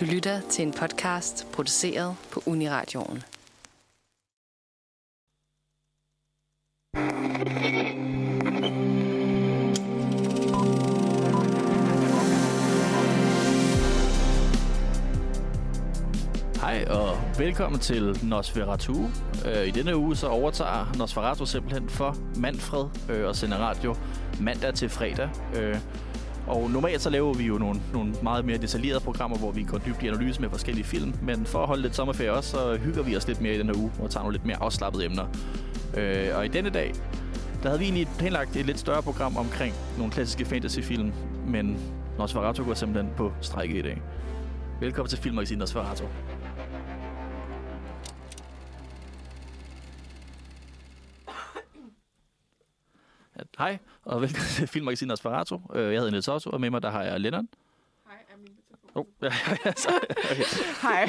Du lytter til en podcast produceret på Uniradioen. Hej og velkommen til Nosferatu. Øh, I denne uge så overtager Nosferatu simpelthen for Manfred øh, og sender radio mandag til fredag. Øh, og normalt så laver vi jo nogle, nogle meget mere detaljerede programmer, hvor vi går dybt i analyse med forskellige film. Men for at holde lidt sommerferie også, så hygger vi os lidt mere i den her uge og tager nogle lidt mere afslappede emner. Øh, og i denne dag, der havde vi egentlig planlagt et lidt større program omkring nogle klassiske fantasyfilm, men Nosferatu går simpelthen på strække i dag. Velkommen til Filmmagasinet Nosferatu. Hej, og velkommen til Filmmagasinet Nosferatu. Øh, Jeg hedder Niels Otto, og med mig der har jeg Lennon. Hej, er min telefon. Oh, ja, ja, så, okay. Hej.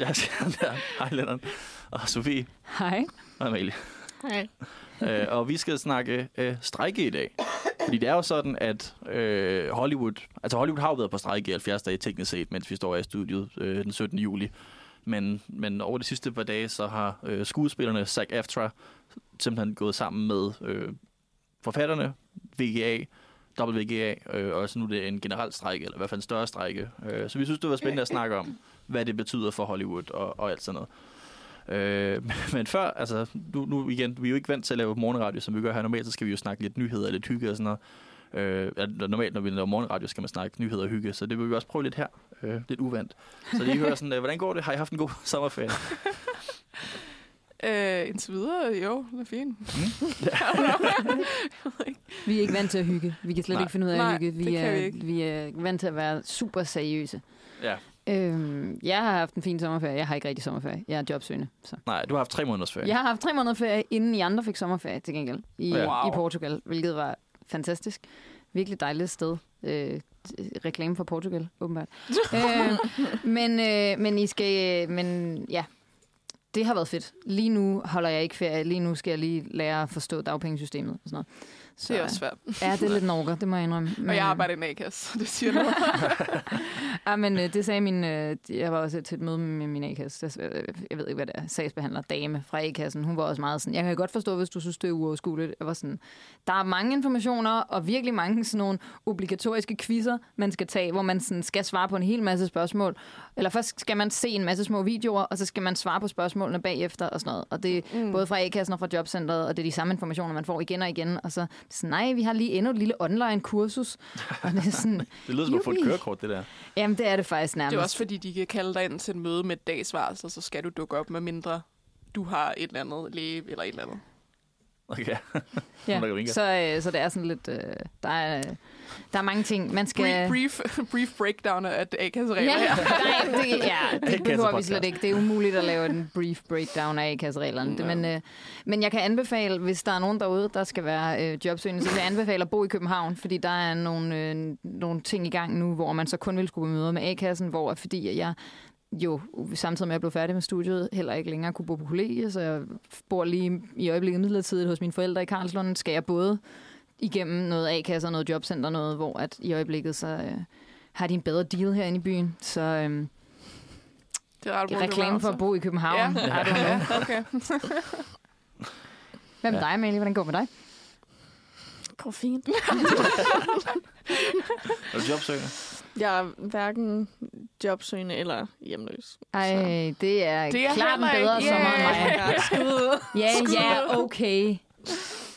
Jeg der. Hej, Lennon. Og Sofie Hej. og Amalie. Hej. øh, og vi skal snakke øh, strejke i dag. Fordi det er jo sådan, at øh, Hollywood... Altså Hollywood har jo været på strejke i 70 dage teknisk set, mens vi står i studiet øh, den 17. juli. Men, men over de sidste par dage, så har øh, skuespillerne Zac Eftra simpelthen gået sammen med øh, forfatterne, VGA, WGA, øh, og så nu er det en generel strække, eller i hvert fald en større strejke. Øh, så vi synes, det var spændende at snakke om, hvad det betyder for Hollywood og, og alt sådan noget. Øh, men før, altså, nu, nu igen, vi er jo ikke vant til at lave morgenradio, som vi gør her normalt, så skal vi jo snakke lidt nyheder, lidt hygge og sådan noget. Øh, normalt, når vi laver morgenradio, skal man snakke nyheder og hygge, så det vil vi også prøve lidt her. Øh, lidt uvandt. Så lige hører sådan, øh, hvordan går det? Har I haft en god sommerferie? Øh, indtil videre, jo, det er fint. Vi er ikke vant til at hygge. Vi kan slet Nej. ikke finde ud af Nej, at hygge. Vi, det kan er, vi ikke. vi er vant til at være super seriøse. Ja. Øhm, jeg har haft en fin sommerferie. Jeg har ikke rigtig sommerferie. Jeg er jobsøgende. Så. Nej, du har haft tre måneders ferie. Jeg har haft tre måneder ferie, inden I andre fik sommerferie til gengæld. I, wow. I Portugal, hvilket var fantastisk. Virkelig dejligt sted. Øh, reklame for Portugal, åbenbart. øh, men, øh, men I skal... Men ja, det har været fedt. Lige nu holder jeg ikke ferie. Lige nu skal jeg lige lære at forstå dagpengesystemet og sådan noget. Så, Det er også svært. Ja, det er lidt norker, det må jeg indrømme. Og jeg arbejder i en A-kasse, så det siger noget. Ja, men øh, det sagde min... Øh, jeg var også til et møde med min A-kasse. Jeg ved ikke, hvad det er. Sagsbehandler dame fra A-kassen. Hun var også meget sådan... Jeg kan godt forstå, hvis du synes, det er uoverskueligt. Jeg var sådan... Der er mange informationer, og virkelig mange sådan nogle obligatoriske quizzer, man skal tage, hvor man sådan skal svare på en hel masse spørgsmål. Eller først skal man se en masse små videoer, og så skal man svare på spørgsmålene bagefter og sådan noget. Og det er mm. både fra A-kassen og fra jobcentret, og det er de samme informationer, man får igen og igen. Og så det er sådan, nej, vi har lige endnu et lille online-kursus. Og det er sådan, Det lyder som at få et kørekort, det der. jamen det er det faktisk nærmest. Det er også fordi, de kan kalde dig ind til et møde med et dags varsel, så skal du dukke op, med mindre du har et eller andet læge eller et eller andet. Okay. Ja, så, øh, så det er sådan lidt... Øh, der, er, der er mange ting, man skal... Brief, brief, brief breakdown af A-kasseregler Ja, nej, det, ja, det behøver vi slet ikke. Det er umuligt at lave en brief breakdown af A-kassereglerne. Ja. Men, øh, men jeg kan anbefale, hvis der er nogen derude, der skal være øh, jobsøgende, så vil jeg anbefale at bo i København, fordi der er nogle, øh, nogle ting i gang nu, hvor man så kun vil skulle møde med A-kassen, hvor fordi jeg jo samtidig med at jeg blev færdig med studiet, heller ikke længere kunne bo på kollegie, så jeg bor lige i øjeblikket midlertidigt hos mine forældre i Karlslund. Skal jeg både igennem noget A-kasse og noget jobcenter, noget, hvor at i øjeblikket så øh, har de en bedre deal herinde i byen. Så øh, Det er reklame for at bo i København. Ja. I don't know. Ja, okay. Med Ja. dig, Amalie? Hvordan går det med dig? går fint. Er du jobsøgende? Jeg er hverken jobsøgende eller hjemløs. Ej, det er, Det er klart bedre ikke- sommer end mig. Yeah. Ja. Ja, Skud. ja, okay.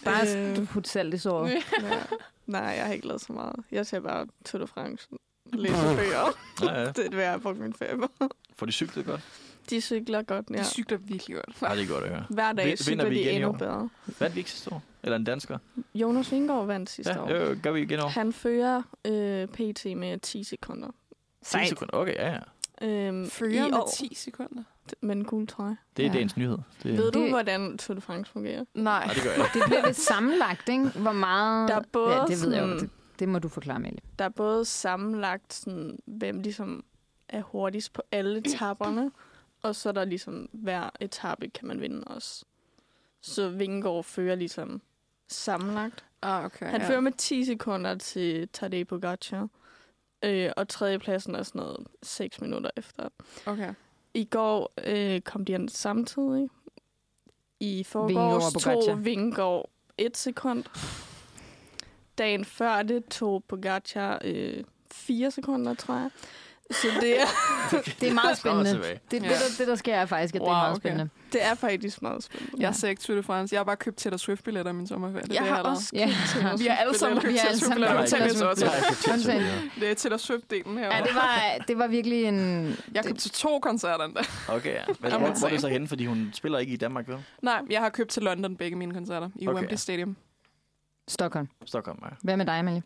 Bare Øh. putte salt i såret. Ja. Nej, jeg har ikke lavet så meget. Jeg ser bare Tour de France. Læser bøger. Ja, ja. Det er det, jeg har brugt min ferie på. Får de cyklet godt? De cykler godt, ja. De cykler virkelig godt. Nej, det er godt at høre. Hver dag vinder cykler vi de endnu år? bedre. Vandt vi ikke sidste år? Eller en dansker? Jonas Vingård vandt sidste Ja, år. jo, gør vi igen år. Han fører øh, PT med 10 sekunder. 10 sekunder. Okay, ja, ja. Øhm, Fører med år, 10 sekunder. Med en gul trøje. Det er Ja. dagens nyhed. Det, Ved du, Det- hvordan Tour de France fungerer? Nej. Nej, det gør jeg. Det bliver lidt sammenlagt, ikke? Hvor meget... Der er både ja, det ved jeg jo. sådan- Det, det må du forklare, Amalie. Der er både sammenlagt, sådan, hvem ligesom er hurtigst på alle etapperne, og så er der ligesom hver etape kan man vinde også. Så Vingegaard fører ligesom sammenlagt. Ah, okay. Han ja. fører med 10 sekunder til Tadej Pogacar. Øh, og tredjepladsen er sådan noget 6 minutter efter. Okay. I går øh, kom de ind samtidig. I forgårs tog Vingegaard et sekund. Dagen før det tog Pogacar øh, fire sekunder, tror jeg. Så det er, Det er meget spændende. Det, det, der, det, der sker er faktisk, at det er Wow, meget okay. spændende. det er faktisk meget spændende. Jeg ser ikke Tour de France. Jeg har bare købt Taylor Swift-billetter i min sommerferie. Det er jeg det, har også købt Taylor Vi har alle sammen købt Vi har Taylor Swift-billetter. Det er Taylor. Det Det Swift-delen her. Ja, det var, det var virkelig en... Jeg købte til to koncerter endda. Okay, ja. Men hvor, hvor er det same. så henne? Fordi hun spiller ikke i Danmark, vel? Nej, jeg har købt til London begge mine koncerter i Okay. Wembley Stadium. Stockholm. Stockholm, ja. Hvad med dig, Amalie?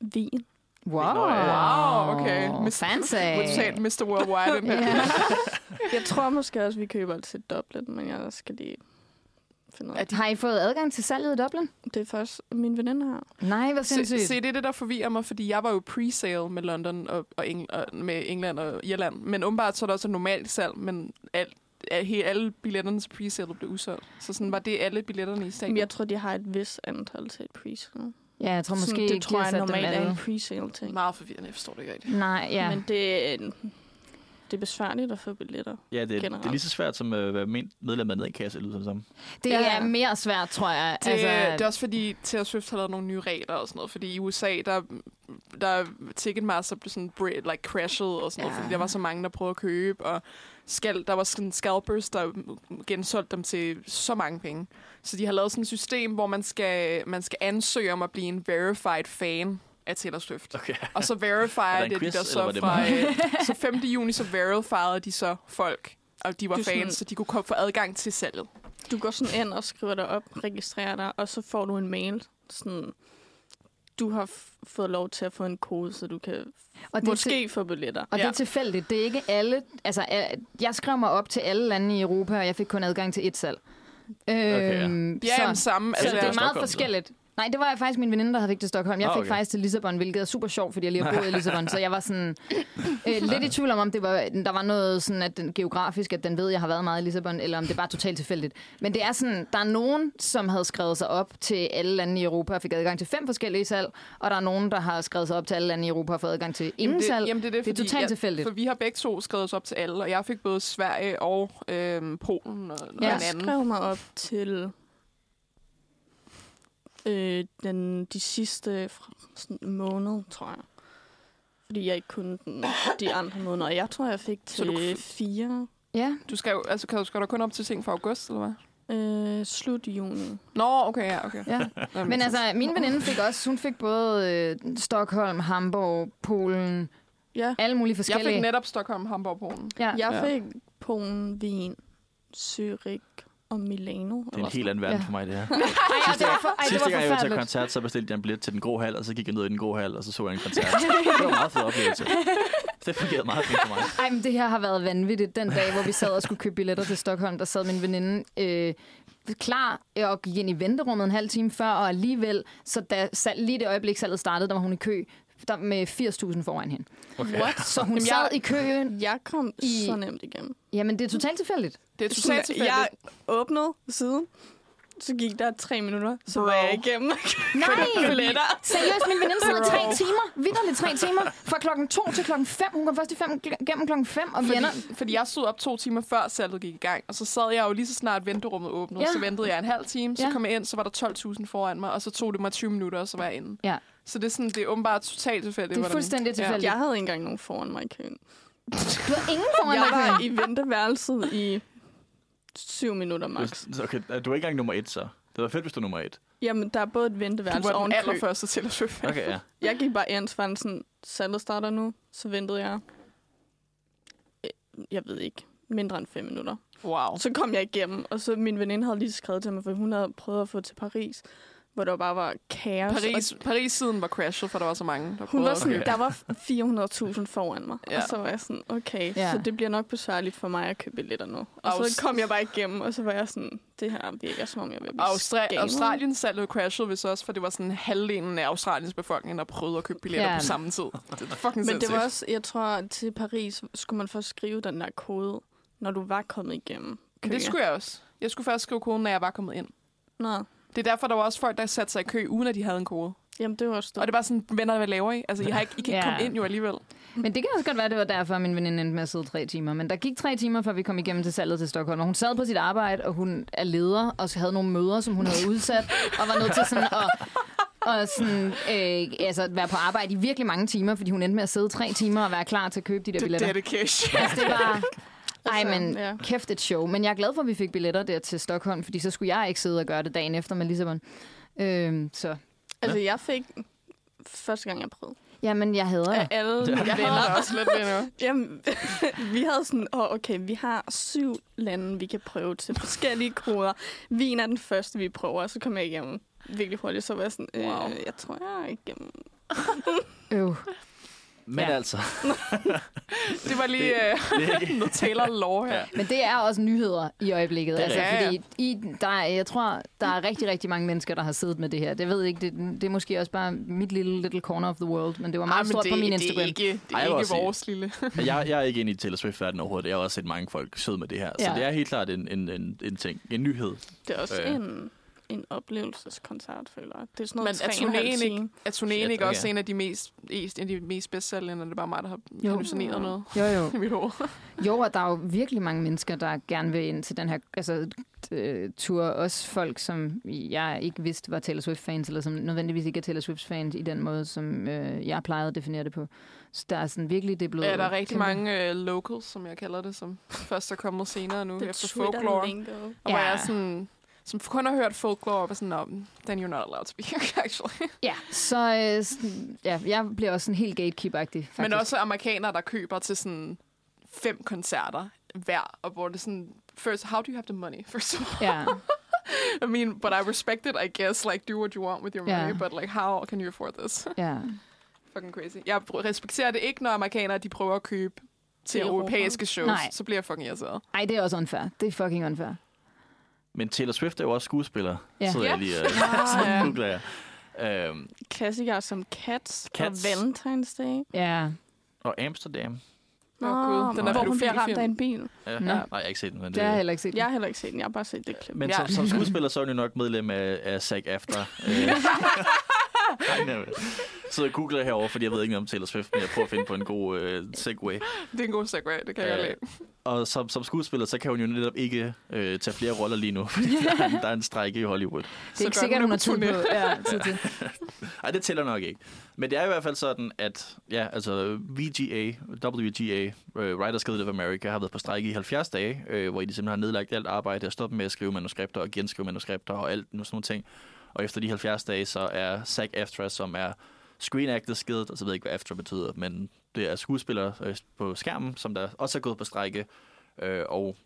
Vin. Wow. Wow, okay. Mis- Fancy. Totalt Mr. Worldwide. Den her. Jeg tror måske også, vi køber til Dublin, men jeg skal lige finde ud af. De- Har I fået adgang til salget i Dublin? Det er først min veninde her. Nej, hvor Se, sindssygt. se, det er det, der forvirrer mig, fordi jeg var jo pre-sale med London og, og, Eng- og med England og Irland. Men åbenbart så er der også et normalt salg, men alt, al, he, alle billetterne til pre-sale blev udsolgt. Så sådan var det alle billetterne i stadion. Men jeg tror, de har et vis antal til et pre-sale. Ja, jeg tror måske Sådan, ikke, det tror de har jeg normalt er en pre-sale ting. Meget forvirrende, jeg forstår det ikke rigtigt. Nej, ja. Men det det er besværligt at få billetter. Ja, det, det er Generelt. lige så svært som at være medlem af ned i kasse, lyder det som. det Ja. er mere svært, tror jeg. Det, altså, det er også fordi, Taylor Swift har lavet nogle nye regler og sådan noget. Fordi i USA, der, der Ticketmaster blev sådan like crashed og sådan noget. Ja. Fordi der var så mange, der prøvede at købe. Og skal, der var sådan scalpers, der gensolgte dem til så mange penge. Så de har lavet sådan et system, hvor man skal, man skal ansøge om at blive en verified fan af Taylor Swift. Okay. Og så Er der verified det de quiz, der eller så det fra... Øh, så 5. juni, så verified de så folk, og de var Du fans, sådan- så de kunne komme få adgang til salget. Du går sådan ind og skriver dig op, registrerer dig, og så får du en mail. Sådan, du har fået lov til at få en kode, så du kan og det måske få billetter. Og det Ja. er tilfældigt. Det er ikke alle... Altså, jeg skrev mig op til alle lande i Europa, og jeg fik kun adgang til et salg. Ja. Øhm, Ja, jamen, så, samme. så Ja, det er meget Stockholm, så. forskelligt. Nej, det var faktisk min veninde, der havde fik til Stockholm. Jeg Ah, fik okay. faktisk til Lissabon, hvilket er super sjovt, fordi jeg lige har boet i Lissabon. Så jeg var sådan øh, lidt i tvivl om, om det var, der var noget sådan, at den, geografisk, at den ved, at jeg har været meget i Lissabon, eller om det er bare totalt tilfældigt. Men det er sådan, der er nogen, som havde skrevet sig op til alle lande i Europa og fik adgang til fem forskellige salg, og der er nogen, der har skrevet sig op til alle lande i Europa og fået adgang til ingen Jamen, salg. det, jamen, det er, det, Det er fordi totalt jeg- tilfældigt. For vi har begge to skrevet os op til alle, og jeg fik både Sverige og øhm, Polen og, og Ja. en Jeg skrev mig op til øh, den, de sidste fra, sådan en måned, tror jeg. Fordi jeg ikke kunne den, de andre måneder. Og Jeg tror, jeg fik Så du til kunne fire Ja, Du skal jo, altså, kan du, skal du kun op til ting fra august, eller hvad? øh, slut juni. Nå, okay, ja, okay. ja. Men altså, min veninde fik også, hun fik både øh, Stockholm, Hamburg, Polen, Ja, alle mulige jeg forskellige. fik netop Stockholm, Hamburg, Polen. ja. jeg Ja. fik Polen, Wien, Zürich og Milano. Det er en helt anden verden Ja. for mig, det her. Ej, og det var, for, ej, det Sidste var gang, jeg var til koncert, så bestilte jeg en billet til den grå hal, og så gik jeg ned i den grå hal, og så så jeg en koncert. det var en meget fed oplevelse. Det fungerede meget fint for mig. Ej, men det her har været vanvittigt. Den dag, hvor vi sad og skulle købe billetter til Stockholm, der sad min veninde øh, klar og gik ind i venterummet en halv time før, og alligevel, så da salg, lige det øjeblik, salget startede, der var hun i kø der med 80.000 foran hende. Okay. What? Så hun Jamen, sad jeg- i køen. Jeg kom I- så nemt igennem. Jamen, det er totalt tilfældigt. Det er totalt tilfældigt. Jeg åbnede siden, så gik der tre minutter, så Bro. var jeg igennem. Nej! Billetter. Seriøst, min veninde sad i tre timer. Vidderligt tre timer. Fra klokken to til klokken fem. Hun kom først i fem, gennem klokken fem, og vi ender... Fordi, fordi jeg stod op to timer før salget gik i gang, og så sad jeg jo lige så snart venterummet åbnede, Ja. så ventede jeg en halv time, så ja. kom jeg ind, så var der 12.000 foran mig, og så tog det mig 20 minutter, og så var jeg inde. Ja. Så det er sådan, det er åbenbart totalt tilfældigt. Det er hvordan- fuldstændig tilfældigt. Jeg havde ikke engang nogen foran mig i køen. Du har ingen foran Jeg dig i var i venteværelset i syv minutter max. Så, Okay, du er ikke engang nummer et, så. Det var fedt, hvis du er nummer et. Jamen, der er både et Du venteværelse var og en den kø. allerførste til at søge. Okay, ja. Jeg gik bare ind, så var den sådan, salget starter nu. Så ventede jeg, øh, jeg ved ikke, mindre end fem minutter. Wow. Så kom jeg igennem, og så min veninde havde lige skrevet til mig, for hun havde prøvet at få til Paris, hvor der bare var kaos. Paris, Og Paris-siden var crashet, for der var så mange, der hun var sådan, købe. der var 400.000 foran mig. Ja. Og så var jeg sådan, okay, Ja. så det bliver nok besværligt for mig at købe billetter nu. Og Aus- så kom jeg bare igennem, og så var jeg sådan, det her virker som om jeg vil blive Austra- scammet. Australien salget crashet hvis også, for det var sådan halvdelen af Australiens befolkning, der prøvede at købe billetter Ja. på samme tid. Det er fucking Men det var også, jeg tror, til Paris skulle man først skrive den der kode, når du var kommet igennem køen. det skulle jeg også. Jeg skulle først skrive koden, når jeg var kommet ind. Nå, Det er derfor, der var også folk, der satte sig i kø, uden at de havde en kode. Jamen, det var også Og det er bare sådan, venner, hvad laver I? Altså, I, har ikke, I kan ikke Ja. komme ind jo alligevel. Men det kan også godt være, det var derfor, min veninde endte med at sidde tre timer. Men der gik tre timer, før vi kom igennem til salget til Stockholm. Og hun sad på sit arbejde, og hun er leder, og så havde nogle møder, som hun havde udsat, og var nødt til sådan at og sådan, øh, altså, være på arbejde i virkelig mange timer, fordi hun endte med at sidde tre timer og være klar til at købe de der billetter. dedication. Altså, det var... Ej, Altså, men ja. kæft et show. Men jeg er glad for, at vi fik billetter der til Stockholm, fordi så skulle jeg ikke sidde og gøre det dagen efter med Lissabon. Øhm, så Altså, jeg fik første gang, jeg prøvede. Jamen, jeg hader det. alle mine Jeg venner. også lidt ved nu. Jamen, vi havde sådan, oh, okay, vi har syv lande, vi kan prøve til forskellige koder. Vin er den første, vi prøver, og så kom jeg igennem virkelig hurtigt. Så var jeg sådan, øh, Wow. jeg tror, jeg er igennem. Øv. Men Ja. altså, Det var lige Det- øh, det er noget Taylor Law her. Ja. Men det er også nyheder i øjeblikket. Det altså, rigtigt. fordi i, der er, jeg tror, der er rigtig, rigtig mange mennesker, der har siddet med det her. Det ved ikke, det, det er måske også bare mit lille little corner of the world, men det var meget Ej, stort det, på min det Instagram. er ikke, det Ej, er jeg vil ikke også sige- vores lille. jeg, jeg er ikke inde i Taylor Swift-verdenen overhovedet. Jeg har også set mange folk søde med det her. Så Ja. det er helt klart en, en, en, en ting. En nyhed. Det er også øh. en, en oplevelseskoncert, føler jeg. Det er sådan Men noget er tre og en halv turnéen ikke, er turnéen Shit, ikke også okay. en af de mest, en af de mest bedstsælgende, eller er det bare mig, der har Jo. hallucineret noget Jo, jo. i mit hoved? Jo, og der er jo virkelig mange mennesker, der gerne vil ind til den her altså, øh, tur. Også folk, som jeg ikke vidste var Taylor Swift-fans, eller som nødvendigvis ikke er Taylor Swift-fans i den måde, som øh, jeg plejede at definere det på. Så der er sådan virkelig, det er blevet... Ja, der er rigtig kæmpe- mange uh, locals, som jeg kalder det, som først er kommet senere nu, Det efter folklore. Og hvor Ja. jeg er sådan, som kun har hørt folklore, og var sådan, no, then you're not allowed to be here, actually. Ja, så øh, sådan, ja, jeg bliver også sådan helt gatekeep-agtig, faktisk. Men også amerikanere, der køber til sådan fem koncerter hver, og hvor det sådan, first, how do you have the money, first of all? Ja, I mean, but I respect it, I guess, like, do what you want with your money, but like, how can you afford this? ja. Fucking crazy. Jeg respekterer det ikke, når amerikanere, de prøver at købe til europæiske shows, Nej. så bliver jeg fucking irriteret. Ej, det er også unfair. Det er fucking unfair. Men Taylor Swift er jo også skuespiller. Ja. Så jeg lige uh, ja. googler jeg. Øhm, Klassikere som Cats, Cats. og Valentine's Day. Ja. og Amsterdam. Åh, Gud, den er hvor hun bliver ramt af en bil. Ja. Nå. Nej, jeg har ikke set den. Men Det har jeg heller ikke set. Jeg har heller ikke set den, jeg har bare set det klip. Men Ja. som, som skuespiller, så er hun jo nok medlem af, af SAG After. Øh, jeg. Så jeg googler herover, fordi jeg ved ikke om Taylor Swift, men jeg prøver at finde på en god øh, segway. Det er en god segue, det kan jeg Øh, godt lide. Og som, som skuespiller, så kan hun jo netop ikke øh, tage flere roller lige nu, fordi der er, en- der er en strække i Hollywood. Det er Så ikke sikkert, hun har det tid på. Ja, tid til. Ej, det tæller nok ikke. Men det er i hvert fald sådan, at ja, altså VGA, WGA, uh, Writers Guild of America, har været på strække i 70 dage, øh, hvor de simpelthen har nedlagt alt arbejde og stoppet med at skrive manuskripter og genskrive manuskripter og alt nu sådan nogle ting. Og efter de 70 dage, så er SAG-AFTRA, som er Screen Actors Guild, og så ved jeg ikke, hvad AFTRA betyder, men det er skuespillere øh, på skærmen, som der også er gået på strække. Øh, og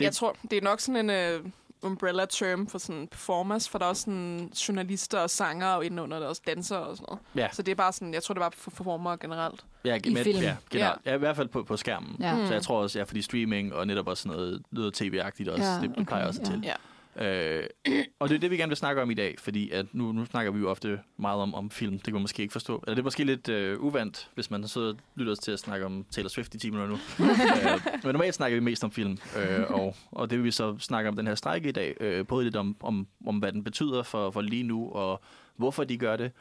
Jeg tror, det er nok sådan en uh, umbrella term for sådan performers, for der er også sådan journalister og sanger og indenunder der er også dansere og sådan noget. ja, Så det er bare sådan, jeg tror, det var for performer generelt. ja, I film. ja, generelt. Ja. i hvert fald på, på skærmen. Ja. Mm. Så jeg tror også, ja, fordi streaming og netop også sådan noget, noget tv-agtigt også, Ja, ja, det, det okay, plejer også ja. til. Ja. Øh, og det er det, vi gerne vil snakke om i dag, fordi at nu, nu snakker vi jo ofte meget om, om film. Det kan man måske ikke forstå. Eller det er måske lidt øh, uvandt, hvis man så lytter til at snakke om Taylor Swift i 10 minutter nu. øh, men normalt snakker vi mest om film, øh, og, og det vil vi så snakke om den her strække i dag. Øh, både lidt om, om, om, hvad den betyder for, for lige nu, og hvorfor de gør det,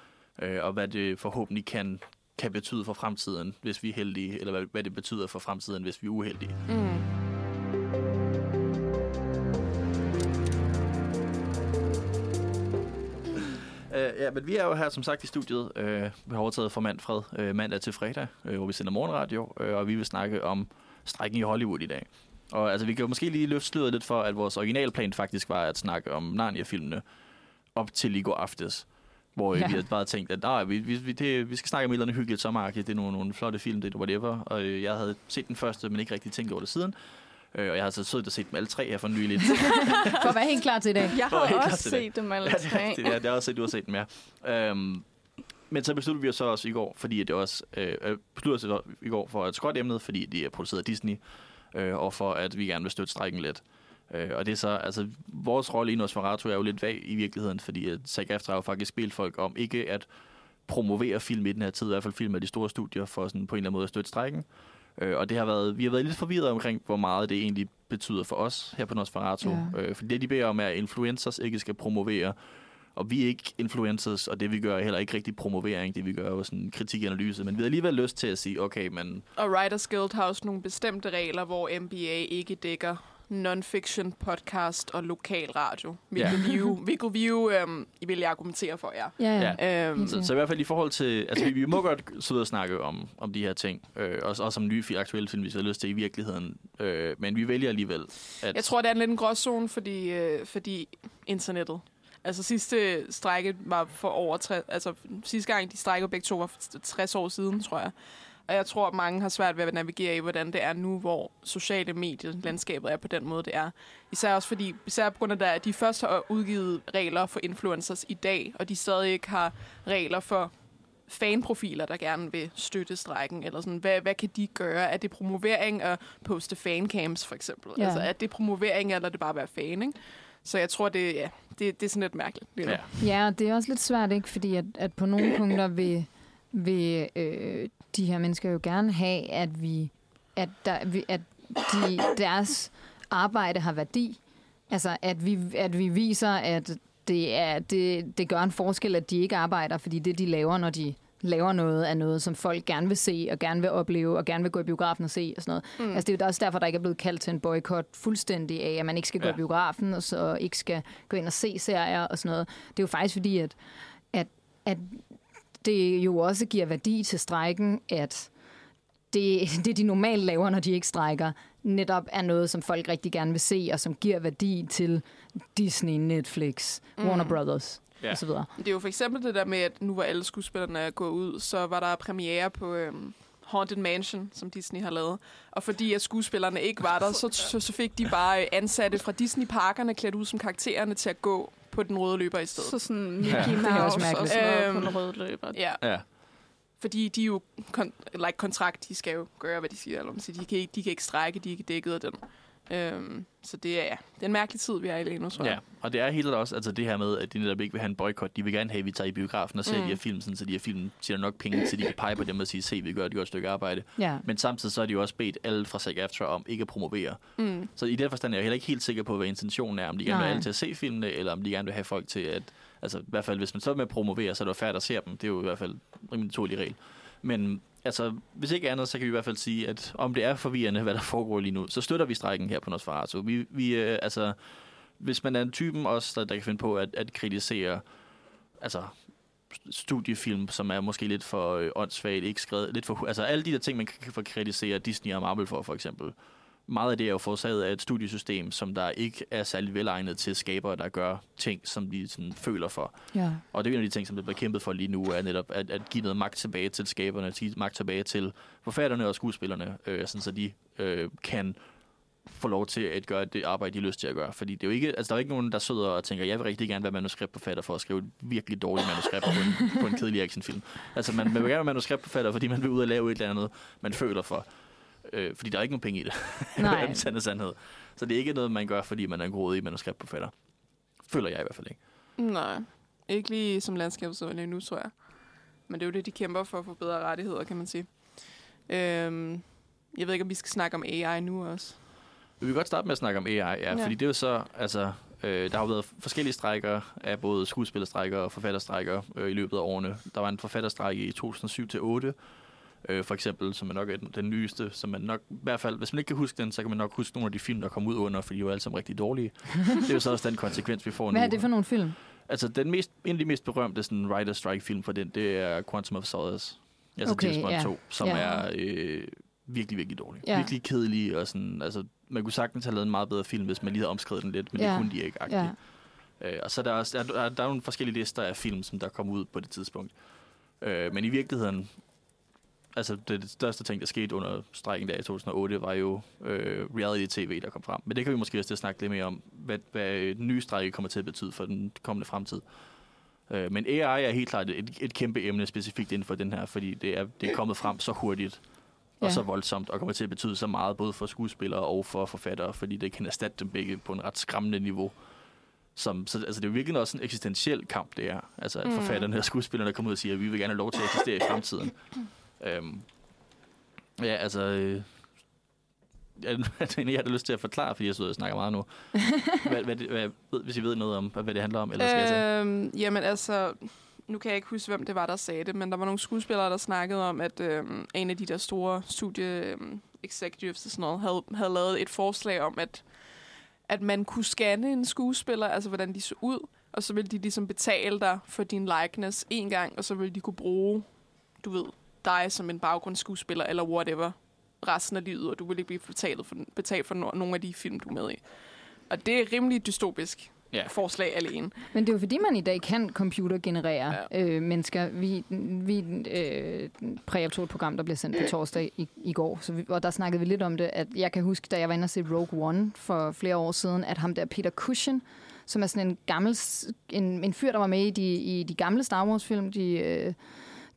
øh, og hvad det forhåbentlig kan, kan betyde for fremtiden, hvis vi er heldige, eller hvad, hvad det betyder for fremtiden, hvis vi er uheldige. Mm. Ja, men vi er jo her som sagt i studiet. Uh, vi har overtaget fra Manfred uh, mandag til fredag, uh, hvor vi sender morgenradio, uh, og vi vil snakke om strækken i Hollywood i dag. Og altså, vi kan jo måske lige løfte sløret lidt for, at vores originalplan faktisk var at snakke om Narnia-filmene op til i går aftes. Hvor ja. Ja. vi havde bare tænkt, at nej, vi, vi, vi, det, vi skal snakke om et eller andet hyggeligt sommeragtigt. Det er nogle, nogle flotte film, det er whatever. Og øh, jeg havde set den første, men ikke rigtig tænkt over det siden. Øh, og jeg har så siddet og set dem alle tre her for nylig. For at være helt klar til i dag. Jeg har også klart til set dem alle Ja, det er tre. Ja, det er også set, du har set dem, ja. Øhm, men så besluttede vi os så også i går, fordi at det også øh, øh, besluttede os i går for at skråtte emnet, fordi de er produceret af Disney, øh, og for at vi gerne vil støtte strækken lidt. Øh, og det er så, altså, vores rolle i Nosferatu er jo lidt vag i virkeligheden, fordi at SAG-AFTRA har jo faktisk spillet folk om ikke at promovere film i den her tid, i hvert fald film af de store studier, for sådan på en eller anden måde at støtte strækken. Øh, og det har været, vi har været lidt forvirret omkring, hvor meget det egentlig betyder for os her på Nosferatu. Ja. Øh, fordi det, de beder om, er, at influencers ikke skal promovere Og vi er ikke influencers, og det vi gør er heller ikke rigtig promovering. Det vi gør er jo sådan kritikanalyse. Men vi har alligevel lyst til at sige, okay, men Og Writers Guild har også nogle bestemte regler, hvor NBA ikke dækker non-fiction podcast og lokal radio. Hvilket Ja. vi jo, hvilket vi jo øhm, vil jeg argumentere for, ja. Ja, ja. Øhm, Så, så i hvert fald i forhold til... Altså, vi, vi må godt sidde og snakke om, om de her ting. Øh, også, også om nye aktuelle film, hvis vi har lyst til i virkeligheden. Øh, men vi vælger alligevel, at... Jeg tror, det er en lidt en gråzone, fordi, øh, fordi internettet. Altså sidste strække var for over 60, altså sidste gang de strækkede begge to var for 60 år siden, tror jeg. Og jeg tror, at mange har svært ved at navigere i, hvordan det er nu, hvor sociale medier, landskabet er på den måde, det er. Især også fordi, især på grund af, at de først har udgivet regler for influencers i dag, og de stadig ikke har regler for fanprofiler, der gerne vil støtte strækken, eller sådan, hvad, hvad kan de gøre? Er det promovering at poste fancams, for eksempel? Ja. Altså, er det promovering, eller er det bare at være fan, ikke? Så jeg tror, det, ja, det, det er sådan lidt mærkeligt. lige. Ja. Ja, og det er også lidt svært, ikke? Fordi at, at på nogle punkter vil, vil øh, de her mennesker jo gerne have, at vi at, der, at de, deres arbejde har værdi. Altså, at vi, at vi viser, at det, er, det, det gør en forskel, at de ikke arbejder, fordi det, de laver, når de laver noget, er noget, som folk gerne vil se, og gerne vil opleve, og gerne vil gå i biografen og se, og sådan noget. Mm. Altså, det er jo også derfor, der ikke er blevet kaldt til en boykot fuldstændig af, at man ikke skal gå Ja. i biografen, og så ikke skal gå ind og se serier og sådan noget. Det er jo faktisk fordi, at, at, at det jo også giver værdi til strækken, at det, det, de normalt laver, når de ikke strækker, netop er noget, som folk rigtig gerne vil se, og som giver værdi til Disney, Netflix, mm. Warner Brothers Ja. ja. osv. Det er jo for eksempel det der med, at nu hvor alle skuespillerne er gået ud, så var der premiere på øhm, Haunted Mansion, som Disney har lavet. Og fordi at skuespillerne ikke var der, så, så, så fik de bare øh, ansatte fra Disney-parkerne klædt ud som karaktererne til at gå på den røde løber i stedet. Så sådan Mickey Ja. Mouse Det er også og mærkeligt. sådan noget på Øhm, en rød løber. Ja, Ja. fordi de er jo kon- like kontrakt, de skal jo gøre, hvad de siger. Eller, siger. de, kan ikke, de kan ikke strække, de er ikke dækket af den. Øhm, så det er, ja, det er en mærkelig tid, vi er i lige nu, tror Ja, jeg. og det er helt også altså det her med, at de netop ikke vil have en boykot. De vil gerne have, at vi tager i biografen og ser Mm. de her film, sådan, så de her film tjener nok penge, så de kan pege på dem og sige, se, vi gør et godt stykke arbejde. Ja. Men samtidig så er de jo også bedt alle fra SAG-AFTRA om ikke at promovere. Mm. Så i den forstand er jeg heller ikke helt sikker på, hvad intentionen er. Om de gerne vil have Nej. alle til at se filmene, eller om de gerne vil have folk til at... Altså i hvert fald, hvis man så med at promovere, så er det jo færdigt at se dem. Det er jo i hvert fald en rimelig naturlig regel. Men altså, hvis ikke andet, så kan vi i hvert fald sige, at om det er forvirrende, hvad der foregår lige nu, så støtter vi strækken her på Nosferatu. Vi, vi øh, altså, hvis man er en typen også, der, der kan finde på at, at kritisere altså, studiefilm, som er måske lidt for øh, åndssvagt, ikke skrevet, lidt for, altså alle de der ting, man kan, kan kritisere Disney og Marvel for, for eksempel. Meget af det er jo forårsaget af et studiesystem, som der ikke er særlig velegnet til skabere, der gør ting, som de sådan, føler for. ja. Og det er en af de ting, som bliver kæmpet for lige nu, er netop at, at give noget magt tilbage til skaberne, at give magt tilbage til forfatterne og skuespillerne, øh, sådan så de øh, kan få lov til at gøre det arbejde, de har lyst til at gøre. Fordi det er jo ikke, altså, der er jo ikke nogen, der sidder og tænker, jeg vil rigtig gerne være manuskriptforfatter for at skrive et virkelig dårligt manuskript på en, på en kedelig actionfilm. Altså man, man vil gerne være manuskriptforfatter, fordi man vil ud og lave et eller andet, man føler for. Øh, fordi der er ikke nogen penge i det. Nej. det er sande sandhed. Så det er ikke noget, man gør, fordi man er en grådig manuskriptforfatter. Føler jeg i hvert fald ikke. Nej, ikke lige som landskabsudvalg nu, tror jeg. Men det er jo det, de kæmper for at få bedre rettigheder, kan man sige. Øhm, jeg ved ikke, om vi skal snakke om AI nu også. Vi vil godt starte med at snakke om AI, ja, Ja. ja. fordi det er jo så, altså, øh, der har jo været forskellige strækker af både skuespillerstrækker og forfatterstrækker øh, i løbet af årene. Der var en forfatterstrække i 2007-2008, øh, for eksempel, som er nok er den, nyeste, som man nok, i hvert fald, hvis man ikke kan huske den, så kan man nok huske nogle af de film, der kom ud under, for de var alle sammen rigtig dårlige. det er jo så også den konsekvens, vi får Hvad nu. er det for nogle film? Altså, den mest, en af de mest berømte sådan, writer strike film for den, det er Quantum of Solace. Altså Okay, James Bond ja. 2, som Ja. er øh, virkelig, virkelig dårlig. Ja. Virkelig kedelig, og sådan, altså, man kunne sagtens have lavet en meget bedre film, hvis man lige havde omskrevet den lidt, men Ja. det kunne de ikke. Ja. Ja. Øh, og så er der, også, der, der, der er nogle forskellige lister af film, som der kom ud på det tidspunkt. Øh, men i virkeligheden, altså det, det største ting, der skete under strækken der i 2008, var jo øh, reality-tv, der kom frem. Men det kan vi måske også til at snakke lidt mere om, hvad, hvad den nye strække kommer til at betyde for den kommende fremtid. Øh, men AI er helt klart et, et kæmpe emne specifikt inden for den her, fordi det er, det er kommet frem så hurtigt og Ja. så voldsomt, og kommer til at betyde så meget, både for skuespillere og for forfattere, fordi det kan erstatte dem begge på en ret skræmmende niveau. Som, så, altså, det er jo virkelig også en eksistentiel kamp, det er. Altså, at Mm. forfatterne og skuespillerne kommer ud og siger, at vi vil gerne have lov til at eksistere i fremtiden. Øhm, ja, altså... Øh, det en, jeg har lyst til at forklare, fordi jeg sidder og snakker meget nu. hvad, hvad, hvad, hvis I ved noget om, hvad det handler om, eller skal jeg tage? Øhm, jamen altså, nu kan jeg ikke huske, hvem det var, der sagde det, men der var nogle skuespillere, der snakkede om, at øhm, en af de der store studie øhm, executives og sådan noget, havde, havde lavet et forslag om, at, at man kunne scanne en skuespiller, altså hvordan de så ud, og så ville de ligesom betale dig for din likeness en gang, og så ville de kunne bruge, du ved, dig som en baggrundsskuespiller, eller whatever, resten af livet, og du ville ikke blive betalt for, betalt for no- nogle af de film, du er med i. Og det er rimelig dystopisk Ja. forslag alene. Men det er jo fordi, man i dag kan computergenerere Ja. øh, mennesker. Vi, vi øh, præoptog et program, der blev sendt på torsdag i, i går, så vi, og der snakkede vi lidt om det, at jeg kan huske, da jeg var inde og se Rogue One for flere år siden, at ham der Peter Cushing, som er sådan en gammel, en, en fyr, der var med i de, i de gamle Star Wars-film, de, øh,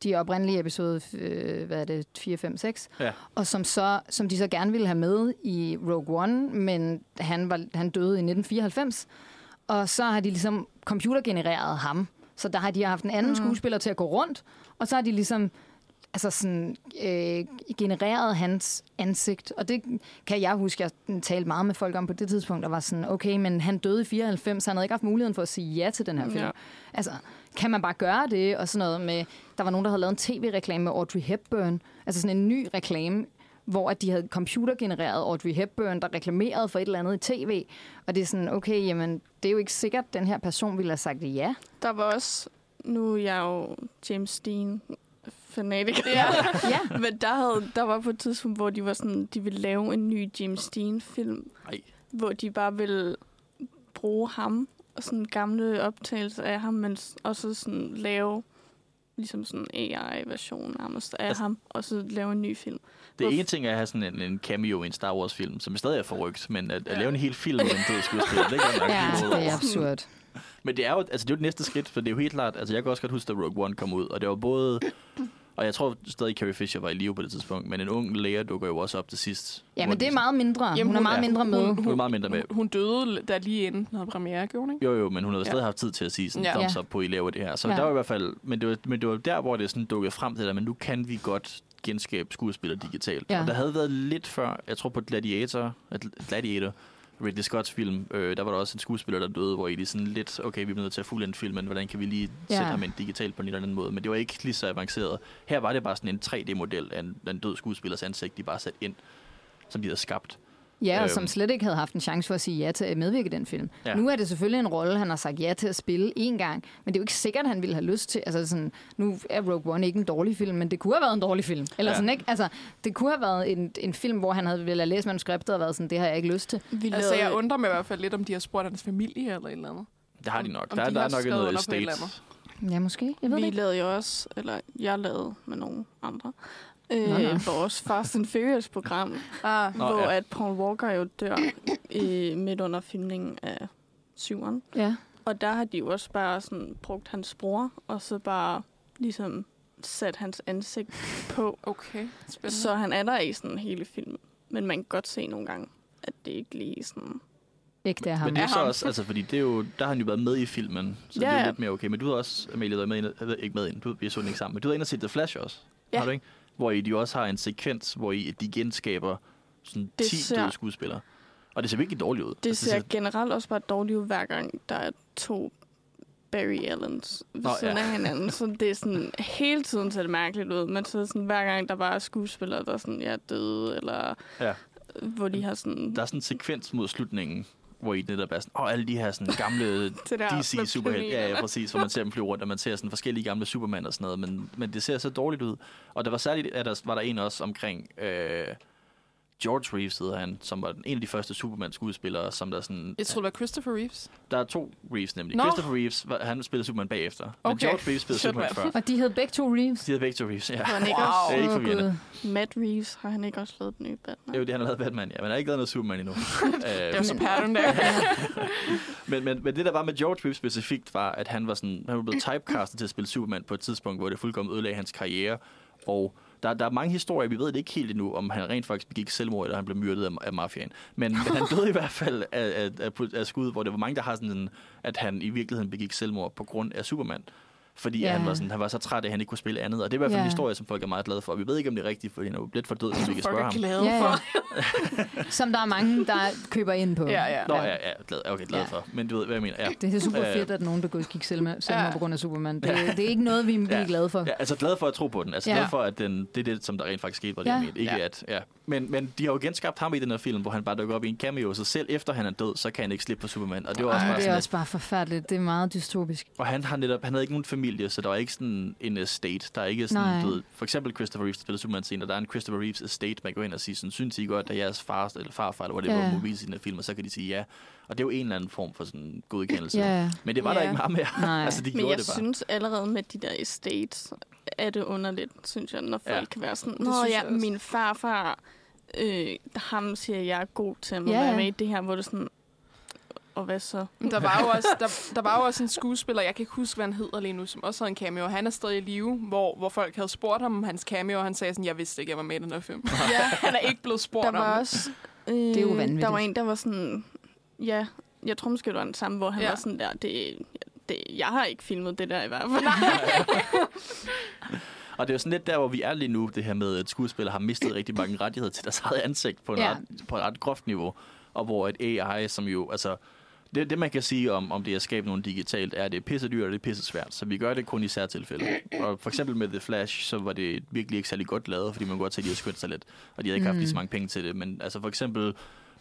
de oprindelige episode, øh, hvad er det, 4, 5, 6, Ja. og som, så, som de så gerne ville have med i Rogue One, men han, var, han døde i 1994, og så har de ligesom computergenereret ham. Så der har de haft en anden mm. skuespiller til at gå rundt, og så har de ligesom altså sådan, øh, genereret hans ansigt. Og det kan jeg huske, jeg talte meget med folk om på det tidspunkt, der var sådan, okay, men han døde i 94, så han havde ikke haft muligheden for at sige ja til den her film. Ja. Ja. Altså, kan man bare gøre det? Og sådan noget med, der var nogen, der havde lavet en tv-reklame med Audrey Hepburn, altså sådan en ny reklame, hvor at de havde computergenereret Audrey Hepburn, der reklamerede for et eller andet i tv. Og det er sådan, okay, jamen, det er jo ikke sikkert, at den her person ville have sagt ja. Der var også, nu er jeg jo James Dean fanatiker. Ja. Ja, Men der, havde, der var på et tidspunkt, hvor de var sådan, de ville lave en ny James Dean-film, hvor de bare ville bruge ham sådan gamle optagelser af ham, men s- og så sådan lave ligesom sådan AI-version nærmest af Altså- ham, og så lave en ny film. Det er Hvorf- en ting at have sådan en, en cameo i en Star Wars-film, som stadig er forrygt, men at, at Ja. lave en hel film med en død skuespiller, det er godt nok ja det er absurd. Men det er jo altså, det er jo det næste skridt, for det er jo helt klart, altså jeg kan også godt huske, da Rogue One kom ud, og det var både, og jeg tror stadig Carrie Fisher var i live på det tidspunkt, men en ung læger dukker jo også op til sidst. Ja, men det er meget mindre. Jamen, Jamen, hun er hun meget er- mindre med. Hun er meget mindre med. Hun, hun døde da lige inden den havde premiere, gjorde hun ikke? Jo, jo, men hun havde Ja. stadig haft tid til at sige sådan, Ja. ja. thumbs Ja. up på, at I laver det her. Så Ja. der var i hvert fald, men det var, men det var der, hvor det sådan dukkede frem til det, men nu kan vi godt genskabe skuespillere digitalt. Ja. Og der havde været lidt før, jeg tror på Gladiator, Gladiator, Ridley Scotts film, øh, der var der også en skuespiller, der døde, hvor I lige sådan lidt, okay, vi er nødt til at fuldende filmen, hvordan kan vi lige Ja. sætte ham ind digitalt på en eller anden måde. Men det var ikke lige så avanceret. Her var det bare sådan en 3D-model af en, af en død skuespillers ansigt, de bare sat ind, som de havde skabt. Ja, og Øhm. som slet ikke havde haft en chance for at sige ja til at medvirke i den film. Ja. Nu er det selvfølgelig en rolle, han har sagt ja til at spille én gang, men det er jo ikke sikkert, at han ville have lyst til. Altså sådan, nu er Rogue One ikke en dårlig film, men det kunne have været en dårlig film. Eller Ja. sådan, ikke? Altså, det kunne have været en, en film, hvor han havde ville have læst manuskriptet og været sådan, det har jeg ikke lyst til. Vi Altså, jeg undrer mig i hvert fald lidt, om de har spurgt hans familie eller et eller andet. Det har de nok. om der, de der er nok noget estate. Ja, måske. Jeg ved det vi ikke. lavede jo også, eller jeg lavede med nogle andre, øh, Nå, nå. vores Fast and Furious-program, Ah, Nå, hvor ja. at Paul Walker jo dør øh, midt under filmningen af syveren. Ja. Og der har de jo også bare sådan brugt hans bror, og så bare ligesom sat hans ansigt på. okay. Spændende. Så han er der i sådan hele filmen. Men man kan godt se nogle gange, at det ikke lige sådan... Ikke det er ham. Men det er så også, altså, fordi det er jo, der har han jo været med i filmen, så ja, det er Ja, jo ja. lidt mere okay. Men du har også, Amalie, været med ind, ikke med ind, du, vi så den ikke sammen, men du har ind og set The Flash også, Ja. har du ikke? Hvor I de også har en sekvens, hvor I, de genskaber sådan Det 10 ser- døde skuespillere. Og det ser virkelig dårligt ud. Det Altså, ser generelt også bare dårligt ud, hver gang der er to Barry Allens ved Nå, siden ja. af hinanden. Så det er sådan, hele tiden ser det mærkeligt ud. Men så er det sådan, hver gang der bare er skuespillere, der er sådan, er døde, eller Ja. hvor de har sådan... Der er sådan en sekvens mod slutningen, hvor I netop er sådan, åh, alle de her sådan gamle det der DC med superhelte, ja, ja, præcis, hvor man ser dem flyve rundt, og man ser sådan forskellige gamle Superman og sådan noget, men, men det ser så dårligt ud. Og der var særligt, at der var der en også omkring øh, George Reeves, hedder han, som var en af de første Superman-skuespillere, som der sådan... Jeg tror, det var Christopher Reeves. Der er to Reeves nemlig. Nå. Christopher Reeves, var- han spillede Superman bagefter. Men Okay. George Reeves spillede Shit, Superman før. Og de hed begge to Reeves. De hedder begge to Reeves, ja. Han ikke Wow. også, Det er ikke forvirrende. Matt Reeves, har han ikke også lavet den nye Batman? Jo, det han har lavet Batman, ja. Men han har ikke lavet noget Superman endnu. Det er øh, så pattern der. men, men, men det, der var med George Reeves specifikt, var, at han var, sådan, han var blevet typecastet til at spille Superman på et tidspunkt, hvor det fuldkommen ødelagde hans karriere. Og der, der er mange historier, vi ved det ikke helt endnu, om han rent faktisk begik selvmord, eller han blev myrdet af, af mafiaen. Men, men han døde i hvert fald af, af, af, af skud, hvor det var mange, der har sådan en, at han i virkeligheden begik selvmord på grund af Superman. Fordi Ja. han, var sådan, han var så træt af, at han ikke kunne spille andet. Og det er i hvert fald Ja. en historie, som folk er meget glade for. Og vi ved ikke, om det er rigtigt, fordi han er lidt for død, hvis vi kan spørge er ham. glade Ja, for. ja. Som der er mange, der køber ind på. Ja, ja. Nå, ja, ja, glad, okay, glad Ja. for. Men du ved, hvad jeg mener. Ja. Det er super fedt, at nogen, der går gik selvmord, selvmord Ja. på grund af Superman. Det, det er ikke noget, vi, vi er Ja. glade for. Ja, altså glad for at tro på den. Altså Ja. glad for, at den, det er det, som der rent faktisk skete, var det, Ja. jeg mente. Ikke Ja. at, ja. Men, men de har jo genskabt ham i den her film, hvor han bare dukker op i en cameo, så selv efter han er død, så kan han ikke slippe på Superman. Og det var også Ej, bare det er også bare forfærdeligt. Det er meget dystopisk. Og han har netop, han havde ikke nogen familie, så der var ikke sådan en estate. Der er ikke sådan, du ved, for eksempel Christopher Reeves, der spiller Superman scene, og der er en Christopher Reeves estate, man går ind og siger sådan, synes I godt, at jeres far eller farfar, eller whatever, yeah. må vise i den film, og så kan de sige ja. Og det er jo en eller anden form for sådan godkendelse. Ja. Men det var der Ja. ikke meget mere. Altså, de Men gjorde jeg det bare. synes allerede med de der estates, er det underligt, synes jeg, når folk Ja. kan være sådan, Nå ja, min farfar, øh, ham siger, jeg er god til at Ja, være med i det her, hvor det er sådan, og hvad så? Der var, jo også, der, der var jo også en skuespiller, jeg kan ikke huske, hvad han hedder lige nu, som også havde en cameo. Han er stadig i live, hvor, hvor folk havde spurgt ham om hans cameo, og han sagde sådan, jeg vidste ikke, jeg var med i den her film. Ja, Han er ikke blevet spurgt der om var det. også... Øh, er jo vanvittigt. Der var en, der var sådan, ja, jeg tror måske, det var den samme, hvor han ja. var sådan der, det, det, jeg har ikke filmet det der i hvert fald. Og det er jo sådan lidt der, hvor vi er lige nu, det her med, at skuespillere har mistet rigtig mange rettigheder til deres eget ansigt på, en Ja. ret, på et ret groft niveau. Og hvor et AI, som jo, altså, det, det man kan sige om, om det at skabe noget digitalt, er, at det er pisse dyrt, og det er pisse svært. Så vi gør det kun i særtilfælde. Og for eksempel med The Flash, så var det virkelig ikke særlig godt lavet, fordi man godt se, at de havde skyndt sig lidt, og de havde ikke haft lige så mange penge til det. Men altså for eksempel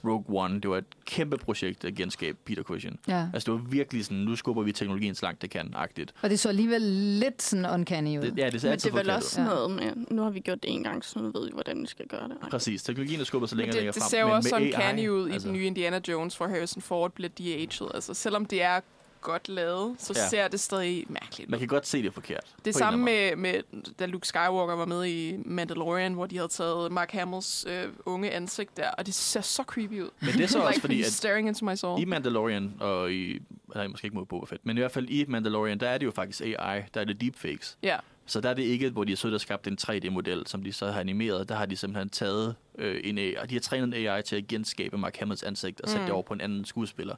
Rogue One, det var et kæmpe projekt at genskabe Peter Cushing. Ja. Altså det var virkelig sådan, nu skubber vi teknologien så langt det kan, agtigt. Og det så alligevel lidt sådan uncanny ud. Det, ja, det ser Men det er vel også sådan noget med, nu har vi gjort det en gang, så nu ved vi, hvordan vi skal gøre det. Præcis, teknologien er skubbet så længere og det, længere det frem. ser jo også med sådan AI, canny ud i altså, den nye Indiana Jones, hvor Harrison Ford bliver de-aged. Altså, selvom det er godt lavet, så Ja. ser det stadig mærkeligt Man kan godt se det forkert. Det samme med, med, da Luke Skywalker var med i Mandalorian, hvor de havde taget Mark Hamills øh, unge ansigt der, og det ser så creepy ud. Men det er så også like, fordi, he's at staring into my soul. I Mandalorian, og i, nej, måske ikke mod Boba Fett, men i hvert fald i Mandalorian, der er det jo faktisk AI, der er det deepfakes. Ja. Så der er det ikke, hvor de har siddet og skabt en 3D-model, som de så har animeret. Der har de simpelthen taget øh, en AI, og de har trænet en AI til at genskabe Mark Hamills ansigt og sætte Mm. det over på en anden skuespiller.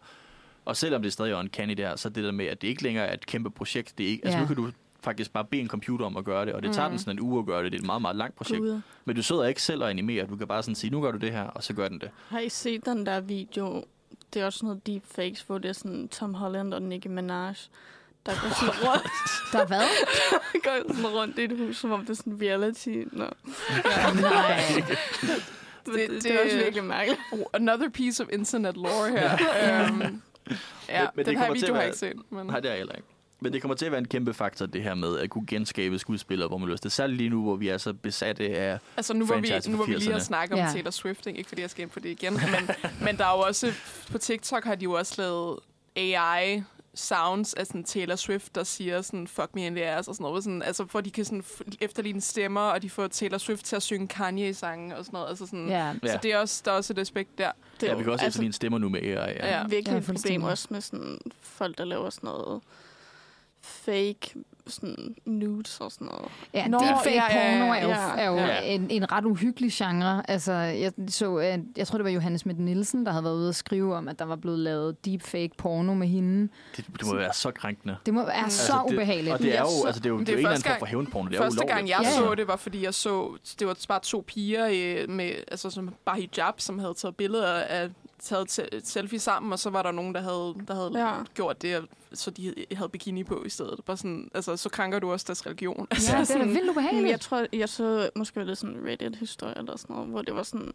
Og selvom det stadig er en canny der, så er det der med, at det ikke længere er et kæmpe projekt. Det er ikke, altså Ja. nu kan du faktisk bare bede en computer om at gøre det, og det tager Mm. den sådan en uge at gøre det. Det er et meget, meget langt projekt. Gud. Men du sidder ikke selv og animerer. Du kan bare sådan sige, nu gør du det her, og så gør den det. Har I set den der video? Det er også noget deepfakes, hvor det er sådan Tom Holland og Nicki Minaj, der går sådan rundt, Der er hvad? går sådan rundt i et hus, som om det er sådan reality. Nå. Nej. Det, Det- det, det, er også virkelig mærkeligt. Another piece of internet lore her. um, ja, Men- men, men det den her kommer til video at har være- jeg ikke set. Men... Nej, det er jeg heller ikke. Men det kommer til at være en kæmpe faktor, det her med at kunne genskabe skuespillere, hvor man lyst. Det særligt lige nu, hvor vi er så besatte af... Altså nu hvor, vi, nu hvor vi lige har 80'erne. snakket om Ja. ja. Taylor Swift, ikke Ikke fordi jeg skal ind på det igen, men, men der er jo også, på TikTok har de jo også lavet AI sounds af sådan Taylor Swift, der siger sådan, fuck me in the ass og sådan noget. Sådan, altså, for de kan sådan efterligne stemmer, og de får Taylor Swift til at synge Kanye-sange og sådan noget. Altså sådan, Ja. Ja. Så det er også, der er også et aspekt der. Det Ja, vi kan også altså, efterligne stemmer nu med AI. Ja. Ja. virkelig Ja, et problem også med sådan folk, der laver sådan noget fake sådan nudes og sådan noget. Ja, Nå, deepfake ja, ja, ja, porno er jo, ja. er jo Ja. en, en ret uhyggelig genre. Altså, jeg, så, øh, jeg tror, det var Johannes Schmidt Nielsen, der havde været ude og skrive om, at der var blevet lavet deepfake porno med hende. Det, det må være så krænkende. Det må være så det, ubehageligt. Og det er jo, så- altså, det er jo, det er jo en eller anden første form for hævnporno. Det er jo Første gang, jeg Ja, ja. så det, var fordi jeg så, det var bare to piger øh, med, altså som bare hijab, som havde taget billeder af taget et selfie sammen, og så var der nogen, der havde, der havde Ja. gjort det, så de havde bikini på i stedet. Bare sådan, altså, så krænker du også deres religion. Ja, Altså, det er da sådan, vildt ubehageligt. jeg tror, jeg så måske det sådan Reddit-historie eller sådan noget, hvor det var sådan,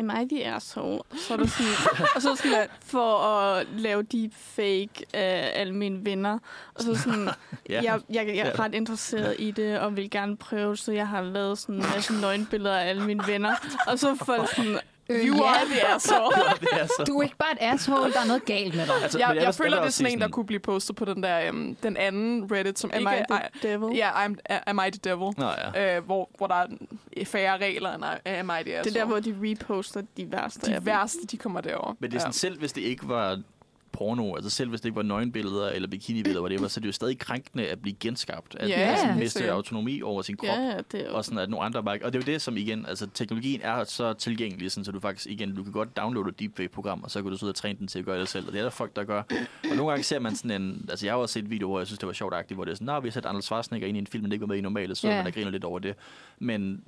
am I the asshole? Så er der sådan, og så sådan, for at lave deepfake af alle mine venner. Og så sådan, Ja. jeg, jeg, jeg er ret interesseret i det, og vil gerne prøve, så jeg har lavet sådan en masse nøgenbilleder af alle mine venner. Og så folk sådan, Øh, you are the asshole. det er så... Du er ikke bare et asshole, der er noget galt med dig. Altså, jeg, men jeg, vil- føler, det er også sådan en, der kunne blive postet på den der, um, den anden Reddit, som Am ikke I er... the devil? Ja, I'm, am I the devil? Nå ja. Øh, hvor, hvor der er færre regler end I- am I the Det er asshole. der, hvor de reposter de værste de værste, de kommer derover. Men det er sådan, selv hvis det ikke var porno, altså selv hvis det ikke var nøgenbilleder eller bikinibilleder, whatever, så er det jo stadig krænkende at blive genskabt. At yeah, helt miste autonomi over sin krop. Ja, det er jo... Og sådan at nogle andre bare... Og det er jo det, som igen, altså teknologien er så tilgængelig, sådan, så du faktisk igen, du kan godt downloade et deepfake-program, og så kan du så ud og træne den til at gøre det selv. Og det er der folk, der gør. Og nogle gange ser man sådan en... Altså jeg har også set videoer, hvor jeg synes, det var sjovt hvor det er sådan, Nå, vi har sat Arnold Schwarzenegger ind i en film, men det ikke var med i normalt, så yeah. man der griner lidt over det. Men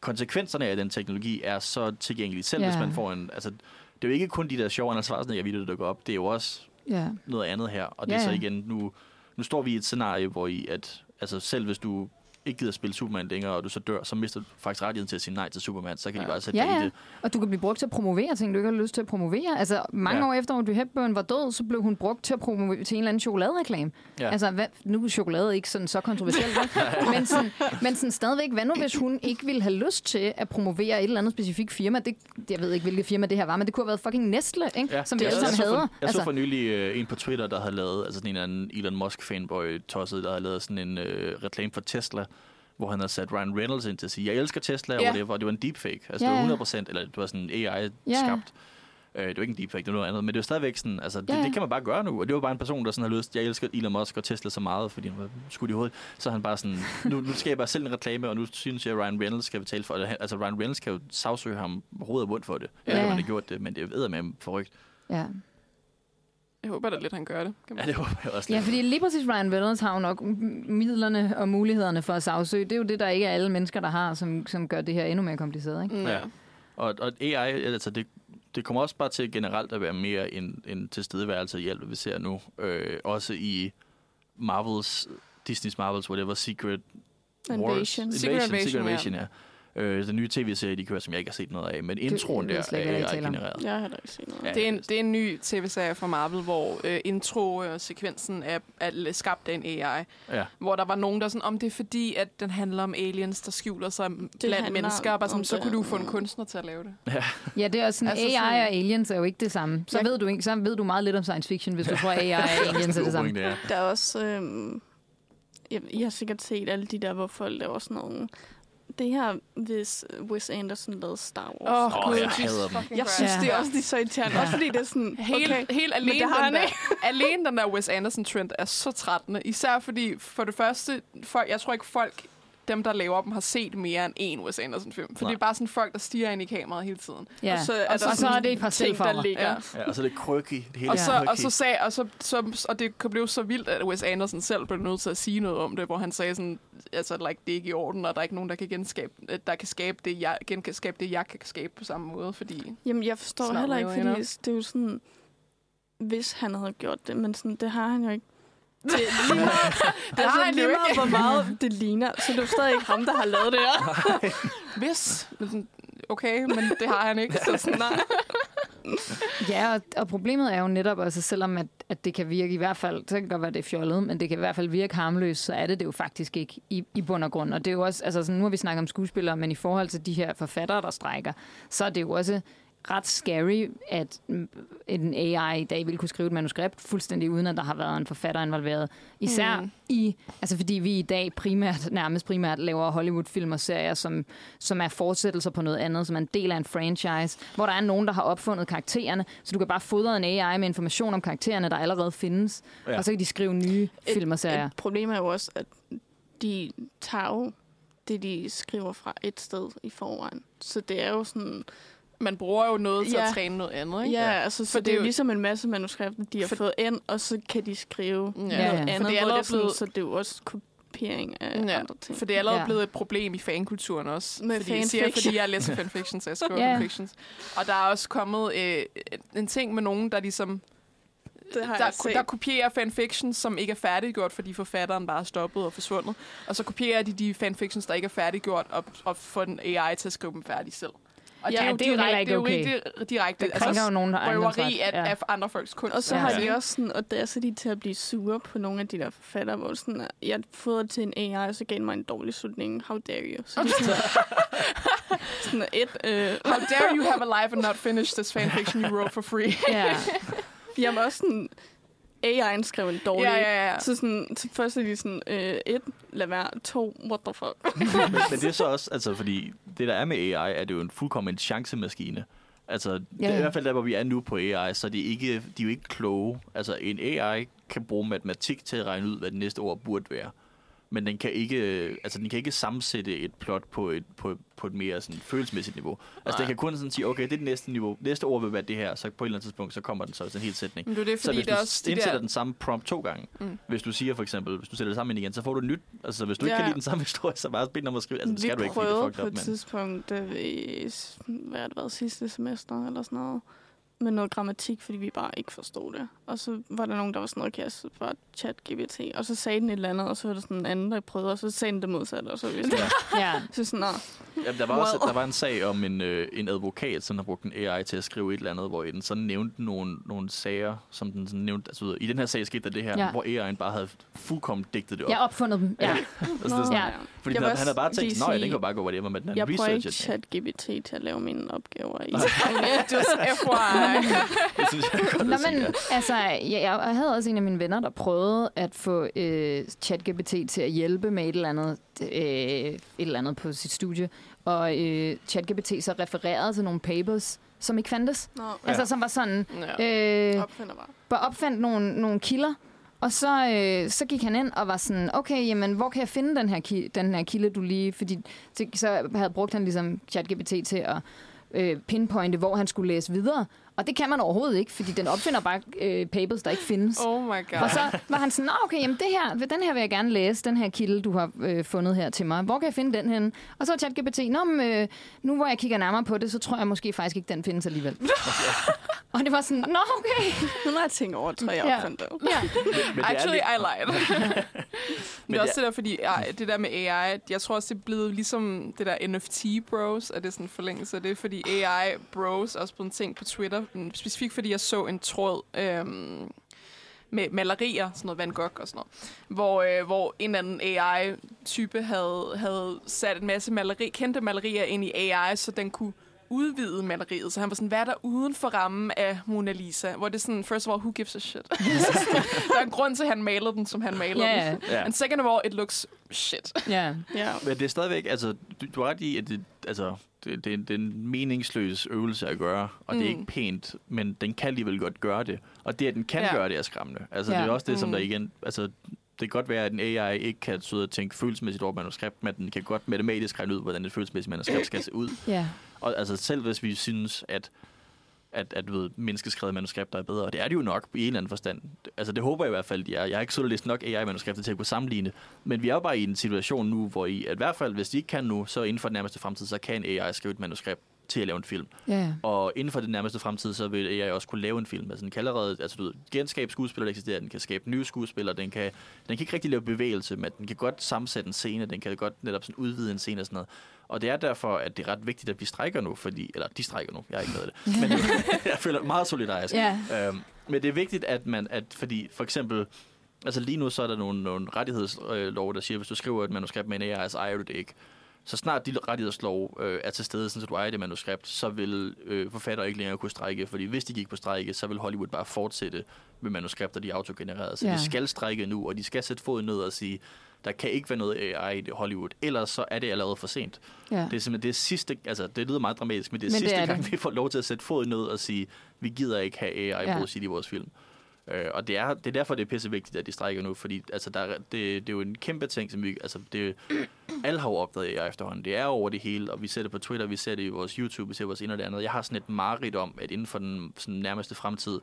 konsekvenserne af den teknologi er så tilgængelige, selv Ja. hvis man får en... Altså, det er jo ikke kun de der sjove Arnold Schwarzenegger-videoer, der går op. Det er jo også Ja. noget andet her. Og det Ja, er så igen, nu, nu står vi i et scenarie, hvor i, at altså, selv hvis du ikke gider spille Superman længere, og du så dør, så mister du faktisk rettigheden til at sige nej til Superman. Så kan de bare sætte Ja, dig i ja. det. Og du kan blive brugt til at promovere ting, du ikke har lyst til at promovere. Altså, mange Ja. år efter Audrey Hepburn var død, så blev hun brugt til at promovere til en eller anden chokoladereklame. Ja. Altså, hvad, nu er chokolade ikke sådan så kontroversielt, men, sådan, men sådan stadigvæk, hvad nu hvis hun ikke ville have lyst til at promovere et eller andet specifikt firma? Det, jeg ved ikke, hvilket firma det her var, men det kunne have været fucking Nestle, ikke? Ja, som vi alle sammen hader. jeg altså, så for nylig øh, en på Twitter, der havde lavet, altså sådan en eller anden Elon Musk-fanboy tosset, der havde lavet sådan en øh, reklame for Tesla, hvor han havde sat Ryan Reynolds ind til at sige, jeg elsker Tesla, Ja. og det var, det var en deepfake. Altså Ja, det var 100%, eller det var sådan AI-skabt. Ja. Øh, det var ikke en deepfake, det var noget andet, men det var stadigvæk sådan, altså det, ja. det kan man bare gøre nu, og det var bare en person, der sådan har lyst, jeg elsker Elon Musk og Tesla så meget, fordi han var skudt i hovedet, så han bare sådan, nu, nu skal jeg bare selv en reklame, og nu synes jeg, at Ryan Reynolds skal betale for det. Altså Ryan Reynolds kan jo sagsøge ham hoved og bund for det. Ved Ja, ja. han har gjort det, men det er med forrygt. ja. Jeg håber da lidt, han gør det. Kan Ja, man- det håber jeg også ja, fordi lige præcis Ryan Reynolds har jo nok midlerne og mulighederne for at sagsøge. Det er jo det, der ikke er alle mennesker, der har, som, som gør det her endnu mere kompliceret. Ikke? Mm, Ja. Og, og AI, altså det, det kommer også bare til generelt at være mere en, en tilstedeværelse i alt, hvad vi ser nu. Øh, også i Marvels, Disney's Marvels, whatever, Secret Invasion. Wars. Secret Invasion, Invasion, Secret ja. Invasion, ja. Øh, den nye tv-serie, de kører, som jeg ikke har set noget af, men introen ved der er I. AI-genereret. Jeg har ikke set noget. Ja. Det er, en, det er en ny tv-serie fra Marvel, hvor øh, intro-sekvensen er, er skabt af en AI. Ja. Hvor der var nogen, der sådan, om det er fordi, at den handler om aliens, der skjuler sig blandt handler mennesker. Og bare sådan, så det. kunne du få en kunstner til at lave det. Ja, det er også sådan, Altså AI sådan- og aliens er jo ikke det samme. Så, Jeg- ved du ikke, så ved du meget lidt om science fiction, hvis du tror, AI og aliens er det samme. ja. Der er også... Øhm, jeg, jeg har sikkert set alle de der, hvor folk laver sådan nogle... Det her, hvis Wes Anderson lavede Star Wars. Åh, Åh, Gud, jeg hader dem. Jeg synes, Ja. det er også lige så irriterende. Også fordi det er sådan, Helt, okay, helt alene, det har den der, alene den der Wes Anderson-trend er så trættende. Især fordi, for det første, folk, jeg tror ikke folk, dem der laver dem, har set mere end én Wes Anderson-film. For Nej. det er bare sådan folk, der stiger ind i kameraet hele tiden. Ja. og så er Og der så- så er det et par ting, der ligger. Ja. ja. Og så er det quirky. Det hele Og, så, og, så sagde, og, så, så, og det blev så vildt, at Wes Anderson selv blev nødt til at sige noget om det, hvor han sagde sådan, altså, like, det er ikke i orden, og der er ikke nogen, der kan genskabe, der kan skabe det, jeg, genskabe det, jeg kan skabe på samme måde, fordi... Jamen, jeg forstår heller ikke, fordi det er jo sådan... Hvis han havde gjort det, men sådan, det har han jo ikke. Det, meget, Det altså, har han lige meget, hvor meget det ligner, så det er jo stadig ikke ham, der har lavet det her. Hvis, okay, men det har han ikke, så sådan, nej. Ja, og, og problemet er jo netop, altså selvom at, at det kan virke i hvert fald, så kan det godt være, det er fjollet, men det kan i hvert fald virke harmløst, så er det det jo faktisk ikke i, i bund og grund. Og det er jo også, altså sådan, nu har vi snakket om skuespillere, men i forhold til de her forfattere, der strækker, så er det jo også ret scary, at en AI i dag ville kunne skrive et manuskript fuldstændig uden, at der har været en forfatter involveret. Især Mm. i, altså fordi vi i dag primært, nærmest primært laver Hollywood-film og serier, som, som er fortsættelser på noget andet, som er en del af en franchise, hvor der er nogen, der har opfundet karaktererne, så du kan bare fodre en AI med information om karaktererne, der allerede findes, Ja. og så kan de skrive nye film og serier. Et problem er jo også, at de tager jo det, de skriver fra et sted i forvejen. Så det er jo sådan... Man bruger jo noget til Ja. at træne noget andet, ikke? Ja, altså, så For det, det er jo ligesom en masse manuskripter, de har For- fået ind, og så kan de skrive Ja. noget Ja, ja. For andet, det er hvor det er allerede sådan, blevet- så det er jo også kopiering af Ja, andre ting. For det er allerede Ja. blevet et problem i fankulturen også. Med fordi, jeg siger, fanfiction. fordi jeg læser fanfiction, så jeg skriver Ja. fanfictions. Og der er også kommet øh, en ting med nogen, der ligesom det har der, jeg set. der kopierer fanfictions, som ikke er færdiggjort, fordi forfatteren bare er stoppet og forsvundet. Og så kopierer de de fanfictions, der ikke er færdiggjort, og, og får den AI til at skrive dem færdig selv. Og Ja, det er jo heller ikke det er jo okay. rigtig direkte. Det krænker jo nogen, røveri af, af andre folks kunst. Og så Ja. har Ja. de også sådan, og der er så de til at blive sure på nogle af de der forfattere, hvor sådan, at jeg fodrede til en AI, og så gav den mig en dårlig slutning. How dare you? Så de er sådan, sådan et, øh, How dare you have a life and not finish this fanfiction you wrote for free? Ja. jamen også sådan, AI'en skrev en dårlig. ja, ja, ja. Så sådan, så først er de sådan, øh, et, lad være, to, what the fuck. men, men det er så også, altså fordi det der er med AI, er det jo en fuldkommen chancemaskine. Altså, ja, Ja, ja. ja. i hvert fald der, hvor vi er nu på AI, så de er, ikke, de er jo ikke kloge. Altså, en AI kan bruge matematik til at regne ud, hvad det næste ord burde være. Men den kan ikke, altså, den kan ikke sammensætte et plot på et, på, på et mere sådan, følelsesmæssigt niveau. Altså, den kan kun sådan sige, okay, det er det næste niveau. Næste ord vil være det her, så på et eller andet tidspunkt, så kommer den så sådan en hel sætning. Men det er det, Så fordi hvis det du også de indsætter der... den samme prompt to gange, Mm. hvis du siger for eksempel, hvis du sætter det sammen ind igen, så får du et nyt. Altså, hvis du ikke Ja. kan lide den samme historie, så bare bed om at skrive. Altså, det skal vi du ikke, fordi det er prøvede fucked på up, et men... tidspunkt, da vi, hvad har det været, sidste semester eller sådan noget, med noget grammatik, fordi vi bare ikke forstod det. Og så var der nogen, der var sådan noget, okay, så bare chat GBT, og så sagde den et eller andet, og så var der sådan en anden, der prøvede, og så sagde den det modsatte, og så var vi sådan, Ja. så sådan, "Nå, Jamen, der var også Well. der var en sag om en, øh, en advokat, som har brugt en AI til at skrive et eller andet, hvor den så nævnte nogle, nogle sager, som den sådan nævnte. Altså, i den her sag skete der det her, Ja. hvor AI'en bare havde fuldkommen digtet det op. Jeg opfundet dem. Ja. altså, det sådan, Ja. Fordi Jeg den, vil han havde bare også tænkt, nej, den kan bare gå whatever, men den jeg bruger ikke chat GBT til at lave mine opgaver i. Just FYI. Det synes jeg godt Nå, men ja. altså, jeg, jeg havde også en af mine venner, der prøvede at få øh, ChatGPT til at hjælpe med et eller andet, øh, et eller andet på sit studie. Og øh, ChatGPT så refererede til nogle papers, som ikke fandtes. Nå, Ja. Altså, som var sådan, Ja. øh, opfinder bare. bare opfandt nogle, nogle kilder, og så, øh, så gik han ind og var sådan, okay, jamen, hvor kan jeg finde den her, ki- den her kilde, du lige... Fordi så, så havde brugt han ligesom ChatGPT til at øh, pinpointe, hvor han skulle læse videre. Og det kan man overhovedet ikke, fordi den opfinder bare øh, papers, der ikke findes. Oh my god. Og så var han sådan, okay, jamen det her, den her vil jeg gerne læse, den her kilde, du har øh, fundet her til mig. Hvor kan jeg finde den henne? Og så var ChatGPT, Nå, men, øh, nu hvor jeg kigger nærmere på det, så tror jeg måske faktisk ikke, den findes alligevel. og det var sådan, Nå, okay. Nu har jeg tænkt over, tror jeg Ja. opfandt det. Ja. Er Actually, I lied. Men det er også det det der, fordi ja, det der med AI, jeg tror også, det er blevet ligesom det der NFT-bros, er det sådan en forlængelse af det, fordi AI-bros er også blevet en ting på Twitter, specifikt fordi jeg så en tråd øhm, med malerier, sådan noget Van Gogh og sådan noget, hvor, øh, hvor en eller anden AI-type havde, havde sat en masse maleri, kendte malerier ind i AI, så den kunne udvide maleriet. Så han var sådan, hvad er der uden for rammen af Mona Lisa? Hvor det er sådan, first of all, who gives a shit? der er en grund til, at han malede den, som han malede Ja, den. Ja. And second of all, it looks shit. Ja. Ja. Men det er stadigvæk, altså, du, du har ret i, at det, altså, det, det, er- det er en meningsløs øvelse at gøre, og mm. det er Mm. ikke pænt, men den kan alligevel godt gøre det. Og det, at den kan Ja. gøre det, er skræmmende. Altså, Ja. det er også det, som Mm. der igen, altså, det kan godt være, at en AI ikke kan sidde og tænke følelsesmæssigt over manuskript, men den kan godt matematisk regne ud, hvordan et følelsesmæssigt manuskript skal se ud. Ja. Og altså, selv hvis vi synes, at at, at ved, menneskeskrevede manuskripter er bedre. Og det er det jo nok i en eller anden forstand. Altså det håber jeg i hvert fald, de er. Jeg har ikke så læst nok AI-manuskripter til at kunne sammenligne. Men vi er jo bare i en situation nu, hvor I, at i hvert fald, hvis de ikke kan nu, så inden for den nærmeste fremtid, så kan AI skrive et manuskript til at lave en film. Ja. Og inden for den nærmeste fremtid, så vil AI også kunne lave en film. Altså den kan allerede, altså du ved, genskabe skuespillere, der eksisterer, den kan skabe nye skuespillere, den kan, den kan ikke rigtig lave bevægelse, men den kan godt sammensætte en scene, den kan godt netop sådan udvide en scene og sådan noget. Og det er derfor, at det er ret vigtigt, at vi strækker nu, fordi, eller de strækker nu, jeg har ikke noget af det, men jeg føler meget solidarisk. Ja. Øhm, men det er vigtigt, at man, at, fordi for eksempel, altså lige nu så er der nogle, nogle rettighedslov, der siger, at hvis du skriver et manuskript med en AI, så ejer du det ikke. Så snart de rettighedslov øh, er til stede, så du ejer det manuskript, så vil øh, forfatter ikke længere kunne strække, fordi hvis de gik på strække, så vil Hollywood bare fortsætte med manuskripter, de er autogenererede. Så ja. de skal strække nu, og de skal sætte foden ned og sige, der kan ikke være noget AI i Hollywood, ellers så er det allerede for sent. ja. Det er simpelthen det er sidste, altså det lyder meget dramatisk, men det er Men det sidste er gang, det. vi får lov til at sætte foden ned og sige, vi gider ikke have AI Ja. ja. i vores film. Øh, og det er, det er derfor, det er pisse vigtigt, at de strækker nu, fordi altså, der er, det, det er jo en kæmpe ting, som vi, altså, det, alle har jo opdaget AI efterhånden. Det er over det hele, og vi ser det på Twitter, vi ser det i vores YouTube, vi ser vores ene og det andet. Jeg har sådan et mareridt om, at inden for den sådan, nærmeste fremtid,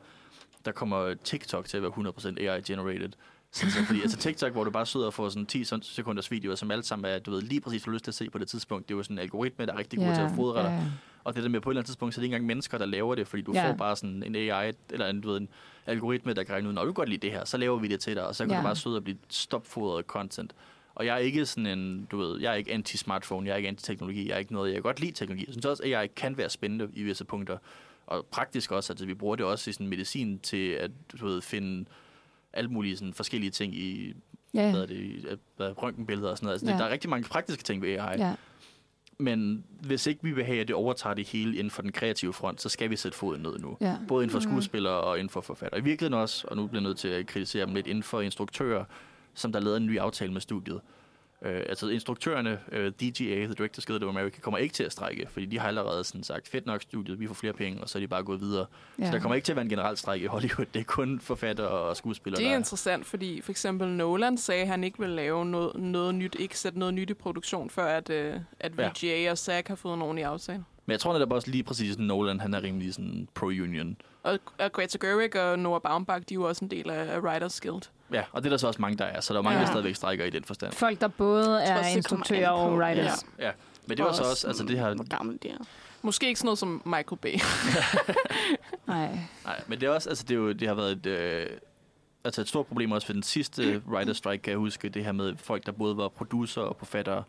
der kommer TikTok til at være 100% AI-generated. Så, så, fordi altså TikTok, hvor du bare sidder og får sådan 10 sekunders videoer, som alle sammen er, du ved, lige præcis, du har lyst til at se på det tidspunkt. Det er jo sådan en algoritme, der er rigtig god til at fodre dig. ja. Og det der med på et eller andet tidspunkt, så er det ikke engang mennesker, der laver det, fordi du ja. får bare sådan en AI, eller en, du ved, en algoritme, der kan regne ud, når du godt lide det her, så laver vi det til dig, og så kan ja. du bare sidde og blive stopfodret content. Og jeg er ikke sådan en, du ved, jeg er ikke anti-smartphone, jeg er ikke anti-teknologi, jeg er ikke noget, jeg kan godt lide teknologi. Jeg synes også, at AI kan være spændende i visse punkter, og praktisk også, altså vi bruger det også i sådan medicin til at, du ved, finde alle mulige sådan forskellige ting i, Ja. hvad er det, i, hvad, røntgenbilleder og sådan noget. Altså, Ja. det, der er rigtig mange praktiske ting ved AI. ja. Men hvis ikke vi vil have, at det overtager det hele inden for den kreative front, så skal vi sætte foden ned nu. Ja. Både inden for skuespillere og inden for forfatter. I virkeligheden også, og nu bliver jeg nødt til at kritisere dem lidt, inden for instruktører, som der lavede en ny aftale med studiet. Øh, altså instruktørerne, øh, DGA, The Directors Guild of America, kommer ikke til at strække, fordi de har allerede sådan sagt, fedt nok studiet, vi får flere penge, og så er de bare gået videre. Ja. Så der kommer ikke til at være en generel strække i Hollywood. Det er kun forfattere og skuespillere, Det er der interessant, fordi for eksempel Nolan sagde, at han ikke vil lave noget, noget nyt, ikke sætte noget nyt i produktion, før at, øh, at Ja. VGA og SAG har fået en ordentlig aftale. Men jeg tror netop også lige præcis, at Nolan, han er rimelig sådan pro-union. Og, og Greta Gerwig og Noah Baumbach, de er jo også en del af Writers Guild. Ja, og det er der så også mange, der er, så der er mange, ja. Ja. der stadigvæk strækker i den forstand. Folk, der både er også, det instruktører og writers. Ja. Men det var Og så også, altså det her, Hvor gammel de er. Måske ikke sådan noget som Michael Bay. Nej. nej, men det er også, altså det, er jo, det har været et, øh, altså et stort problem også for den sidste writer strike, kan jeg huske, det her med folk, der både var producer og forfattere.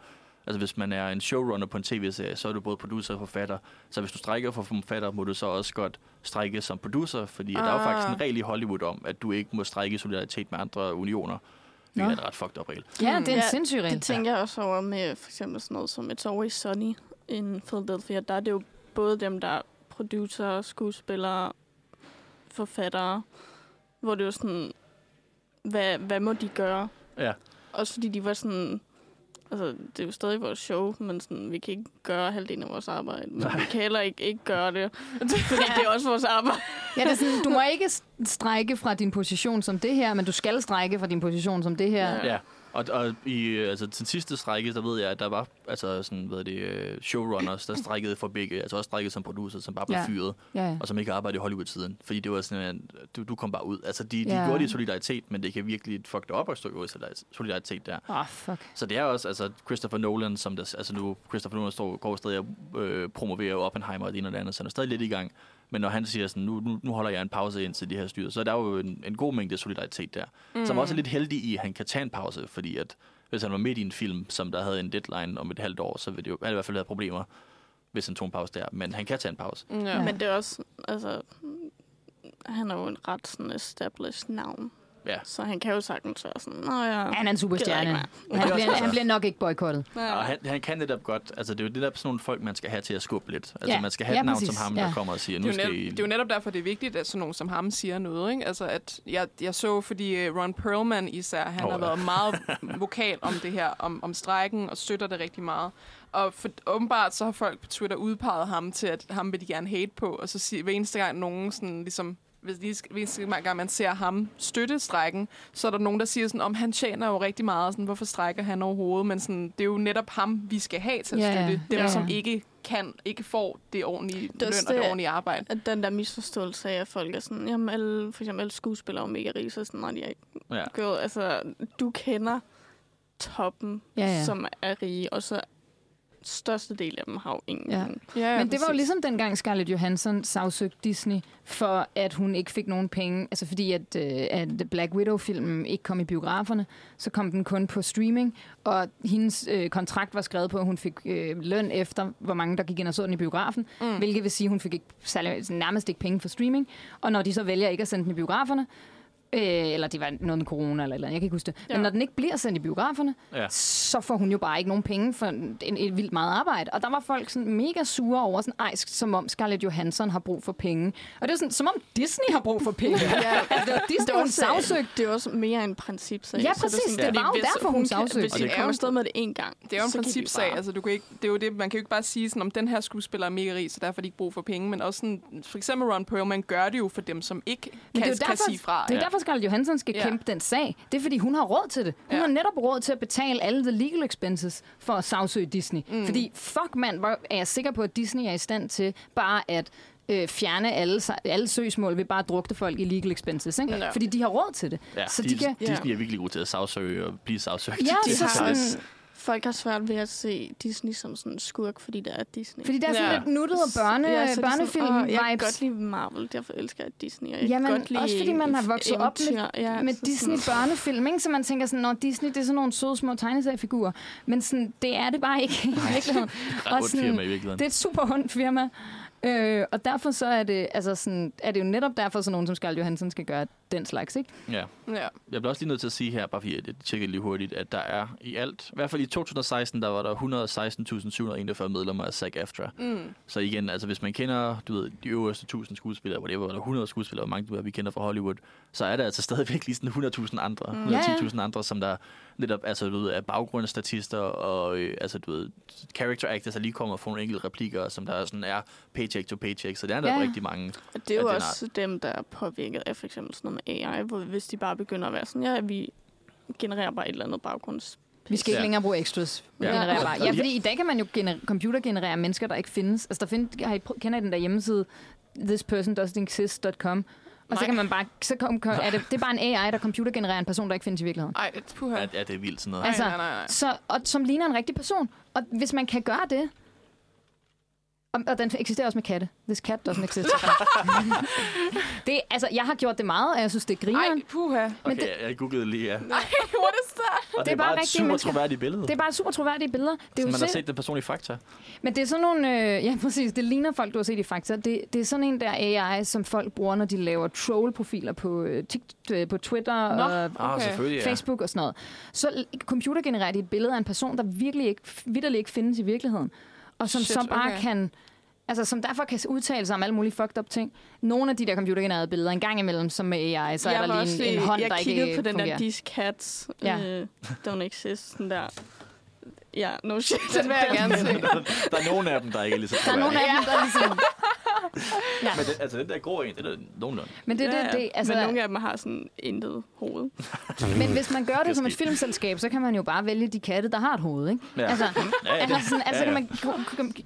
Altså hvis man er en showrunner på en tv-serie, så er du både producer og forfatter. Så hvis du strækker for forfatter, må du så også godt strække som producer, fordi ah. der er jo Ah. faktisk en regel i Hollywood om, at du ikke må strække i solidaritet med andre unioner. Det er en ret fucked up regel. Ja, det er en Ja, sindssyg regel. Det tænker jeg også over med for eksempel sådan noget som It's Always Sunny in Philadelphia. Der er det jo både dem, der er producer, skuespillere, forfattere, hvor det er jo sådan, hvad, hvad må de gøre? Ja. Også fordi de var sådan, altså det er jo stadig vores show, men sådan, vi kan ikke gøre halvdelen af vores arbejde. Men vi kan heller ikke, ikke gøre det, fordi det er også vores arbejde. Ja, det er sådan, du må ikke strække fra din position som det her, men du skal strække fra din position som det her. Ja. Ja, og, og i altså, den sidste strække, der ved jeg, at der var altså, sådan, hvad det, øh, showrunners, der strækkede for begge, altså også strækkede som producer, som bare blev Ja. fyret, Ja, ja. og som ikke arbejdede i Hollywood siden. Fordi det var sådan, at du, du kom bare ud. Altså, de, de Ja. gjorde det i solidaritet, men det kan virkelig fuck dig op at stå i solidaritet der. Åh, oh, fuck. Så det er også, altså Christopher Nolan, som der, altså nu, Christopher Nolan står, går stadig og øh, promoverer Oppenheimer og det ene og det andet, så han er stadig lidt i gang. Men når han siger sådan, nu, nu, nu holder jeg en pause ind til de her styr, så er der jo en, en god mængde solidaritet der. Mm. Som også er lidt heldig i, at han kan tage en pause, fordi at hvis han var midt i en film, som der havde en deadline om et halvt år, så ville det jo han i hvert fald have problemer, hvis han tog en pause der. Men han kan tage en pause. Ja. Ja. Men det er også, altså, han er jo en ret sådan established navn. Ja. Så han kan jo sagtens være sådan, nå ja, Han er en superstjerne. Han mere. bliver, han bliver nok ikke boykottet. ja. Og han, han kan netop godt, altså det er jo netop sådan nogle folk, man skal have til at skubbe lidt. Altså Ja. man skal have Ja, et navn præcis. som ham, Ja. der kommer og siger, Det nu er, jo skal I... det er jo netop derfor, det er vigtigt, at sådan nogen som ham siger noget. Ikke? Altså, at jeg, jeg så, fordi øh, Ron Perlman især, han oh, har ja. været meget vokal om det her, om, om strækken, og støtter det rigtig meget. Og for, åbenbart så har folk på Twitter udpeget ham til, at ham vil de gerne hate på, og så siger, hver eneste gang nogen sådan ligesom hvis lige, eneste gang man ser ham støtte strækken, så er der nogen, der siger sådan, om han tjener jo rigtig meget, sådan, hvorfor strækker han overhovedet? Men sådan, det er jo netop ham, vi skal have til at Ja, ja. støtte. Dem, Ja, ja. som ikke kan, ikke får det ordentlige er løn og det det- ordentlige arbejde. At den der misforståelse af, at folk er sådan, jamen alle, for eksempel alle skuespillere er mega rige, så sådan, nej, de er ikke Ja. Altså, du kender toppen, Ja, ja. som er rige, og så største del af dem har jo ingen. Ja. Ja. Ja, Men det var jo ligesom dengang Scarlett Johansson sagsøgte Disney for, at hun ikke fik nogen penge. Altså fordi, at, øh, at Black Widow-filmen ikke kom i biograferne, så kom den kun på streaming. Og hendes øh, kontrakt var skrevet på, at hun fik øh, løn efter, hvor mange der gik ind og så den i biografen. Mm. Hvilket vil sige, at hun fik ikke, særlig, nærmest ikke penge for streaming. Og når de så vælger ikke at sende den i biograferne, øh, eller det var noget med corona eller eller andet, jeg kan ikke huske det. Men Ja. når den ikke bliver sendt i biograferne, Ja. så får hun jo bare ikke nogen penge for en, en, et vildt meget arbejde. Og der var folk sådan mega sure over, sådan, ej, som om Scarlett Johansson har brug for penge. Og det er sådan, som om Disney har brug for penge. ja. altså, det var Disney, Det er, hun også, sagsøgte. det er også mere en principsag. Ja, så præcis. sådan, Det fordi var jo derfor, hun kan- sagsøgte. Hvis Og de det kommer kan- afsted med det en gang, Det er jo en principsag. bare- Altså, du kan ikke, det er jo det, man kan jo ikke bare sige, sådan, om den her skuespiller er mega rig, så derfor har de ikke brug for penge. Men også sådan, for eksempel Ron Perlman gør det jo for dem, som ikke kan, det er jo kan derfor, sige fra. det er Ja. derfor, Scarlett Johansson skal Ja. kæmpe den sag. Det er, fordi hun har råd til det. Hun Ja. har netop råd til at betale alle the legal expenses for at sagsøge Disney. Mm. Fordi fuck mand, hvor er jeg sikker på, at Disney er i stand til bare at øh, fjerne alle, alle søgsmål ved bare at drukte folk i legal expenses. Ikke? Ja. Fordi de har råd til det. Ja, så de, de kan... Disney er virkelig gode til at sagsøge og blive sagsøgt. Ja, De så har sådan, Folk har svært ved at se Disney som sådan en skurk, fordi det er Disney. fordi det er sådan Ja. lidt nuttet og børne, Ja, så er sådan, børnefilm "Åh, vibes. Jeg kan godt lide Marvel, derfor elsker jeg Disney. Og jeg Jamen, godt lide også fordi man har vokset op med, ja, med så Disney sådan- børnefilm, ikke? så man tænker sådan, når Disney, det er sådan nogle søde små tegneseriefigurer. Men sådan, det er det bare ikke i virkeligheden. Og sådan- firma i virkeligheden. Det er et super ondt firma. Øh, og derfor så er det, altså sådan, er det jo netop derfor, så nogen som Scarlett Johansson skal gøre den slags, ikke? Ja. Ja. Jeg bliver også lige nødt til at sige her, bare fordi jeg tjekker lige hurtigt, at der er i alt, i hvert fald i 2016, der var der 116.741 medlemmer af SAG-AFTRA. Mm. Så igen, altså hvis man kender, du ved, de øverste 1000 skuespillere, hvor det var der 100 skuespillere, hvor mange du ved, vi kender fra Hollywood, så er der altså stadigvæk lige sådan 100.000 andre, Mm. 110.000 andre, som der netop, altså du ved, er baggrundsstatister og, øh, altså du ved, character actors, der lige kommer og får nogle enkelte replikker, som der sådan er paycheck to paycheck, så det er der Ja, rigtig mange. Og det er jo også dem, der er påvirket af for eksempel sådan noget AI, hvor hvis de bare begynder at være sådan, ja, vi genererer bare et eller andet baggrunds... Vi skal ikke Ja. længere bruge extras. Vi Ja. genererer bare. Ja, fordi i dag kan man jo gener- computergenerere mennesker, der ikke findes. Altså, der find, har I kender I den der hjemmeside, thispersondoesn'texist.com? Og så Nej. kan man bare, så kom, kom, er det, det er bare en AI, der computergenererer en person, der ikke findes i virkeligheden. Ej, puha. Ja, det er vildt sådan noget. Nej, Altså, nej, nej, nej. Så, og, som ligner en rigtig person. Og hvis man kan gøre det, og, og den eksisterer også med katte. This cat doesn't exist. det, altså, jeg har gjort det meget, og jeg synes, det er grineren. Ej, puha. men Okay, det- jeg, googlede lige, ja. Ej, what is that? Og Det er bare bare super mennesker. troværdigt billede. Det er bare super troværdige billeder. Det er jo man har set den personlige fakta. Men det er sådan nogle... Øh, ja, præcis. Det ligner folk, du har set i Fakta. Det, det er sådan en der AI, som folk bruger, når de laver troll-profiler på, øh, TikTok, øh, på Twitter Nå. og Ah, Okay. ja. Facebook og sådan noget. Så computergenererer de et billede af en person, der virkelig ikke, vidderligt ikke findes i virkeligheden. Og som Shit, så bare okay. kan... Altså, som derfor kan udtale sig om alle mulige fucked up ting. Nogle af de der computergenererede billeder, en gang imellem, som med AI, så jeg er der lige en, en hånd, jeg der kiggede ikke på den fungerer. der These Cats Ja. øh, Don't Exist, sådan der. Ja, no shit. Den vil jeg gerne se. der er nogle af dem, der ikke er lige så Der er nogle af dem, der ligesom... Ja. Men det, altså, den der grå en, det er nogenlunde. Men det er Ja, det, det, altså, Men nogle af dem har sådan intet hoved. Men hvis man gør det som et filmselskab, så kan man jo bare vælge de katte, der har et hoved, ikke? Ja. Altså, Ja, ja, altså, det- sådan, altså ja, kan ja. man ko-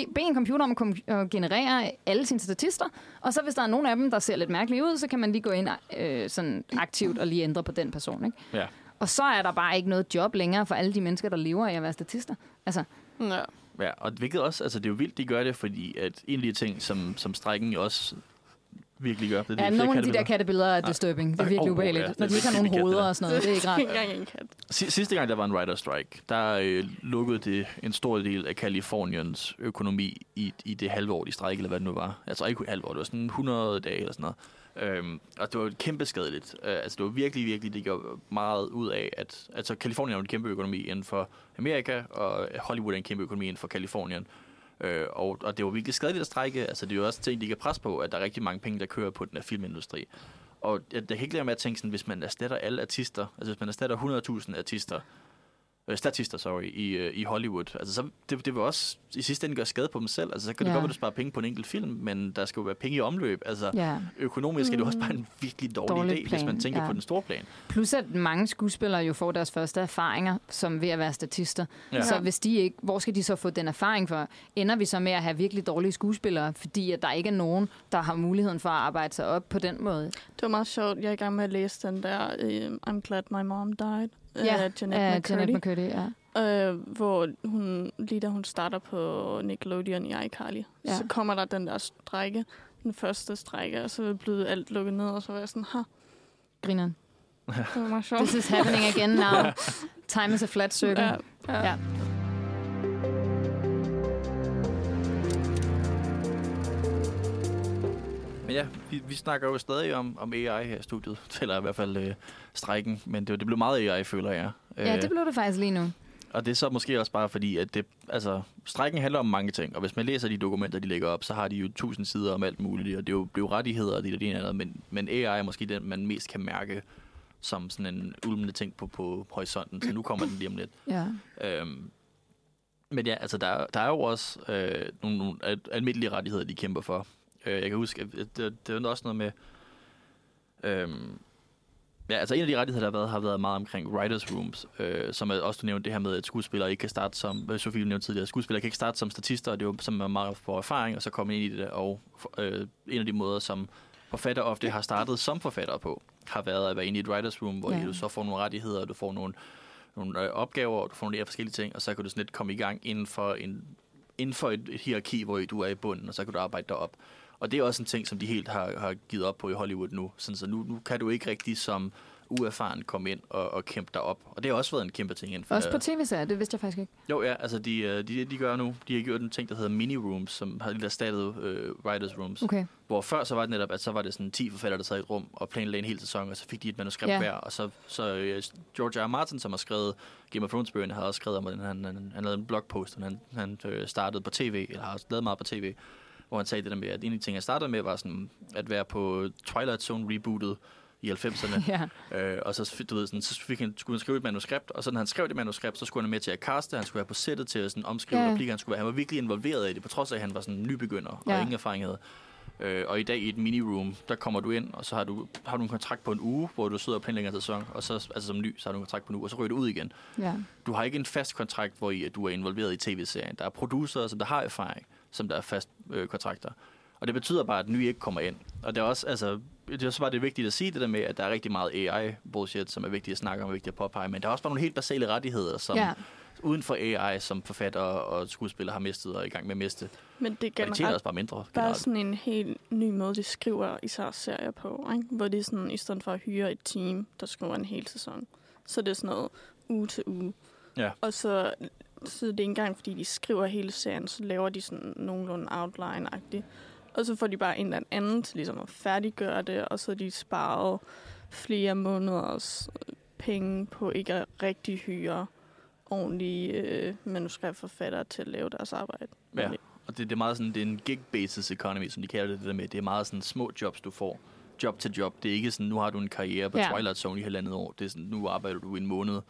ge- bede en computer om at generere alle sine statister, og så hvis der er nogen af dem, der ser lidt mærkelige ud, så kan man lige gå ind øh, sådan aktivt og lige ændre på den person, ikke? Ja. Og så er der bare ikke noget job længere for alle de mennesker, der lever af at være statister. Altså, Ja. Ja, og hvilket også, altså det er jo vildt, de gør det, fordi at en af de ting, som, som strækken jo også virkelig gør, det er ja, de nogle af de der kattebilleder. er Nej. disturbing. Det er virkelig åh, ubehageligt. ja, det Når de ikke har nogen hoveder der. og sådan noget. Det er ikke rart. Ikke engang en kat. Si- Sidste gang, der var en writer strike, der øh, lukkede det en stor del af Kaliforniens økonomi i, i det halve år, de strejkede, eller hvad det nu var. Altså ikke halve år, det var sådan 100 dage eller sådan noget. Øhm, og det var kæmpe skadeligt. Øh, altså det var virkelig, virkelig, det gjorde meget ud af, at altså Kalifornien er en kæmpe økonomi inden for Amerika, og Hollywood er en kæmpe økonomi inden for Kalifornien. Øh, og, og det var virkelig skadeligt at strække. Altså det er jo også ting, de kan presse på, at der er rigtig mange penge, der kører på den her filmindustri. Og jeg, jeg kan ikke lade med at tænke sådan, hvis man erstatter alle artister, altså hvis man erstatter 100.000 artister, øh, statister, sorry, i, øh, i Hollywood. Altså, så det, det vil også i sidste ende gøre skade på dem selv. Altså, så kan det Ja. godt være, at du sparer penge på en enkelt film, men der skal jo være penge i omløb. Altså, Ja. økonomisk er det også bare en virkelig dårlig, Dårlig idé, hvis plan, man tænker ja. på den store plan. Plus at mange skuespillere jo får deres første erfaringer som ved at være statister. Ja. Så hvis de ikke, hvor skal de så få den erfaring for? Ender vi så med at have virkelig dårlige skuespillere, fordi at der ikke er nogen, der har muligheden for at arbejde sig op på den måde? Det var meget sjovt. Jeg er i gang med at læse den der uh, I'm Glad My Mom Died. Ja, af Jeanette af McCurdy. McCurdy, ja. Øh, hvor hun, lige da hun starter på Nickelodeon i iCarly, Ja. så kommer der den der strække, den første strække, og så er blevet alt lukket ned, og så var jeg sådan, ha, Grineren. det var meget sjovt. This is happening again now. Time is a flat circle. Ja, ja. Ja. Men ja, vi, vi snakker jo stadig om, om AI her i studiet, eller i hvert fald øh, strækken, men det, det blev meget AI, føler jeg. Ja, Øh, det blev det faktisk lige nu. Og det er så måske også bare fordi, at det, altså, strækken handler om mange ting, og hvis man læser de dokumenter, de lægger op, så har de jo tusind sider om alt muligt, og det er jo, det er jo rettigheder og det og det andet, men, men AI er måske den, man mest kan mærke som sådan en ulmende ting på, på horisonten, så nu kommer den lige om lidt. Ja. Øhm, men ja, altså, der, er- der er jo også øh, nogle, nogle al- almindelige rettigheder, de kæmper for. Øh, jeg kan huske, at det, det er også noget med... Øhm, ja, altså en af de rettigheder, der har været, har været meget omkring writers rooms, øh, som er også du nævnte det her med, at skuespillere ikke kan starte som, øh, Sofie nævnte tidligere, skuespillere kan ikke starte som statister, og det er jo som er meget for erfaring, og så komme ind i det, og øh, en af de måder, som forfatter ofte har startet som forfatter på, har været at være inde i et writers room, hvor Ja. du så får nogle rettigheder, og du får nogle nogle øh, opgaver, og du får nogle af forskellige ting, og så kan du sådan lidt komme i gang inden for, en, inden for et, et hierarki, hvor du er i bunden, og så kan du arbejde derop. Og det er også en ting, som de helt har, har givet op på i Hollywood nu. Sådan, så nu, nu kan du ikke rigtig som uerfaren komme ind og, og kæmpe dig op. Og det har også været en kæmpe ting inden for Også på tv-serier, det vidste jeg faktisk ikke. Jo, ja, altså de, øh, de, de gør nu, de har gjort en ting, der hedder mini-rooms, som har lidt erstattet øh, writers rooms. Okay. Hvor før så var det netop, at så var det sådan 10 forfattere, der sad i et rum og planlagde en hel sæson, og så fik de et manuskript Ja. hver. Og så, så øh, George R. R. Martin, som har skrevet Game of Thrones-bøgerne, har også skrevet om, at han, han, han lavede en blogpost, og han, han øh, startede på tv, eller har også lavet meget på tv, hvor han sagde det der med, at en af de ting, jeg startede med, var sådan at være på Twilight Zone rebootet i 90'erne. Ja. Øh, og så, du ved, sådan, så fik han, skulle han skrive et manuskript, og så når han skrev det manuskript, så skulle han med til at caste, han skulle være på sættet til at sådan, omskrive Ja, replikker, han, skulle være, han var virkelig involveret i det, på trods af, at han var sådan nybegynder Ja. og ingen erfaring havde. Øh, og i dag i et mini-room, der kommer du ind, og så har du, har du en kontrakt på en uge, hvor du sidder og planlægger en sæson, og så, altså som ny, så har du en kontrakt på en uge, og så ryger du ud igen. ja. Du har ikke en fast kontrakt, hvor i, at du er involveret i tv-serien. Der er producer, som der har erfaring, som der er fast øh, kontrakter. Og det betyder bare, at nye ikke kommer ind. Og det er også, altså, det er også bare det er vigtigt at sige det der med, at der er rigtig meget AI-bullshit, som er vigtigt at snakke om, og vigtigt at påpege. Men der er også bare nogle helt basale rettigheder, som ja. uden for AI, som forfatter og skuespiller har mistet og er i gang med at miste. Men det er Og de generelt også bare mindre. bare Generelt. sådan en helt ny måde, de skriver især serier på. Ikke? Hvor det er sådan, i stedet for at hyre et team, der skriver en hel sæson, så er det sådan noget uge til uge. Ja. Og så, så er det ikke engang, fordi de skriver hele serien, så laver de sådan nogenlunde outline-agtigt. Og så får de bare en eller anden til ligesom at færdiggøre det, og så har de sparet flere måneders øh, penge på ikke at rigtig hyre ordentlige øh, manuskriptforfattere til at lave deres arbejde. Ja. Og det, det er meget sådan, det er en gig-basis economy, som de kalder det, det der med. Det er meget sådan små jobs, du får. Job til job. Det er ikke sådan, nu har du en karriere på Ja. ja. Twilight Zone i halvandet år. Det er sådan, nu arbejder du i en måned.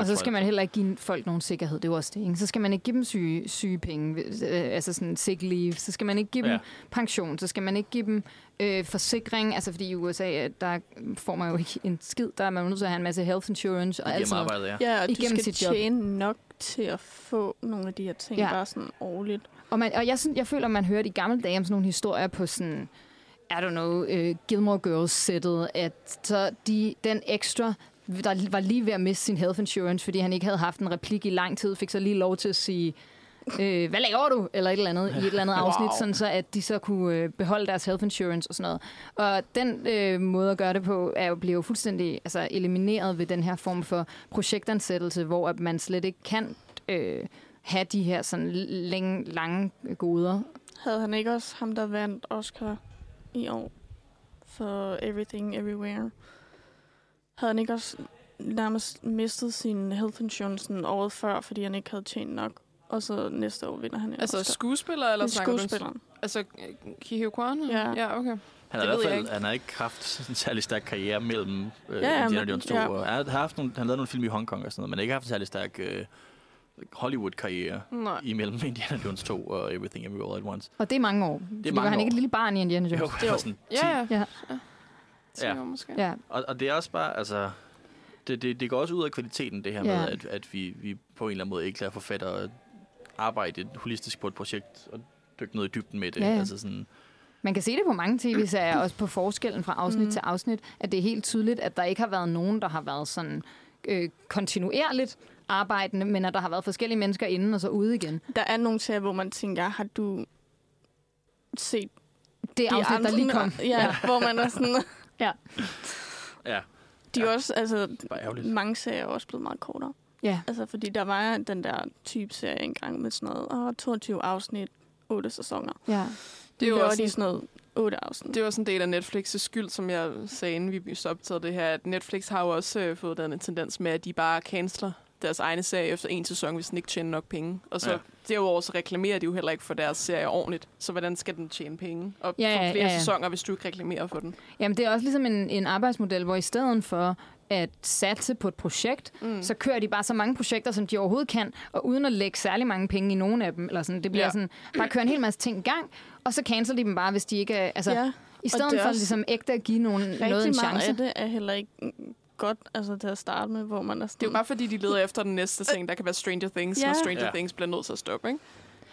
Og så skal man heller ikke give folk nogen sikkerhed, det er jo også det. Ikke? Så skal man ikke give dem syge, sygepenge, øh, altså sådan sick leave. Så skal man ikke give dem Ja. pension. Så skal man ikke give dem øh, forsikring. Altså fordi i USA, der får man jo ikke en skid. Der er man nødt til at have en masse health insurance og alt Igennem sådan noget. arbejdet, ja. Ja, og du Igennem skal tjene nok til at få nogle af de her ting, Ja. bare sådan årligt. Og, man, og jeg, synes, jeg føler, man hørte i gamle dage om sådan nogle historier på sådan, I don't know, uh, Gilmore Girls-sættet, at så de, den ekstra, der var lige ved at miste sin health insurance, fordi han ikke havde haft en replik i lang tid, fik så lige lov til at sige, øh, hvad laver du? Eller et eller andet i et eller andet afsnit, Wow. sådan så at de så kunne øh, beholde deres health insurance og sådan noget. Og den øh, måde at gøre det på, er jo, bliver jo fuldstændig altså, elimineret ved den her form for projektansættelse, hvor at man slet ikke kan øh, have de her sådan længe, lange goder. Havde han ikke også ham, der vandt Oscar i år for Everything Everywhere? Havde han ikke også nærmest mistet sin health insurance året før, fordi han ikke havde tjent nok? Og så næste år vinder han en Altså Oscar. skuespiller, eller er snakker du- skuespilleren. Altså Ki Kwan? Ja. ja, okay. Han har, i hvert fald, ikke. han har ikke haft en særlig stærk karriere mellem øh, Ja, Indiana Jones 2. ja. Og han, har haft nogle, han har lavet nogle film i Hongkong og sådan noget, men ikke haft en særlig stærk øh, Hollywood-karriere Nej. imellem Indiana Jones 2 og Everything Everywhere All at Once. Og det er mange år. Det er var mange han ikke år. et lille barn i Indiana Jones? Jo, det var sådan 10. Ja, ja. Ja, Ja. år måske. ja. Og, og det er også bare, altså... Det, det, det går også ud af kvaliteten, det her Ja. med, at, at vi, vi på en eller anden måde ikke lader forfattere at arbejde holistisk på et projekt og dykke ned i dybden med det. Ja. Altså sådan, Man kan se det på mange tv-serier, også på forskellen fra afsnit Mm. til afsnit, at det er helt tydeligt, at der ikke har været nogen, der har været sådan øh, kontinuerligt arbejdende, men at der har været forskellige mennesker inden og så ude igen. Der er nogle serier, hvor man tænker, har du set Det de afsnit, andre? der lige kom. Ja, ja. hvor man er sådan... ja, De er Ja. også, altså, mange serier er også blevet meget kortere. Ja. Altså, fordi der var den der type serie engang med sådan noget, åh, 22 afsnit, 8 sæsoner. ja. Det er jo også de sådan noget 8 afsnit. Det er også en del af Netflix' skyld, som jeg sagde, inden vi så optaget det her, at Netflix har jo også øh, fået den en tendens med, at de bare canceler deres egne serie efter en sæson, hvis den ikke tjener nok penge. Og så Ja. derudover så reklamerer de jo heller ikke for deres serie ordentligt. Så hvordan skal den tjene penge? Og Ja, få flere ja, ja. sæsoner, hvis du ikke reklamerer for den. Jamen, det er også ligesom en, en arbejdsmodel, hvor i stedet for at satse på et projekt, Mm. så kører de bare så mange projekter, som de overhovedet kan, og uden at lægge særlig mange penge i nogen af dem. Eller sådan. Det bliver ja. Sådan, bare køre en hel masse ting i gang, og så canceler de dem bare, hvis de ikke er... Altså, ja. I stedet det er for ligesom ægte at give nogen, rigtig noget en meget chance. af det er heller ikke godt altså, til at starte med, hvor man er sådan... Det er jo bare fordi, de leder efter den næste ting. Der kan være Stranger Things, Ja. ja. og Stranger Ja. ja. Things bliver nødt til at stoppe, ikke?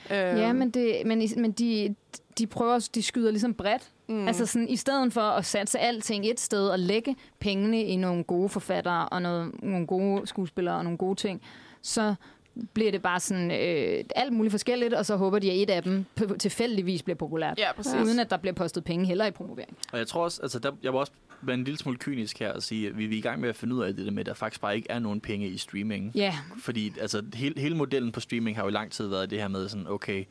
Ja, Øhm, men, det, men, men de, de prøver, de skyder ligesom bredt. Mm. Altså sådan, i stedet for at satse alting et sted og lægge pengene i nogle gode forfattere og noget, nogle gode skuespillere og nogle gode ting, så bliver det bare sådan øh, alt muligt forskelligt, og så håber de, at et af dem p- tilfældigvis bliver populært. Ja, præcis. Uden at der bliver postet penge heller i promovering. Og jeg tror også, altså der, jeg var også være en lille smule kynisk her og sige, at vi, vi er i gang med at finde ud af det der med, at der faktisk bare ikke er nogen penge i streaming. Ja, Fordi altså, hele, hele modellen på streaming har jo i lang tid været det her med sådan, okay,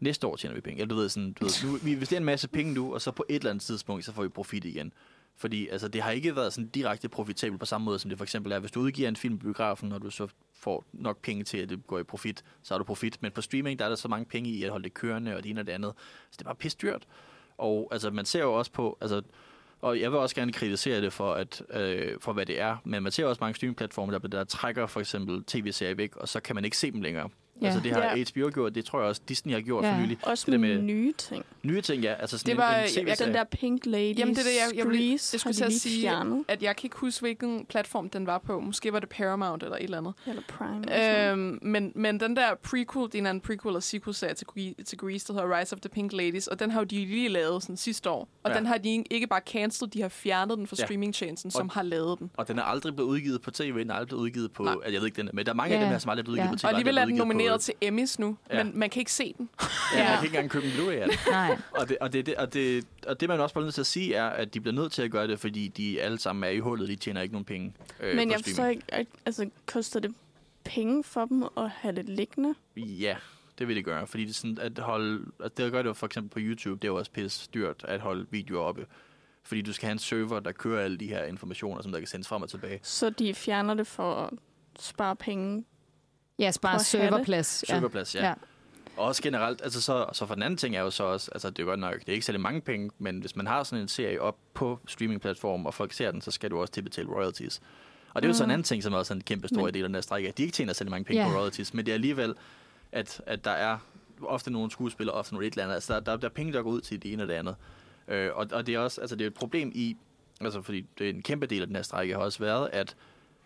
næste år tjener vi penge. Eller du ved, sådan, du ved, nu, vi investerer en masse penge nu, og så på et eller andet tidspunkt, så får vi profit igen. Fordi altså, det har ikke været sådan direkte profitabelt på samme måde, som det for eksempel er, hvis du udgiver en film i biografen, og du så får nok penge til, at det går i profit, så har du profit. Men på streaming, der er der så mange penge i at holde det kørende, og det ene og det andet. Så det er bare pisse dyrt. Og altså, man ser jo også på, altså, og jeg vil også gerne kritisere det for, at, øh, for hvad det er, men man ser også mange streamingplatforme, der, der trækker for eksempel tv-serier væk, og så kan man ikke se dem længere. Ja. Altså det har Ja. HBO gjort, det tror jeg også Disney har gjort Ja. for nylig. Også Det der med, med- nye ting. Nye ting, ja. Altså sådan Det var- en, en tv-serie. Den der Pink Ladies Jamen, det er det, jeg- jeg Grease jeg skulle har til at sige- fjernet. At jeg kan ikke huske, hvilken platform den var på. Måske var det Paramount eller et eller andet. Eller Prime. Øhm, men, men den der prequel, det er en anden prequel og sequel-serie til, Gre- til Grease, der hedder Rise of the Pink Ladies, og den har jo de lige lavet sådan sidste år. Og Ja. ja. den har de ikke bare cancelled, de har fjernet den fra Ja. streamingtjenesten, som Og- har lavet den. Og den er aldrig blevet udgivet på tv, den er aldrig blevet udgivet på... Nej. Altså, jeg ved ikke, den er, men der er mange Ja, af dem ja. her, som aldrig er blevet Ja. udgivet på tv. Og alligevel er den udgivet nomineret til Emmys nu, Ja. men man kan ikke se den. Ja, man Ja. kan ikke engang købe en Blu-ray af den. nej. Og det, og, det, og, det, og det, man også bare nødt til at sige, er, at de bliver nødt til at gøre det, fordi de alle sammen er i hullet. De tjener ikke nogen penge øh, Men på jeg forstår ikke, altså, koster det penge for dem at have det liggende? Ja, det vil det gøre. Fordi det, er sådan, at holde, at det gør det jo for eksempel på YouTube, det er jo også pisse dyrt at holde videoer oppe. Fordi du skal have en server, der kører alle de her informationer, som der kan sendes frem og tilbage. Så de fjerner det for at spare penge. Have det. serverplads. Ja. Serverplads, ja. Ja. Og også generelt, altså så, så for den anden ting er jo så også, altså det er godt nok, det er ikke særlig mange penge, men hvis man har sådan en serie op på streamingplatform, og folk ser den, så skal du også til betale royalties. Og det er jo så en Mhm. anden ting, som er også en kæmpe stor Men- del af den her strække, at de ikke tjener særlig mange penge Ja. på royalties, men det er alligevel, at, at der er ofte nogle skuespillere, ofte nogle et eller andet, altså der, der, der er penge, der går ud til det ene og det andet. Øh, og, og det er også, altså det er et problem i, altså fordi det er en kæmpe del af den her strække har også været, at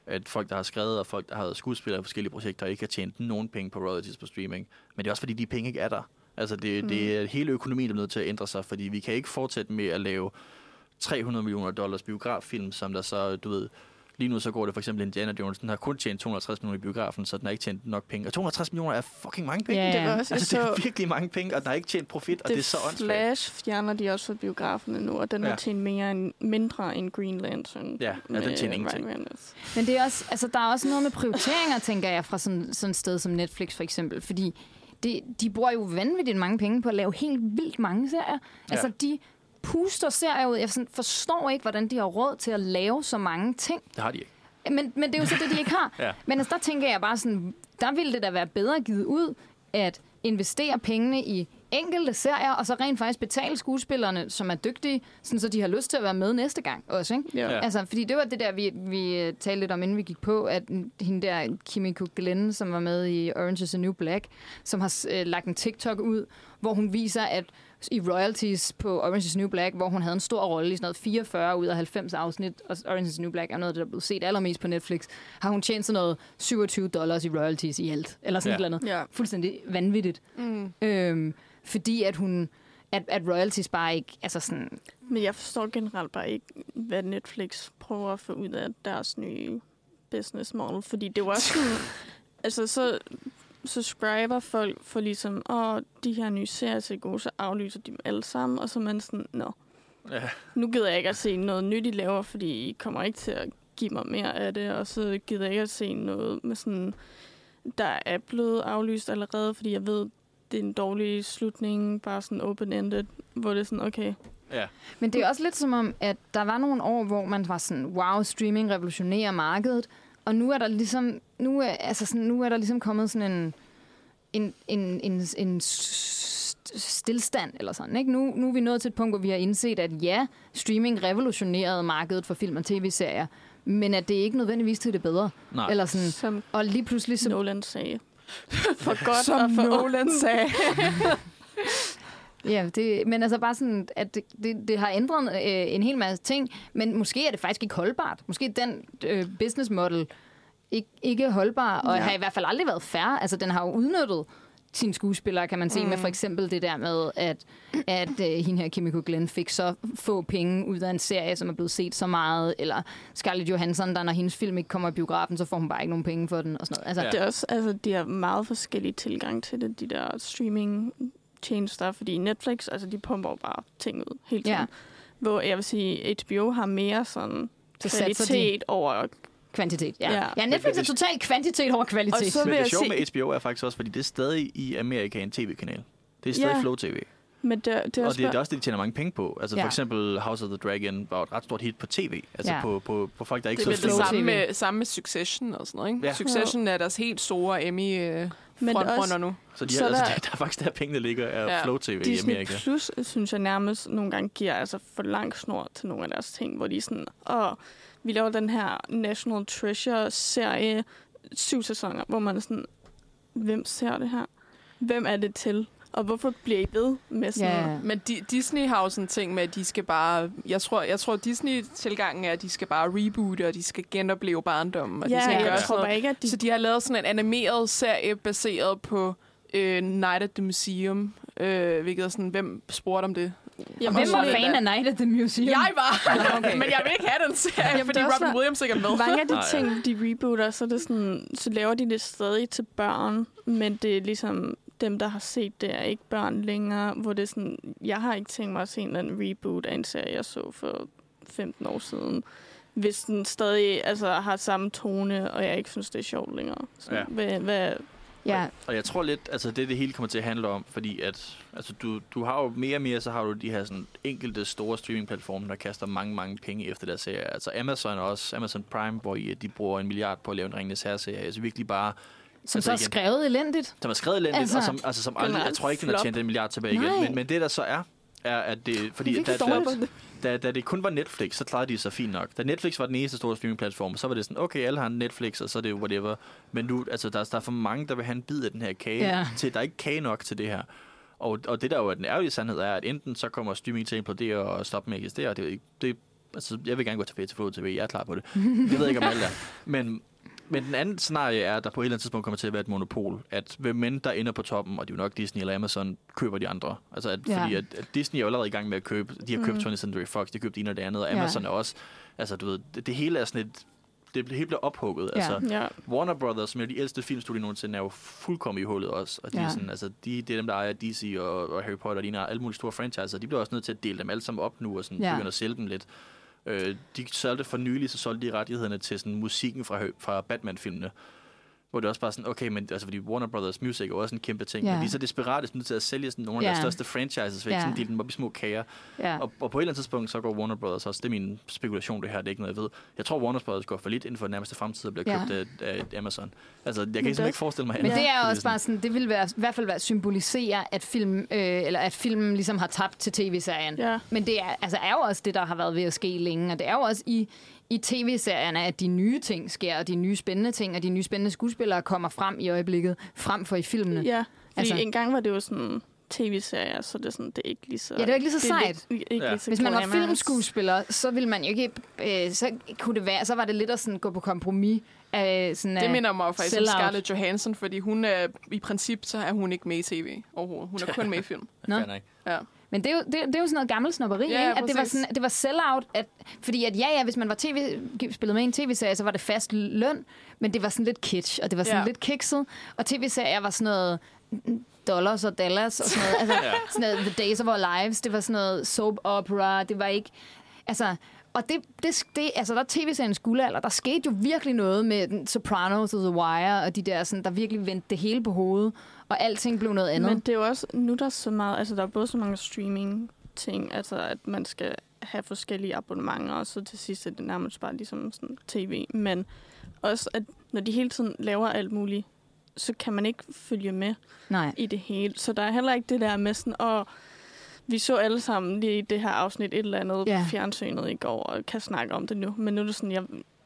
at folk, der har skrevet, og folk, der har været skuespillere i forskellige projekter, ikke har tjent nogen penge på royalties på streaming. Men det er også, fordi de penge ikke er der. Altså, det, mm. det er hele økonomien, der er nødt til at ændre sig, fordi vi kan ikke fortsætte med at lave 300 millioner dollars biograffilm, som der så, du ved, lige nu så går det for eksempel Indiana Jones, den har kun tjent 250 millioner i biografen, så den har ikke tjent nok penge. Og 250 millioner er fucking mange penge. Ja, Det var også, Altså, det er virkelig mange penge, og den har ikke tjent profit, og det, det er så åndssvagt. Flash fjerner de også fra biograferne nu, og den Ja. har tjent mere end, mindre end Green Lantern. Ja, ja, den tjener ingenting. Men det er også, altså, der er også noget med prioriteringer, tænker jeg, fra sådan, sådan et sted som Netflix for eksempel. Fordi det, de bruger jo vanvittigt mange penge på at lave helt vildt mange serier. Ja. Altså, de puster serier ud. Jeg sådan forstår ikke, hvordan de har råd til at lave så mange ting. Det har de ikke. Men, men det er jo så det, de ikke har. Ja. Men altså, der tænker jeg bare sådan, der ville det da være bedre givet ud, at investere pengene i enkelte serier, og så rent faktisk betale skuespillerne, som er dygtige, sådan så de har lyst til at være med næste gang også, ikke? Ja. Altså, fordi det var det der, vi, vi øh, talte lidt om, inden vi gik på, at hende der, Kimiko Glenn, som var med i Orange is the New Black, som har øh, lagt en TikTok ud, hvor hun viser, at i royalties på Orange is New Black, hvor hun havde en stor rolle i sådan noget 44 ud af 90 afsnit, og Orange is New Black er noget, der er blevet set allermest på Netflix, har hun tjent sådan noget 27 dollars i royalties i alt, eller sådan Ja. ja. et eller andet. Ja. Fuldstændig vanvittigt. Mm. Øhm, fordi at hun, at, at royalties bare ikke, altså sådan, Men jeg forstår generelt bare ikke, hvad Netflix prøver at få ud af deres nye business model. Fordi det var sådan... altså, så subscriber folk for ligesom, åh, de her nye serier til gode, så aflyser de dem alle sammen. Og så er man sådan, nå, Ja. nu gider jeg ikke at se noget nyt, I laver, fordi I kommer ikke til at give mig mere af det. Og så gider jeg ikke at se noget med sådan, der er blevet aflyst allerede, fordi jeg ved, det er en dårlig slutning, bare sådan open-ended, hvor det er sådan, okay, ja. Men det er også lidt som om, at der var nogle år, hvor man var sådan, wow, streaming revolutionerer markedet, og nu er der ligesom, nu er, altså sådan, nu er der ligesom kommet sådan en, en, en, en, en stillstand, eller sådan, ikke? Nu, nu er vi nået til et punkt, hvor vi har indset, at ja, streaming revolutionerede markedet for film og tv-serier, men at det ikke nødvendigvis til det bedre. Nej. Eller sådan, som og lige pludselig så... Nolan sagde. For godt Som og for Nolan sagde. Ja, det, men altså bare sådan, at det, det, det har ændret øh, en hel masse ting, men måske er det faktisk ikke holdbart. Måske den øh, business model ikke, ikke holdbar, og Ja. har i hvert fald aldrig været fair. Altså, den har jo udnyttet sine skuespillere, kan man sige, mm. med for eksempel det der med, at, at øh, hende her, Kimiko Glenn, fik så få penge ud af en serie, som er blevet set så meget, eller Scarlett Johansson, der når hendes film ikke kommer i biografen, så får hun bare ikke nogen penge for den, og sådan noget. Altså, ja. Det er også, altså, de har meget forskellige tilgang til det, de der streaming tjenester, fordi Netflix, altså, de pumper jo bare ting ud hele tiden. Ja. Hvor jeg vil sige, HBO har mere sådan Så satser de kvalitet over... kvantitet. Ja, Ja. ja. Netflix er totalt kvantitet over kvalitet. Og så Men vil det jeg sjove sige- med HBO er faktisk også, fordi det er stadig i Amerika en tv-kanal. Det er stadig Ja. Flow TV. Men det, det er Og det, også det er også det, de tjener mange penge på. Altså ja. For eksempel House of the Dragon var et ret stort hit på tv. Altså ja. På, på, på folk, der ikke Det er så det Flow samme TV. med, samme med Succession og sådan noget, ikke? Ja. Succession er deres helt store Emmy øh, Men det er frontrunner også- nu. Så, de Så altså, der- der, der er faktisk der, pengene ligger, er ja. Flow TV i Disney Amerika. Plus, synes jeg nærmest nogle gange giver altså for lang snor til nogle af deres ting, hvor de er sådan, åh, vi laver den her National Treasure-serie, syv sæsoner, hvor man er sådan, hvem ser det her? Hvem er det til? Og hvorfor bliver I ved med sådan Ja. noget? Men di- Disney har jo sådan en ting med, at de skal bare... Jeg tror, jeg tror Disney-tilgangen er, at de skal bare reboote, og de skal genopleve barndommen. Og de Ja, skal jeg gøre tror sådan noget. bare ikke, at de... Så de har lavet sådan en animeret serie baseret på øh, Night at the Museum. Øh, hvilket er sådan, hvem spurgte om det? Jamen, Hvem var fan af Night at the Museum? Jeg var! okay. Men jeg vil ikke have den serie, Jamen, fordi er Robin der- Williams ikke er med. Mange af de ja. ting, de rebooter, så, er det sådan, så laver de det stadig til børn, men det er ligesom dem, der har set det, er ikke børn længere, hvor det er sådan, jeg har ikke tænkt mig at se en eller anden reboot af en serie, jeg så for 15 år siden, hvis den stadig altså, har samme tone, og jeg ikke synes, det er sjovt længere. Så, Ja. hvad, hvad, Ja, Og jeg tror lidt, altså det det hele kommer til at handle om, fordi at altså du, du har jo mere og mere, så har du de her sådan enkelte store streamingplatforme, der kaster mange, mange penge efter deres serier. Altså Amazon og også, Amazon Prime, hvor I, de bruger en milliard på at lave en Ringenes Herre-serie. Altså virkelig bare, som Altså så er igen- skrevet elendigt. som er skrevet elendigt, Altså, og som, altså, som aldrig, jeg tror ikke, den har tjent en milliard tilbage igen. Men, men det der så er, er at det, fordi Virkelig da, da, da, da, det kun var Netflix, så klarede de sig fint nok. Da Netflix var den eneste store streamingplatform, så var det sådan, okay, alle har en Netflix, og så er det jo whatever. Men nu, altså, der, der er for mange, der vil have en bid af den her kage, Ja. til der er ikke kage nok til det her. Og, og det der jo er den ærlige sandhed er, at enten så kommer streaming til at implodere og stoppe med at eksistere. Det, er det, altså, jeg vil gerne gå tilbage til Flow TV, jeg er klar på det. Jeg ved ikke om alt er. Men, men den anden scenarie er, at der på et eller andet tidspunkt kommer til at være et monopol. At hvem end der ender på toppen, og det er jo nok Disney eller Amazon, køber de andre. Altså at, Ja. fordi at, at Disney er jo allerede i gang med at købe, de har købt Mm. 20th Century Fox, de har købt det ene og det andet, og Ja. Amazon er også, altså du ved, det, det hele er sådan et, det hele bliver ophugget. Ja. Altså, ja. Warner Brothers, som er de ældste filmstudier nogensinde, er jo fuldkommen i hullet også. Og de, Ja. er sådan, altså, de, det er dem, der ejer DC og, og Harry Potter, og de alle mulige store franchiser. De bliver også nødt til at dele dem alle sammen op nu, og sådan Ja. ja. begynde at sælge dem lidt. Øh, de solgte for nylig, så solgte de rettighederne til sådan musikken fra, fra Batman-filmene. Hvor det er også bare sådan, okay, men altså, fordi Warner Brothers Music er også en kæmpe ting. Ja. Men de er så desperate sådan, til at sælge sådan nogle af Ja. deres største franchises væk, ja. sådan dele dem op i små kager. Ja. Og, og på et eller andet tidspunkt, så går Warner Brothers også, det er min spekulation det her, det er ikke noget, jeg ved. Jeg tror, Warner Brothers går for lidt inden for den nærmeste fremtid og bliver Ja. købt af, af Amazon. Altså, jeg kan det simpelthen ikke forestille mig Men andet. det er også bare sådan, det vil være, i hvert fald være symbolisere, at film, øh, eller at filmen ligesom har tabt til tv-serien. ja. Men det er, altså, er jo også det, der har været ved at ske længe, og det er jo også i, i tv-serierne, at de nye ting sker, og de nye spændende ting, og de nye spændende skuespillere kommer frem i øjeblikket, frem for i filmene. Ja, fordi Altså- engang var det jo sådan tv-serier, så det er, sådan, det er ikke lige så... Ja, det er ikke lige så sejt. Lidt, ikke Ja. lige så Hvis man var filmskuespiller, så ville man jo ikke, øh, så kunne det være, så var det lidt at sådan gå på kompromis. Af, sådan, Det af- minder mig faktisk om. Scarlett Johansson, fordi hun er, i princip så er hun ikke med i tv overhovedet. Hun er kun med i film. Nå. Ja. Men det er, jo, det, det er jo sådan noget gammelt snobberi, Ja, ikke? At det var, sådan, det var sell-out. At, fordi at ja, ja, hvis man var tv, spillet med i en tv-serie, så var det fast løn, men det var sådan lidt kitsch, og det var sådan Ja. lidt kikset. Og tv-serier var sådan noget dollars og Dallas og sådan noget. Altså, Ja. sådan noget The Days of Our Lives, det var sådan noget soap opera, det var ikke... Altså, og det, det, det, altså der er tv-seriens guldalder, der skete jo virkelig noget med den Sopranos og The Wire, og de der, sådan, der virkelig vendte det hele på hovedet, og alting blev noget andet. Men det er jo også, nu er der så meget, altså der er både så mange streaming ting, altså at man skal have forskellige abonnementer, og så til sidst er det nærmest bare ligesom sådan tv, men også at når de hele tiden laver alt muligt, så kan man ikke følge med Nej. i det hele. Så der er heller ikke det der med sådan, og vi så alle sammen lige det her afsnit et eller andet Ja. ja. fjernsynet i går, og kan snakke om det nu. Men nu er det sådan, jeg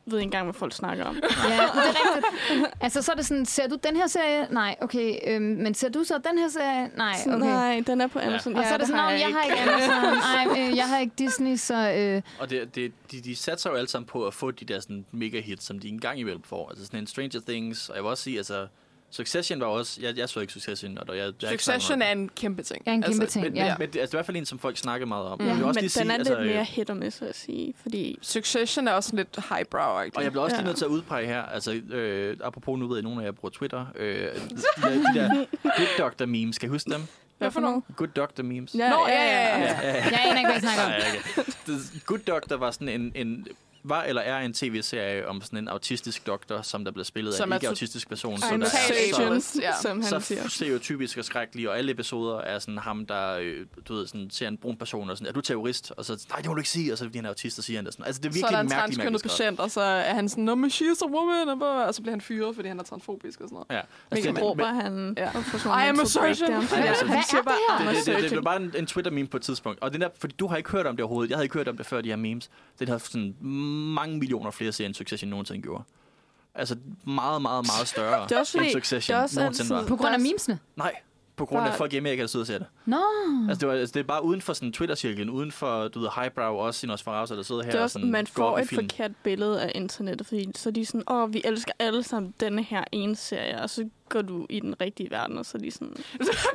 ved ikke engang, hvad folk snakker om. Ja, det er rigtigt. Altså, så er det sådan, ser du den her serie? Nej, okay. Øhm, men ser du så den her serie? Nej, okay. Nej, den er på Amazon. Og så er det sådan, "Nå, jeg, har ikke Amazon. Nej, øh, jeg har ikke Disney, så... Øh, Og det, det, de, de satser jo alle sammen på at få de der sådan mega hits, som de engang imellem får. Altså sådan en Stranger Things, og jeg vil også sige, altså Succession var også, jeg, jeg så ikke Succession, og jeg, jeg, ikke Succession er en kæmpe ting. Ja, en kæmpe ting. Men, ja. men, men det, altså, det er i hvert fald en, som folk snakker meget om. Ja, Jeg vil også men lige den sige, er altså, lidt mere hit og miss, jeg sige. Fordi Succession er også lidt highbrow Og jeg bliver også lige Ja. nødt til at udpege her, altså øh, apropos nu ved jeg, at nogle af jer bruger Twitter, øh, de, der, de der Good Doctor memes, skal I huske dem? Hvad for noget? Good Doctor memes. Ja, Nå, ja, ja, ja. ja. Jeg aner ikke, hvad I snakker om. Good Doctor var sådan en, en var eller er en tv-serie om sådan en autistisk doktor, som der blev spillet af Som en er ikke-autistisk person. A er så- ja. som han så siger. stereotypisk og skrækkelig, og alle episoder er sådan ham, der øh, du ved, sådan, ser en brun person og sådan, er du terrorist? Og så, nej, det må du ikke sige, og så fordi han er autist, og siger han det sådan. Altså, det er Så er virkelig der en mærkeligt, transkønnet patient, og så er han sådan, no, men she's a woman, og, blah, og så bliver han fyret, fordi han er transfobisk og sådan noget. Ja. Altså, det, råber han. Ja. I am en a surgeon. altså, hvad er bare, det her? Det, det, det, det, var bare en, en Twitter-meme på et tidspunkt. Og den der, fordi du har ikke hørt om det overhovedet. Jeg havde ikke hørt om det før, de her memes. Den har sådan mange millioner flere serier, end Succession nogensinde gjorde. Altså meget, meget, meget større Det er også end Succession det er også nogensinde var. altid- På grund af memesene? Nej, på grund af folk i Amerika, der sidder og ser det. Nå. Altså, det, var, altså, det er bare uden for sådan Twitter-cirklen, uden for, du ved, highbrow, også i Nosferatu, der sidder her Det er og også, sådan man får et forkert billede af internettet, fordi så er de sådan, åh, vi elsker alle sammen denne her ene serie, og så går du i den rigtige verden, og så er de sådan,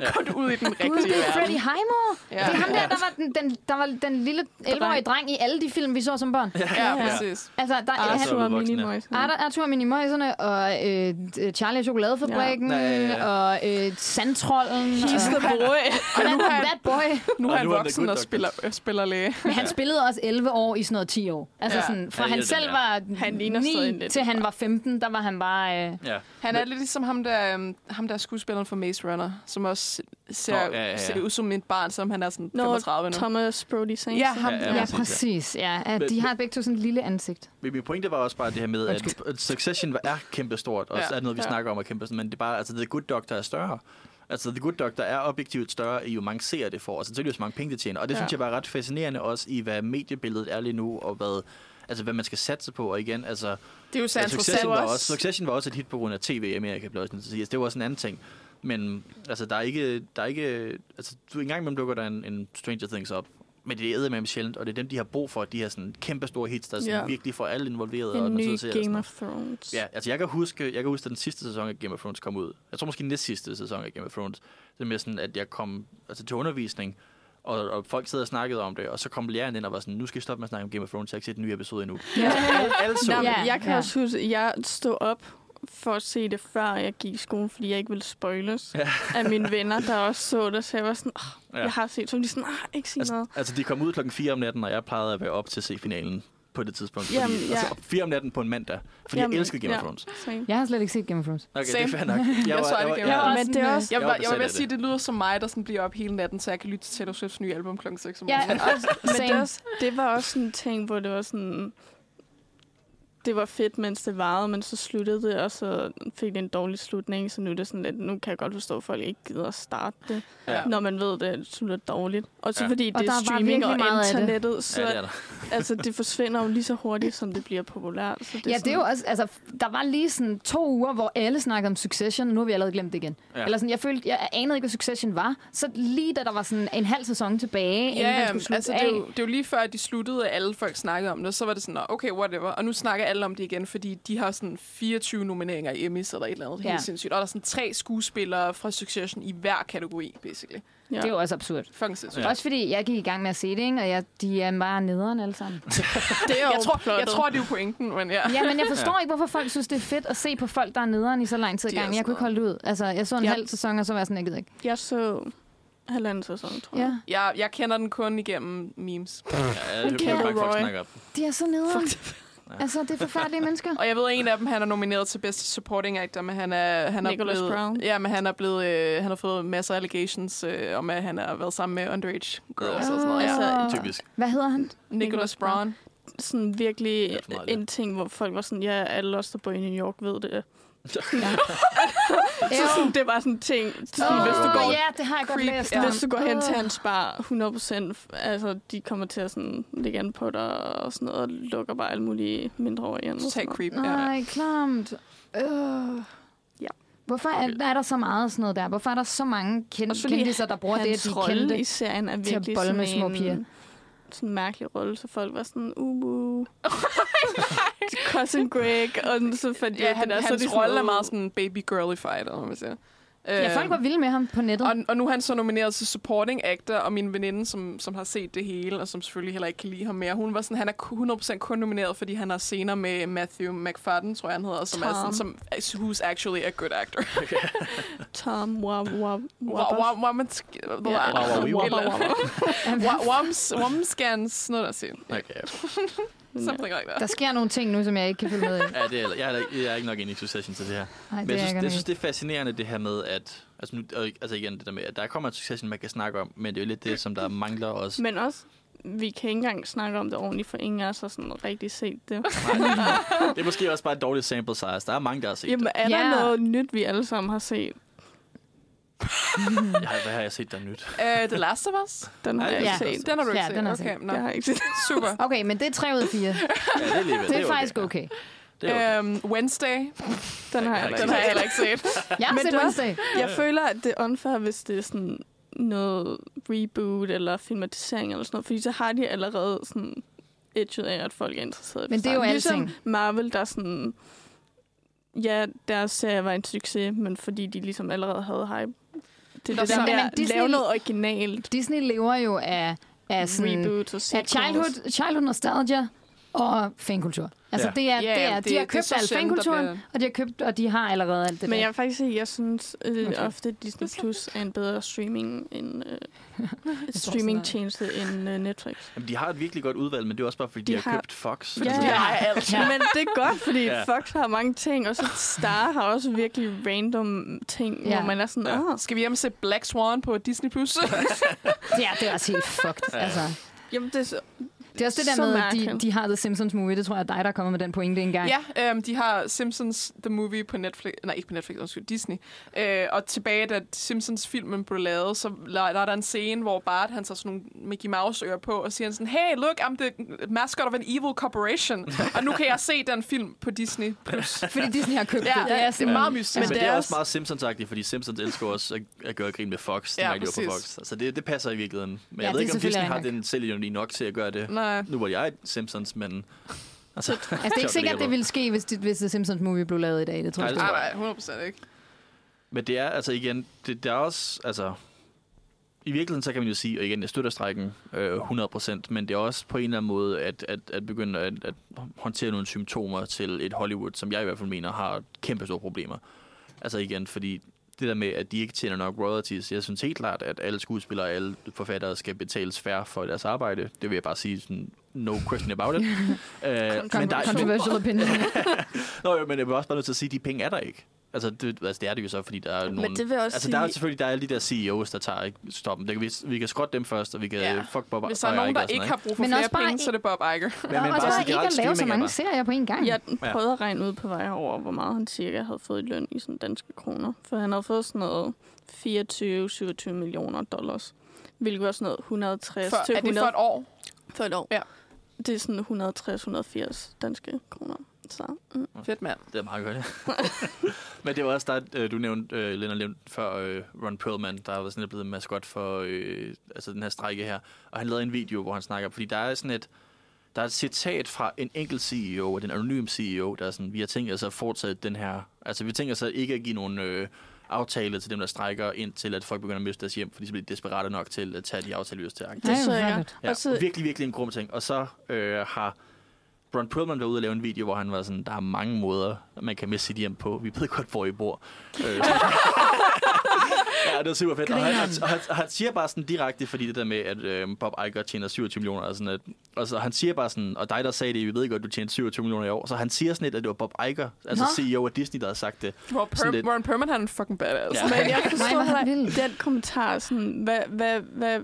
Ja. Går du ud i den Gud, rigtige det er verden. Highmore. Ja. Det er ham der, der var den, den, der var den lille 11-årige dreng i alle de film, vi så som børn. Ja, præcis. Altså, der, så er Arthur vi og. Minimøjsen. Arthur, Arthur og Minimøjserne, og øh, Charlie og Chokoladefabrikken, Ja. Ja, ja, ja. og øh, Sandtrollen. He's the boy. Og han, that boy. Nu Og er han nu er han voksen og spiller, øh, spiller læge. Men han spillede også 11 år i sådan noget 10 år. Altså Ja. sådan, fra Ja, han ja, selv der. var Han ligner stadig 9 lidt til han var 15, der var han bare... Øh, Ja. Han er lidt ligesom ham der, um, ham der er skuespilleren for Maze Runner, som også ser, Nå, ja, ja, ja. ser ud som et barn, som han er sådan Nå, 35 nu. Thomas Brody Saints. Ja, ham. Ja, Ja, ja. ja, præcis. Ja. Ja, Men- de har begge to sådan et lille ansigt. Men min pointe var også bare det her med, at Succession var- er kæmpestort, og Ja. er noget, vi Ja. snakker om at kæmpe sådan, men det er bare, altså The Good Doctor er større. Altså The Good Doctor er objektivt større i, jo mange seere det får. Altså selvfølgelig, hvor mange penge det tjener. Og det Ja. ja. synes jeg bare er ret fascinerende også i, hvad mediebilledet er lige nu, og hvad, altså, hvad man skal satse på. Og igen, altså, Det er jo ja, sandt Succession, var også. også, Succession var også et hit på grund af tv i Amerika, blev til at sige. Altså, det var også en anden ting. Men altså, der er ikke, der er ikke, altså, du en gang imellem dukker der en, en Stranger Things op, men det er med sjældent, og det er dem, de har brug for, de her sådan kæmpe store hits, der sådan Ja. virkelig får alle involveret. og En ny og og sådan Game of Thrones. Ja, altså jeg kan huske, jeg kan huske, at den sidste sæson af Game of Thrones kom ud. Jeg tror måske næst sidste sæson af Game of Thrones. Det er med sådan, at jeg kom altså, til undervisning, og, og folk sidder og snakkede om det, og så kom læreren ind og var sådan, nu skal I stoppe med at snakke om Game of Thrones, jeg har ikke set den nye episode endnu. Ja. Alle, alle så Nå, det. men Ja, jeg kan ja. også huske, at jeg stod op for at se det, før jeg gik i skole, fordi jeg ikke ville spoiles Ja. af mine venner, der også så det. Så jeg var sådan, oh, Ja. jeg har set, så de sådan, ah, ikke sige Altså, noget. altså, de kom ud klokken 4 om natten, og jeg plejede at være op til at se finalen på det tidspunkt. Fordi, Jamen, ja. altså, 4 om natten på en mandag, fordi Jamen, jeg elsker Game ja. of Thrones. Same. Jeg har slet ikke set Game of Thrones. Okay, Same. det er fair nok. Jeg, så aldrig Game of ja, Thrones. Men det er også... Jeg, Jeg var, var jeg var ved at sige, det lyder som mig, der sådan bliver op hele natten, så jeg kan lytte til Taylor Swift's nye album klokken 6 om Ja, morgenen. også, Men det, også, det var også sådan en ting, hvor det var sådan... Det var fedt, mens det varede, men så sluttede det, og så fik det en dårlig slutning. Så nu er det sådan lidt, nu kan jeg godt forstå, at folk ikke gider at starte det, Ja. når man ved, at det slutter dårligt. Og så Ja. fordi Og det er streaming og det. internettet, så Ja, det er altså, det forsvinder jo lige så hurtigt, som det bliver populært. Så det Ja, det er jo også, altså, der var lige sådan to uger, hvor alle snakkede om Succession, og nu har vi allerede glemt det igen. Ja. Eller sådan, jeg følte, jeg anede ikke, hvad Succession var. Så lige da der var sådan en halv sæson tilbage, inden Ja, den ja skulle slutte altså det er, jo, det er jo lige før, at de sluttede, at alle folk snakkede om det. Så var det sådan, "Nå, okay, whatever. Og nu snakker alle om det igen, fordi de har sådan 24 nomineringer i Emmys eller et eller andet Ja. helt sindssygt. Og der er sådan tre skuespillere fra Succession i hver kategori, basically. Ja. Det er jo også absurd. Fucking sindssygt. Ja. Også fordi jeg gik i gang med at se det, ikke? og jeg, de er bare nederen alle sammen. det er Jeg tror, jeg tror, det er jo pointen, men ja. Ja, men jeg forstår ikke, hvorfor folk synes, det er fedt at se på folk, der er nederen i så lang tid i gang. Jeg kunne ikke holde ud. Altså, jeg så en Ja. halv sæson, og så var jeg sådan, jeg gider ikke. Jeg så halvanden sæson, tror jeg. Ja, Jeg, jeg kender den kun igennem memes. Ja, det Okay. er mange folk Roy. snakker om. de er så Altså, det er forfærdelige mennesker. Og jeg ved, at en af dem, han er nomineret til bedste supporting actor, men han er, han er Nicholas blevet, Brown. Ja, men han er blevet, øh, han har fået masser af allegations øh, om, at han har været sammen med underage girls og sådan noget. Ja. Altså, Typisk. Hvad hedder han? Nicholas Brown. Sådan virkelig en ting, hvor folk var sådan, ja, alle os, der bor i New York, ved det. Så sådan, det var sådan en ting, sådan, Åh, hvis du går ja, det har jeg godt Creep, læst. ja. om. Hvis du går hen til hans bar, 100%, altså, de kommer til at sådan, lægge an på dig og sådan noget, og lukker bare alle mulige mindre over igen. Total creep. Ja. Nej, klamt. Øh. Ja. Hvorfor er, er der så meget sådan noget der? Hvorfor er der så mange kend- kendiser, der bruger det, at de kendte? i serien er til at virkelig bolle med små en piger. Sådan en mærkelig rolle, så folk var sådan, uh. Cousin Greg, og så fandt Ja, han, det der, så hans er de rolle er meget sådan baby girlified, eller hvad man siger. Ja, folk var vilde med ham på nettet. og, og nu er han så nomineret til supporting actor, og min veninde, som, som har set det hele, og som selvfølgelig heller ikke kan lide ham mere, hun var sådan, han er 100% kun nomineret, fordi han har scener med Matthew McFadden, tror jeg han hedder, som er sådan, Tom. som, who's actually a good actor. Tom Wamskans, noget der siger. Okay. Something like Der that. sker nogle ting nu, som jeg ikke kan følge med i. Ja, det er, jeg, er, jeg er ikke nok inde i Succession til det her. Nej, Men det jeg er synes, jeg jeg synes, det er fascinerende, det her med, at... Altså, nu, altså igen, det der med, at der kommer en Succession, man kan snakke om, men det er jo lidt det, som der mangler også. Men også, vi kan ikke engang snakke om det ordentligt, for ingen af os har sådan rigtig set det. Det er måske også bare et dårligt sample size. Der er mange, der har set Jamen, er Ja. der noget nyt, vi alle sammen har set? Det. Jeg har, hvad har jeg set, der er nyt? Uh, The Last of Us? Den har Ja, jeg ja. ikke set. Den har du ikke Ja, set? den har okay, jeg nå. Jeg har ikke set. Super. Okay, men det er 3 ud af 4. Ja, det er, Det er okay. faktisk okay. Det er okay. Um, Wednesday? Den har Jeg jeg Den har jeg set. heller ikke set. Jeg har Men set det er Wednesday. Jeg føler, at det er unfair, hvis det er sådan noget reboot eller filmatisering eller sådan noget, fordi så har de allerede sådan edget af, at folk er interesseret i Men det er jo ligesom alting. Marvel, der sådan... Ja, deres serie var en succes, men fordi de ligesom allerede havde hype. Det er det så- der med at Disney- lave noget originalt. Disney lever jo af, af sådan... Reboot og af sequels. childhood, childhood nostalgia og fankultur. Altså, Ja. det er, Ja, det er, det- de har det købt al fankulturen, bliver- og de har købt, og de har allerede alt det Men der. jeg vil faktisk sige, at jeg synes øh, Undskyld. ofte, at Disney Plus er en bedre streaming end øh, streamingtjeneste end øh, Netflix. Jamen, de har et virkelig godt udvalg, men det er også bare, fordi de, De har, har- købt Fox. Ja. Altså, Ja. det- Ja, alt. Ja. Men det er godt, fordi Ja. Fox har mange ting, og så Star har også virkelig random ting, Ja. hvor man er sådan, Ja. åh, Skal vi hjem og se Black Swan på Disney+. Plus? Ja, det er også helt fucked. Ja. Altså, jamen det er så, det er også det der med, at de, de har The Simpsons movie. Det tror jeg er dig, der er kommet med den pointe engang. ja, øhm, de har Simpsons The Movie på Netflix. Nej, ikke på Netflix, undskyld, Disney. Øh, og tilbage, da Simpsons-filmen blev lavet, så la- der er der en scene, hvor Bart han tager sådan nogle Mickey Mouse-ører på, og siger sådan, hey, look, I'm the mascot of an evil corporation. og nu kan jeg se den film på Disney+. Plus. Fordi Disney har købt Ja, det. Det er det er simpelthen... meget mystisk. Men, Men men det er også meget Simpsons-agtigt, fordi Simpsons elsker også at, at gøre grin med Fox, Ja, ja, de på. Fox. Så det, det passer i virkeligheden. Men Ja, jeg ved det er ikke, om Disney har den selvironi nok til at gøre det. Nej. Nu var jeg Simpsons, men... Altså, Altså, det er ikke sikkert, det ville ske, hvis, det, hvis The Simpsons movie blev lavet i dag. Det tror Nej, jeg Nej, ikke. nej, 100% ikke. Men det er altså igen, det, det er også, altså... I virkeligheden, så kan man jo sige, og igen, jeg støtter strækken øh, 100%, men det er også på en eller anden måde at, at, at begynde at, at håndtere nogle symptomer til et Hollywood, som jeg i hvert fald mener har kæmpe store problemer. Altså igen, fordi det der med, at de ikke tjener nok royalties, jeg synes helt klart, at alle skuespillere og alle forfattere skal betales fair for deres arbejde. Det vil jeg bare sige sådan, no question about it. øh, men der, er- Controversial opinion. Nå, jo, men jeg vil også bare nødt til at sige, at de penge er der ikke. Altså det, altså, det er det jo så, fordi der er nogle... men det vil også Altså, sige, der er selvfølgelig der er alle de der CEOs, der tager ikke stoppen. Det kan vi, vi kan skrotte dem først, og vi kan Ja. fuck Bob Hvis der er Iger nogen, der ikke har brug for Men flere også bare penge, i- så er det Bob Iger. Men, og men også bare bare ikke at lave så mange bare- serier på en gang. jeg prøvede at regne ud på vej over, hvor meget han cirka havde fået i løn i sådan danske kroner. For han havde fået sådan noget 24-27 millioner dollars. Hvilket var sådan noget 160 For, til er det 100 for et år? for et år. Ja. Det er sådan 160-180 danske kroner. Så, mm. Fedt, mand. Det er meget godt, ja. Men det var også der, øh, du nævnte, øh, Lennart nævnte før, øh, Ron Perlman, der var sådan blevet maskot for øh, altså den her strække her. Og han lavede en video, hvor han snakker, fordi der er sådan et, der er et citat fra en enkelt CEO, og den anonyme CEO, der er sådan, vi har tænkt os at fortsætte den her, altså vi har tænkt os at ikke at give nogen øh, aftale til dem, der strækker, indtil at folk begynder at miste deres hjem, fordi så bliver de desperate nok til at tage de aftaler, vi har til. Det så jeg. forfærdeligt. Ja, så- virkelig, virkelig en grum ting. Og så øh, har Ron Perlman været ude og lave en video, hvor han var sådan, der er mange måder, man kan miste sit hjem på. Vi ved godt, hvor I bor. Øh, ja, det er super fedt. Og han, han, han, han siger bare sådan direkte, fordi det der med, at øh, Bob Iger tjener 27 millioner, og sådan at, og så han siger bare sådan, og dig, der sagde det, vi ved godt, du tjener 27 millioner i år. Så han siger sådan lidt, at det var Bob Iger, altså Nå. CEO af Disney, der havde sagt det. Ron, per- lidt. Ron Perlman, han er fucking badass. Ja. Men jeg Nej, forstår er vild. den kommentar, sådan, hvad, hvad, hvad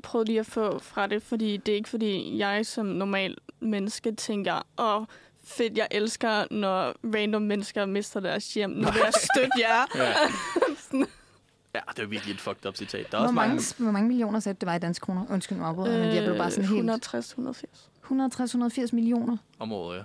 prøvede de at få fra det? Fordi det er ikke, fordi jeg som normal menneske tænker, åh, fedt, jeg elsker, når random mennesker mister deres hjem. Nu vil jeg støtte jer. Ja. ja, det er virkelig et fucked up citat. Der er Hvor også mange... mange, hvor mange millioner sagde du, det var i danske kroner? Undskyld mig, afbryder, men jeg blev bare sådan helt... 160-180. 160-180 millioner. om året, ja.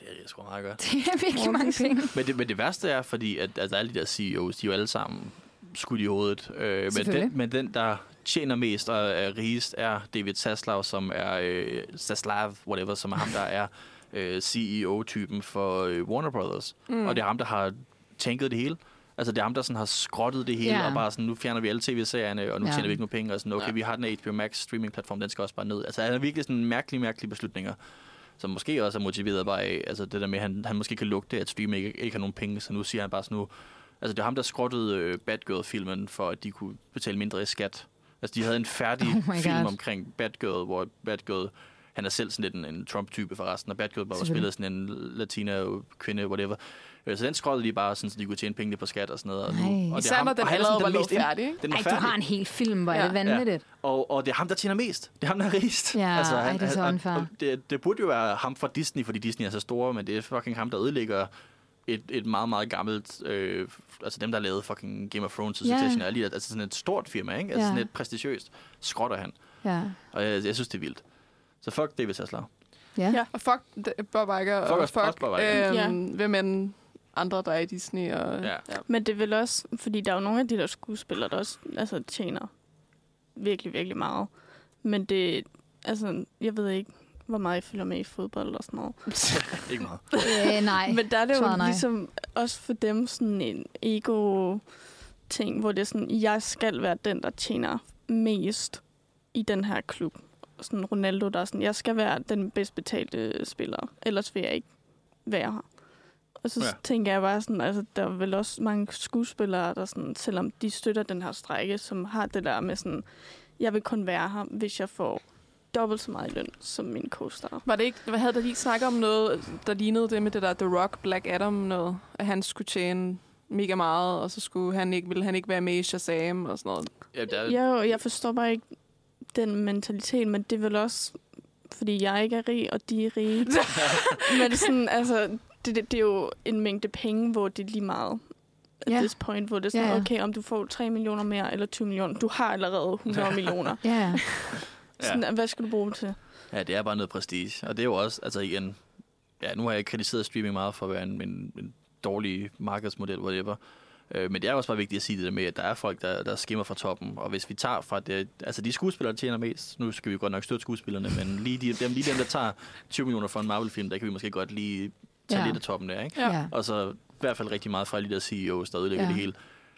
Det er, det er sgu meget godt. Det er virkelig mange penge. Men det, men det værste er, fordi at, altså, alle de der CEOs, de er jo alle sammen skudt i hovedet. Øh, men, den, men den, der tjener mest og er rigest, er David Zaslav, som er øh, Zaslav, whatever, som er ham, der er øh, CEO-typen for øh, Warner Brothers. Mm. Og det er ham, der har tænket det hele. Altså, det er ham, der sådan har skrottet det hele, Ja. og bare sådan, nu fjerner vi alle tv-serierne, og nu Ja. tjener vi ikke nogen penge, og sådan, okay, Ja. vi har den her HBO Max streaming-platform, den skal også bare ned. Altså, han er virkelig sådan mærkelige, mærkelige beslutninger, som måske også er motiveret bare af, altså det der med, at han, han måske kan lugte, at stream ikke, ikke har nogen penge, så nu siger han bare sådan nu, altså det er ham, der skrottede øh, Bad Girl-filmen, for at de kunne betale mindre i skat. Altså, de havde en færdig Oh film God. omkring Bad Girl, hvor Bad Girl, han er selv sådan lidt en, en Trump-type forresten, og Bad Girl var spillet sådan en latina-kvinde, whatever. Øh, Så den skrottede de bare, sådan, så de kunne tjene pengene på skat og sådan noget. Og, Nej. og det er Især ham, når den og han er allerede var mest ind- færdig, ikke? Den er Ej, du har en hel film, hvor Ja. er det vanvittigt. Og, og det er ham, der tjener mest. Det er ham, der er rigest. Ja, ej, det er så unfair. det, det burde jo være ham fra Disney, fordi Disney er så store, men det er fucking ham, der ødelægger et, et meget, meget gammelt... Øh, altså dem, der lavede fucking Game of Thrones og Ja. Succession, yeah. altså sådan et stort firma, ikke? Altså Ja. sådan et prestigiøst, skrotter han. Ja. Og jeg, jeg synes, det er vildt. Så fuck David Zaslav. Ja. Ja. Og fuck Bob Iger, Fuck og også- også fuck, Bob Iger. øhm, Ja. hvem end andre, der er i Disney. Og, Ja. Men det er vel også, fordi der er jo nogle af de der skuespillere, der også altså, tjener virkelig, virkelig meget. Men det, altså, jeg ved ikke, hvor meget jeg følger med i fodbold og sådan noget. Ikke meget. Øh, nej. Men der er det jo nej. ligesom også for dem sådan en ego-ting, hvor det er sådan, jeg skal være den, der tjener mest i den her klub. Sådan Ronaldo, der er sådan, jeg skal være den bedst betalte spiller, ellers vil jeg ikke være her. Og så ja. tænker jeg bare sådan, altså der er vel også mange skuespillere, der sådan, selvom de støtter den her strække, som har det der med sådan, jeg vil kun være her, hvis jeg får dobbelt så meget i løn som min co-star. Var det ikke, hvad havde der lige snakket om noget, der lignede det med det der The Rock, Black Adam noget, at han skulle tjene mega meget, og så skulle han ikke, ville han ikke være med i Shazam og sådan noget. Ja, der, Jeg, jeg forstår bare ikke den mentalitet, men det er vel også, fordi jeg ikke er rig, og de er rige. men sådan, altså, det, det, det er jo en mængde penge, hvor det er lige meget at Ja. this point, hvor det er sådan, Ja, ja. okay, om du får 3 millioner mere eller 20 millioner, du har allerede 100 millioner. Ja, ja. Sådan, hvad skal du bruge det til? Ja, det er bare noget prestige. Og det er jo også, altså igen, ja, nu har jeg kritiseret streaming meget for at være en, en, en dårlig markedsmodel, whatever. Øh, men det er også bare vigtigt at sige det der med, at der er folk, der, der skimmer fra toppen. Og hvis vi tager fra det, altså de skuespillere, der tjener mest, nu skal vi godt nok støtte skuespillerne, men lige, de, dem, lige dem, der tager 20 millioner for en Marvel-film, der kan vi måske godt lige tage Ja. lidt af toppen der, ikke? Ja. ja. Og så i hvert fald rigtig meget fra de der CEOs, der ødelægger Ja. ja. det hele.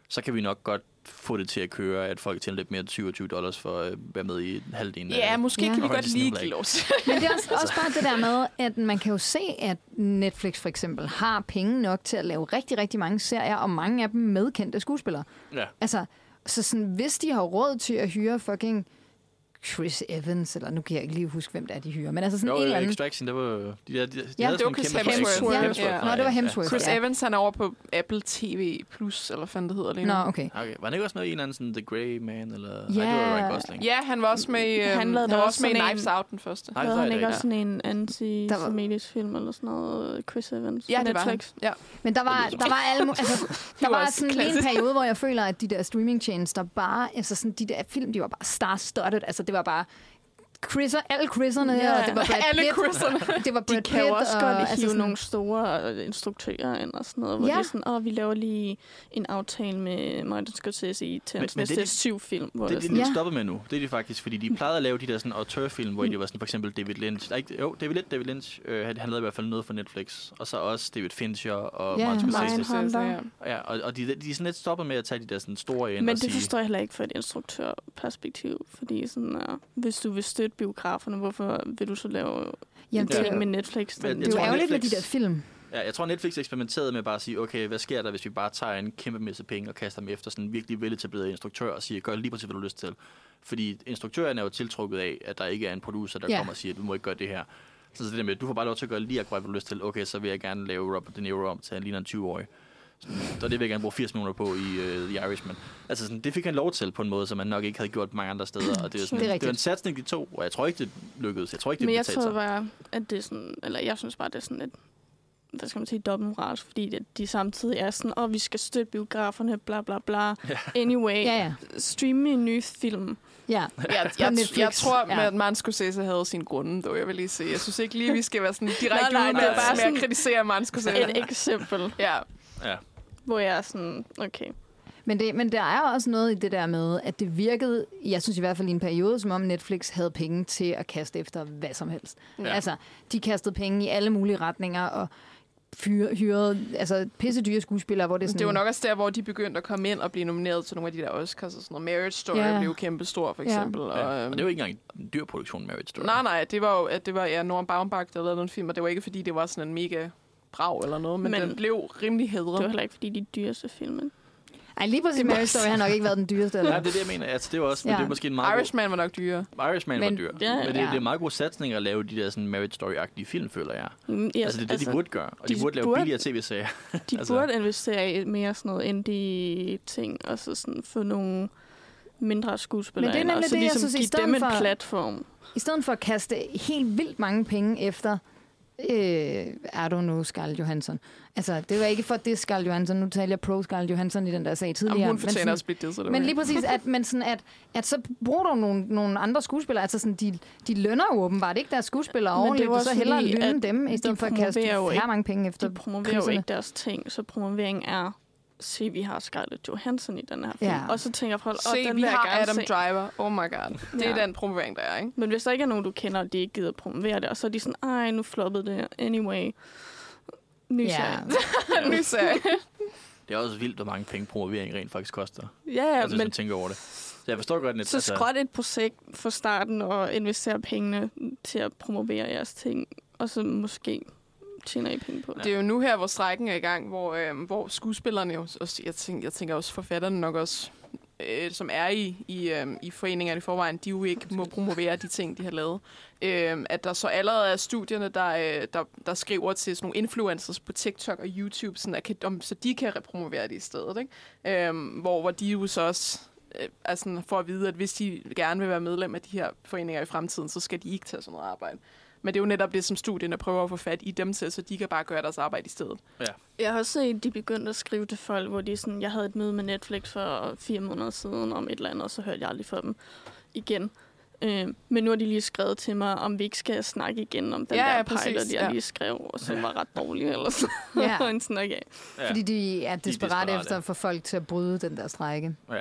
Så kan vi nok godt få det til at køre, at folk tjener lidt mere end 27 dollars for at være med i halvdelen af Ja, måske kan vi godt lov til. Men det er også, også bare det der med, at man kan jo se, at Netflix for eksempel har penge nok til at lave rigtig, rigtig mange serier, og mange af dem med kendte skuespillere. Ja. Altså, så sådan, hvis de har råd til at hyre fucking Chris Evans, eller nu kan jeg ikke lige huske, hvem det er, de hyrer, men altså sådan Jo, en eller anden... Extraction, det var... De, de, de, de Ja, havde det var Chris kæmpe Hemsworth. projekt. Ja. Hemsworth Ja. var Nå, det var ja. Hemsworth. Chris Ja. Evans, han er over på Apple TV Plus, eller hvad det hedder lige nu. Nå, okay. Okay. Var han ikke også med i en eller anden sådan The Grey Man? Eller... Ja. Nej, det var Ryan Gosling. Ja, han var også med i, øhm, Han lavede han var også med i Knives en- Out, den første. Nej, Lavede det han ikke også sådan en anti-semitisk film eller sådan noget, Chris Evans? Ja, på det var? Ja. Men der var, der var alle, altså, der var sådan en periode, hvor jeg føler, at de der streamingtjenester bare, altså sådan de der film, de var bare star-studded. Altså det var bare Chris'er, alle Chris'erne, Ja. og det var Brad Alle Pitt. Chris'erne. Det var De Brad kan jo Pitt, også og, godt hive altså sådan, nogle store øh, instruktører ind og sådan noget, hvor Ja. det er sådan, åh, vi laver lige en aftale med Martin Scorsese i til hans det næste de- syv film, hvor Det det, er er de Ja. stoppet med nu. Det er de faktisk, fordi de plejede at lave de der sådan auteurfilm, hvor de var sådan for eksempel David Lynch. Nej, ikke, jo, David Lynch, David Lynch øh, han lavede i hvert fald noget for Netflix. Og så også David Fincher og Ja, Martin Scorsese. Ja. Ja, og, og de, de er sådan lidt stoppet med at tage de der sådan store ind Men og det sige... forstår jeg heller ikke fra et instruktørperspektiv, fordi sådan, uh, hvis du vil støtte biograferne, hvorfor vil du så lave Jamen, en det, er med Netflix? Men Den, det er jo ærgerligt med de der film. Ja, jeg tror, Netflix eksperimenterede med bare at sige, okay, hvad sker der, hvis vi bare tager en kæmpe masse penge og kaster dem efter sådan en virkelig veletableret instruktør og siger, gør lige præcis, hvad du har lyst til. Fordi instruktøren er jo tiltrukket af, at der ikke er en producer, der Ja. kommer og siger, du må ikke gøre det her. Så det der med, du får bare lov til at gøre lige akkurat, hvad du har lyst til. Okay, så vil jeg gerne lave Robert De Niro om til en ligner en 20-årig. Og det vil jeg gerne bruge 80 millioner på i uh, The Irishman. Altså sådan, det fik han lov til på en måde, som man nok ikke havde gjort mange andre steder. Og det er, sådan, Det er det, det rigtigt. en satsning, de to, og jeg tror ikke, det lykkedes. Jeg tror ikke, det Men jeg tror bare, at det er sådan, eller jeg synes bare, det er sådan et, hvad skal man sige, dobbeltmoralsk, fordi det, de samtidig er sådan, åh, oh, vi skal støtte biograferne, bla bla bla. Ja. Anyway, Ja, ja. streame en ny film. ja. Jeg, jeg, Netflix. jeg tror, Ja. at Martin Scorsese havde sin grunde, dog jeg vil lige sige. Jeg synes ikke lige, vi skal være sådan direkte Nej, nej, ude med, er bare med at kritisere Martin Scorsese. Et eksempel, Ja, Ja. Hvor jeg er sådan, okay. Men, det, men der er også noget i det der med, at det virkede, jeg synes i hvert fald i en periode, som om Netflix havde penge til at kaste efter hvad som helst. Ja. Ja. Altså, de kastede penge i alle mulige retninger, og fyre, hyret altså, pisse dyre skuespillere, hvor det er sådan... Det var nok også der, hvor de begyndte at komme ind og blive nomineret til nogle af de der Oscars og sådan noget. Marriage Story Ja. blev kæmpe stor, for Ja. eksempel. Ja. Og, Og øhm, det jo ikke engang en dyr produktion, Marriage Story. Nej, nej, det var jo, at det var ja, Norm Baumbach, der lavede den film, og det var ikke, fordi det var sådan en mega brag eller noget, men, Men- den blev rimelig Det var hedret. heller ikke, fordi de dyreste film. Ej, lige præcis Marriage jeg Story har nok ikke været den dyreste. Eller? Nej, det er det, jeg mener. Altså, det var også, men Ja. det er måske en meget Irishman var nok god... Irishman Men- var dyr. Ja, men det, ja. det er meget god satsning at lave de der sådan Marriage Story-agtige film, føler jeg. Mm, Ja, altså, det er det, de burde gøre. Og de, de burde lave burde- billigere tv-serier. De altså- altså. burde investere i mere sådan noget indie-ting, og så sådan få nogle mindre skuespillere Men det er ind, og så det, jeg ligesom synes, i give stedet dem en for- platform. I stedet for at kaste helt vildt mange penge efter øh, I don't know, Scarlett Johansson. Altså, det var ikke for det Scarlett Johansson. Nu taler jeg pro Scarlett Johansson i den der sag tidligere. Jamen, hun Men fortjener at blive det, så det Men var- lige præcis, at, men sådan at, at så bruger du nogle, nogle andre skuespillere. Altså sådan, de, de lønner jo åbenbart ikke deres skuespillere Men det er ordentligt, jo og også så hellere lønne dem, i de stedet for at kaste jo ikke- mange penge efter De promoverer jo priserne. ikke deres ting, så promovering er, se, vi har Scarlett Johansson i den her film. Ja. Og så tænker folk, åh, Se, den vi vil jeg har gerne Adam se. Driver. Oh my god. Det er Ja. den promovering, der er, ikke? Men hvis der ikke er nogen, du kender, og de ikke gider promovere det, og så er de sådan, ej, nu floppede det anyway. Ny Ja. Ny serie. Det er også vildt, hvor mange penge promovering rent faktisk koster. Ja, Ja, altså, men tænker over det. Så jeg forstår godt, at så skråt et projekt fra starten og investere pengene til at promovere jeres ting, og så måske tjener I penge på det. Det er jo nu her, hvor strækken er i gang, hvor, øh, hvor skuespillerne jo, også, jeg, tænker, jeg tænker også forfatterne nok også, øh, som er i, i, øh, i foreningerne i forvejen, de jo ikke må promovere de ting, de har lavet. Øh, at der så allerede er studierne, der, øh, der, der skriver til sådan nogle influencers på TikTok og YouTube, sådan at, kan- om, så de kan repromovere det i stedet. Ikke? Øh, hvor, hvor de jo så også øh, for at vide, at hvis de gerne vil være medlem af de her foreninger i fremtiden, så skal de ikke tage sådan noget arbejde. Men det er jo netop det, som studierne prøver at få fat i dem til, så de kan bare gøre deres arbejde i stedet. Jeg har også set, at de begyndte at skrive til folk, hvor de sådan, jeg havde et møde med Netflix for fire måneder siden om et eller andet, og så hørte jeg aldrig fra dem igen. Øh, men nu har de lige skrevet til mig, om vi ikke skal snakke igen om den Ja, der ja, pilot, præcis, jeg ja. lige skrev, og som var ret dårlig. Eller sådan. Ja. Og en okay. Ja. Fordi de er desperate desperate. efter at få folk til at bryde den der strække. Ja.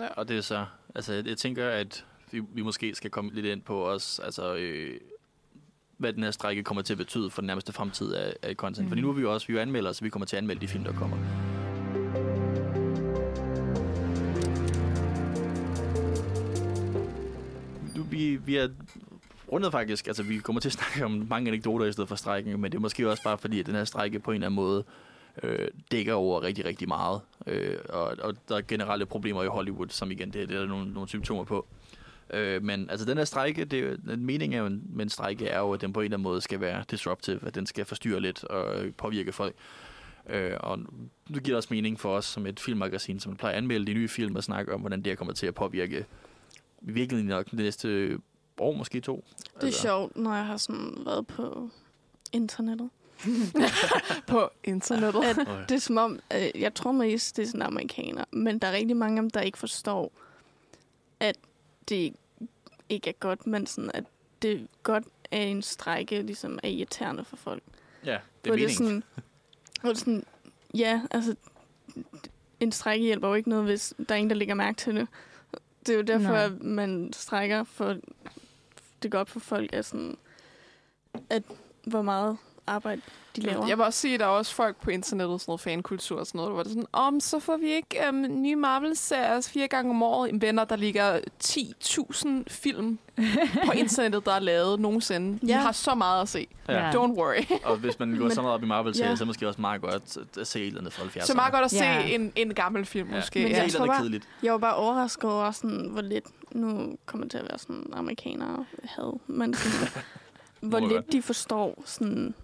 Ja. Og det er så... Altså, jeg, jeg tænker, at vi, vi måske skal komme lidt ind på os, altså... Øh, hvad den her strække kommer til at betyde for den nærmeste fremtid af, af content. Mm. Fordi nu er vi jo også vi er jo anmeldere, så vi kommer til at anmelde de film, der kommer. Du, vi, vi er rundet faktisk, altså vi kommer til at snakke om mange anekdoter i stedet for strækken, men det er måske også bare fordi, at den her strække på en eller anden måde øh, dækker over rigtig, rigtig meget. Øh, og, og der er generelle problemer i Hollywood, som igen, det, det er der nogle, nogle symptomer på. Øh, men altså den her strække, det, er jo- den mening er jo, en- med en strække er jo, at den på en eller anden måde skal være disruptive, at den skal forstyrre lidt og påvirke folk. Øh, og nu giver det også mening for os som et filmmagasin, som plejer at anmelde de nye film og snakke om, hvordan det her kommer til at påvirke i virkeligheden nok det næste år, måske to. Det er sjovt, når jeg har sådan været på internettet. På internettet. At Okay. det er som om, øh, jeg tror mest, det er sådan amerikanere, men der er rigtig mange af dem, der ikke forstår, at det ikke er godt, men sådan, at det er godt, at en strække ligesom er irriterende for folk. Ja, det er hvor det er sådan, hvor det er sådan, ja, altså, en strække hjælper jo ikke noget, hvis der er ingen, der lægger mærke til det. Det er jo derfor, Nej. at man strækker for, det går op for folk, at, sådan, at hvor meget arbejde de laver. Jeg vil også sige, at der er også folk på internettet, sådan noget fankultur og sådan noget, hvor det er sådan, om så får vi ikke um, nye Marvel-serier fire gange om året. En venner, der ligger 10.000 film på internettet, der er lavet nogensinde. De Ja. har så meget at se. Ja. Don't worry. Og hvis man går så meget op i Marvel-serier, Ja. så er det måske også meget godt at- se et eller andet fra 70'erne. Så meget godt at se Ja. en, en gammel film, Ja. måske. Men Ja. er jeg tror bare- kedeligt. Jeg var bare overrasket over, sådan, hvor lidt, nu kommer det til at være sådan amerikanere had, men sådan, hvor lidt de forstår sådan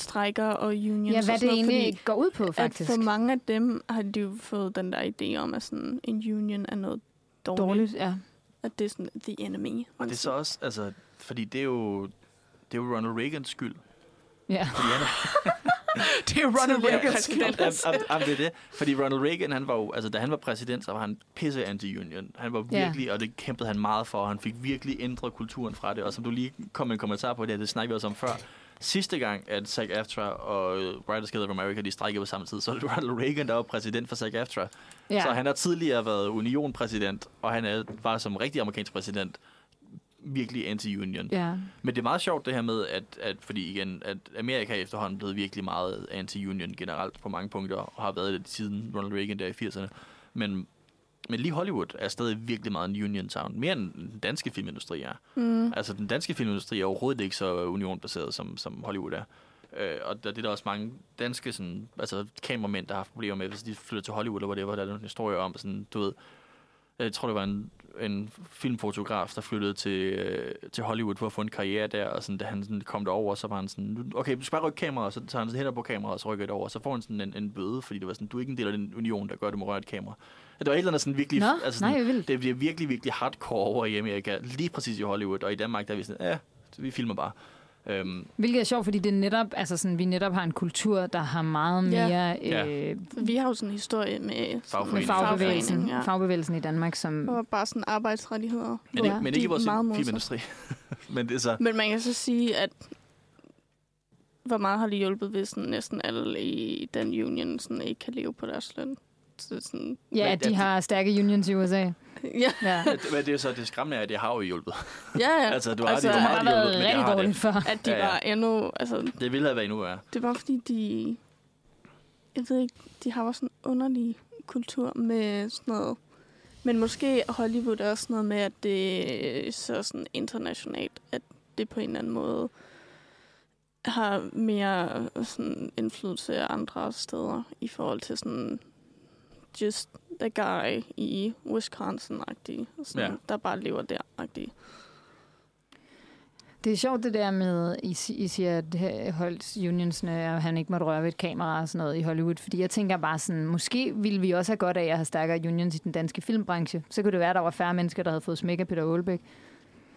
strækker og unions Ja, og hvad sådan det noget, egentlig fordi går ud på, at faktisk. for mange af dem har de jo fået den der idé om, at sådan, en union er noget dårligt. Dårligt, ja. At det er sådan the enemy. Og det er så også, altså, fordi det er jo, det er jo Ronald Reagans skyld. ja. Fordi han, Det er Ronald Ja, Reagans præsident. Jamen, jamen, det er det. Fordi Ronald Reagan, han var jo, altså, da han var præsident, så var han pisse anti-union. Han var Ja. virkelig, og det kæmpede han meget for, og han fik virkelig ændret kulturen fra det. Og som du lige kom med en kommentar på det, det snakkede vi også om før. Sidste gang, at SAG-AFTRA og øh, Writers Guild of America, de strækkede på samme tid, så var Ronald Reagan, der var præsident for SAG-AFTRA. ja. Så han har tidligere været unionpræsident, og han er, var som rigtig amerikansk præsident virkelig anti-union. Ja. Men det er meget sjovt det her med, at, at fordi igen, at Amerika er efterhånden blevet virkelig meget anti-union generelt på mange punkter, og har været det siden Ronald Reagan der i 80'erne. Men, men lige Hollywood er stadig virkelig meget en union town. Mere end den danske filmindustri er. Mm. Altså, den danske filmindustri er overhovedet ikke så unionbaseret, som, som Hollywood er. Øh, og der, det er der også mange danske sådan, altså, kameramænd, der har haft problemer med, hvis de flytter til Hollywood, eller whatever, der er nogle historier om, sådan, du ved, jeg tror, det var en, en filmfotograf, der flyttede til, øh, til Hollywood for at få en karriere der, og sådan, da han sådan kom derover, så var han sådan, "Nu- okay, du skal bare rykke kameraet, så tager han hænder på kameraet, og så rykker det over, og så får han sådan en, en bøde, fordi det var sådan, du er ikke en del af den union, der gør, du må røre et kamera. Det var et eller andet sådan virkelig, Nå, altså sådan, nej, det bliver virkelig, virkelig hardcore over i Amerika, lige præcis i Hollywood, og i Danmark, der er vi sådan, ja, vi filmer bare. Øhm, Hvilket er sjovt, fordi det er netop, altså sådan, vi netop har en kultur, der har meget mere Ja. øh, Vi har jo sådan en historie med, med Fagforening. fagbevægelsen, ja. fagbevægelsen i Danmark, som... og bare sådan arbejdsrettigheder. men, ikke, men ikke i de vores filmindustri. men det er så... Men man kan så sige, at hvor meget har det hjulpet, hvis sådan næsten alle i den union sådan ikke kan leve på deres løn? Så sådan, Ja, Men at de har stærke unions i USA. Ja, Ja. Men det er så det skræmmende er, at det har jo hjulpet. ja, ja. Altså, du har altså, Det hvor har de været hjulpet, rigtig har dårligt det. før. at de Ja, ja. var endnu... Altså, Det ville have været endnu værre. det var fordi, de... Jeg ved ikke, de har også sådan en underlig kultur med sådan noget... Men måske Hollywood er også noget med, at det er så sådan internationalt, at det på en eller anden måde har mere sådan indflydelse af andre steder i forhold til sådan just the guy i Wisconsin-agtig, sådan, Ja. der bare lever der-agtig. Det er sjovt det der med, I, I siger, at Holds unionsne, og han ikke måtte røre ved et kamera og sådan noget i Hollywood. Fordi jeg tænker bare sådan, måske ville vi også have godt af at have stærkere unions i den danske filmbranche. Så kunne det være, at der var færre mennesker, der havde fået smæk af Peter Aalbæk.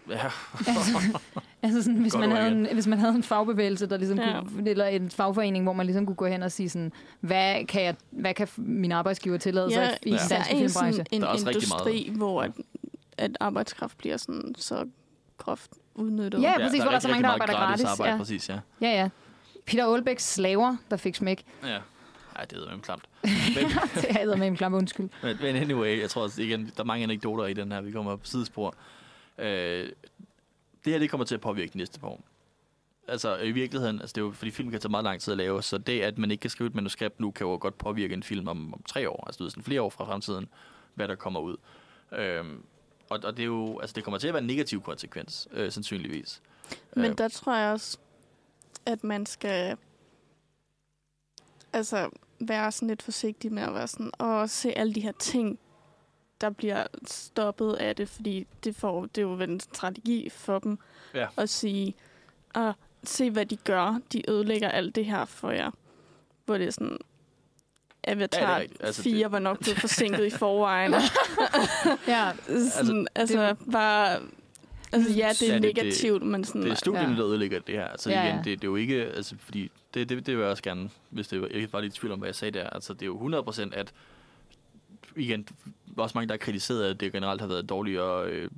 Ja. Altså, altså sådan, hvis, Godt man havde en, hvis man havde en fagbevægelse, der ligesom Ja. kunne, eller en fagforening, hvor man ligesom kunne gå hen og sige sådan, hvad kan, jeg, hvad kan min arbejdsgiver tillade sig i Ja. den der danske er filmbranche? en Der er også rigtig industri, hvor at, at arbejdskraft bliver sådan så groft udnyttet. Ja, præcis, hvor der er så mange, der arbejder meget gratis, Arbejde, ja. Præcis, ja. Ja, ja. Peter Aalbæks slaver, der fik smæk. ja. Ej, det er jo klamt. Men, det er med en klam undskyld. men, men anyway, jeg tror også, igen, der er mange anekdoter i den her. Vi kommer på sidespor. Øh, det her, det kommer til at påvirke de næste par år. Altså i virkeligheden, altså det er jo, fordi film kan tage meget lang tid at lave, så det, at man ikke kan skrive et manuskript nu, kan jo godt påvirke en film om, om tre år, altså du ved, sådan flere år fra fremtiden, hvad der kommer ud. Øhm, og, og det er jo, altså det kommer til at være en negativ konsekvens, øh, sandsynligvis. Men Øh, der tror jeg også, at man skal altså være sådan lidt forsigtig med at være sådan, og se alle de her ting, der bliver stoppet af det, fordi det, får, det er jo en strategi for dem Ja. at sige, og se hvad de gør, de ødelægger alt det her for jer. Hvor det er sådan, Avatar ja, rigtigt. Altså, 4 det- var nok blevet forsinket i forvejen. Ja, sådan, altså, altså bare... Altså ja, det Ja, er det- det- negativt, men sådan... Det er studierne, Ja. der ødelægger det her. Altså Ja, igen, ja. det, det er jo ikke, altså fordi, det, det, det vil jeg også gerne, hvis det var, jeg var lidt i tvivl om, hvad jeg sagde der. Altså det er jo 100% at, igen, også mange, der har kritiseret, at det generelt har været dårligere øh,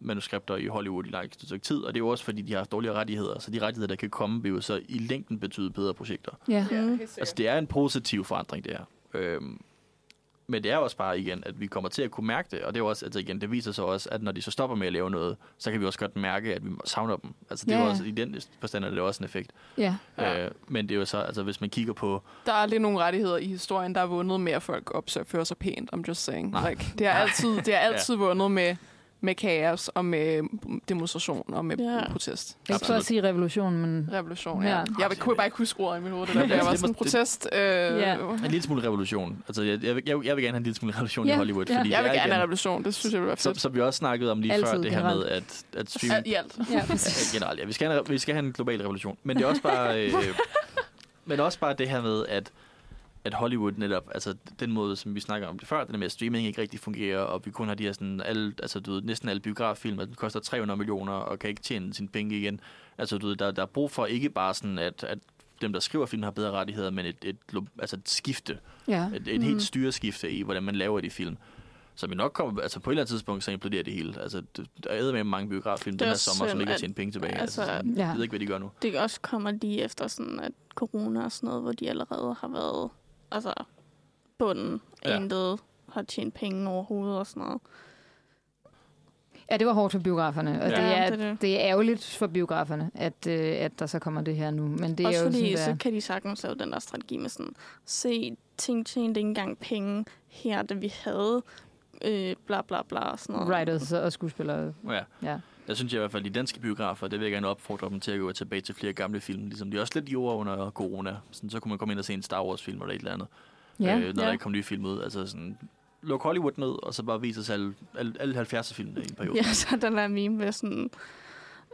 manuskripter i Hollywood i lang stykke tid, og det er jo også, fordi de har haft dårligere rettigheder, så de rettigheder, der kan komme, vil jo så i længden betyde bedre projekter. ja. Mm. Altså det er en positiv forandring, det her. Øhm, men det er også bare igen, at vi kommer til at kunne mærke det, og det er også, altså igen, det viser sig også, at når de så stopper med at lave noget, så kan vi også godt mærke, at vi savner dem. Altså det er Ja, ja. også, i den forstand er det også en effekt. ja. Ja. Øh, men det er jo så, altså hvis man kigger på, Der er aldrig nogen rettigheder i historien, der er vundet med, at folk opfører sig pænt. I'm just saying. Nej. Like, det har altid, det har altid vundet med, med kaos og med demonstration og med Ja. protest. Ikke for Absolut. at sige revolution, men... Revolution, Ja. ja. Jeg kunne bare ikke huske ordet i mit hoved. Det der. Altså, Jeg var sådan det- protest. Øh, Ja. en lille smule revolution. Altså jeg, jeg, vil- jeg, jeg vil gerne have en lille smule revolution Ja, i Hollywood, ja. fordi Jeg vil det er gerne igen, have revolution. Det synes jeg ville være som, fedt. som vi også snakkede om lige før, Altid det her med at, at stream, Alt i alt. Ja, generelt, ja. Vi skal, have, vi skal have en global revolution. Men det er også bare, øh, men også bare det her med, at, at Hollywood netop, altså den måde, som vi snakker om det før, den med, at streaming ikke rigtig fungerer, og vi kun har de her sådan, alle, altså du ved, næsten alle biograffilm, at den koster 300 millioner, og kan ikke tjene sine penge igen. Altså du ved, der, der er brug for ikke bare sådan, at, at dem, der skriver film, har bedre rettigheder, men et, et, altså et skifte, Ja. et, et Mhm. helt styreskifte i, hvordan man laver de film. Så vi nok kommer, altså på et eller andet tidspunkt, så imploderer det hele. Altså, det- der er med mange biograffilm er den her sommer, som ikke har at- tjent penge tilbage. altså, Altså, sådan, Ja. jeg ved ikke, hvad de gør nu. Det også kommer lige efter sådan, at corona og sådan noget, hvor de allerede har været altså, bunden, Ja. intet har tjent penge overhovedet og sådan noget. Ja, det var hårdt for biograferne, og Ja. det, er, det er det. det er ærgerligt for biograferne, at, øh, at der så kommer det her nu. Men det Også er jo fordi, sådan, så kan de sagtens lave den der strategi med sådan, se, ting tjente ikke engang penge her, da vi havde øh, bla bla bla og sådan noget. writers og skuespillere. Ja. Ja. Jeg synes i hvert fald, de danske biografer, det vil jeg gerne opfordre dem til at gå tilbage til flere gamle film, ligesom de også lidt gjorde under corona. Sådan, så kunne man komme ind og se en Star Wars-film eller et eller andet, Ja, øh, når ja. der ikke kom nye film ud. Altså sådan, luk Hollywood ned, og så bare vise os alle, alle, alle 70'er film i en periode. Ja, så den der meme med sådan...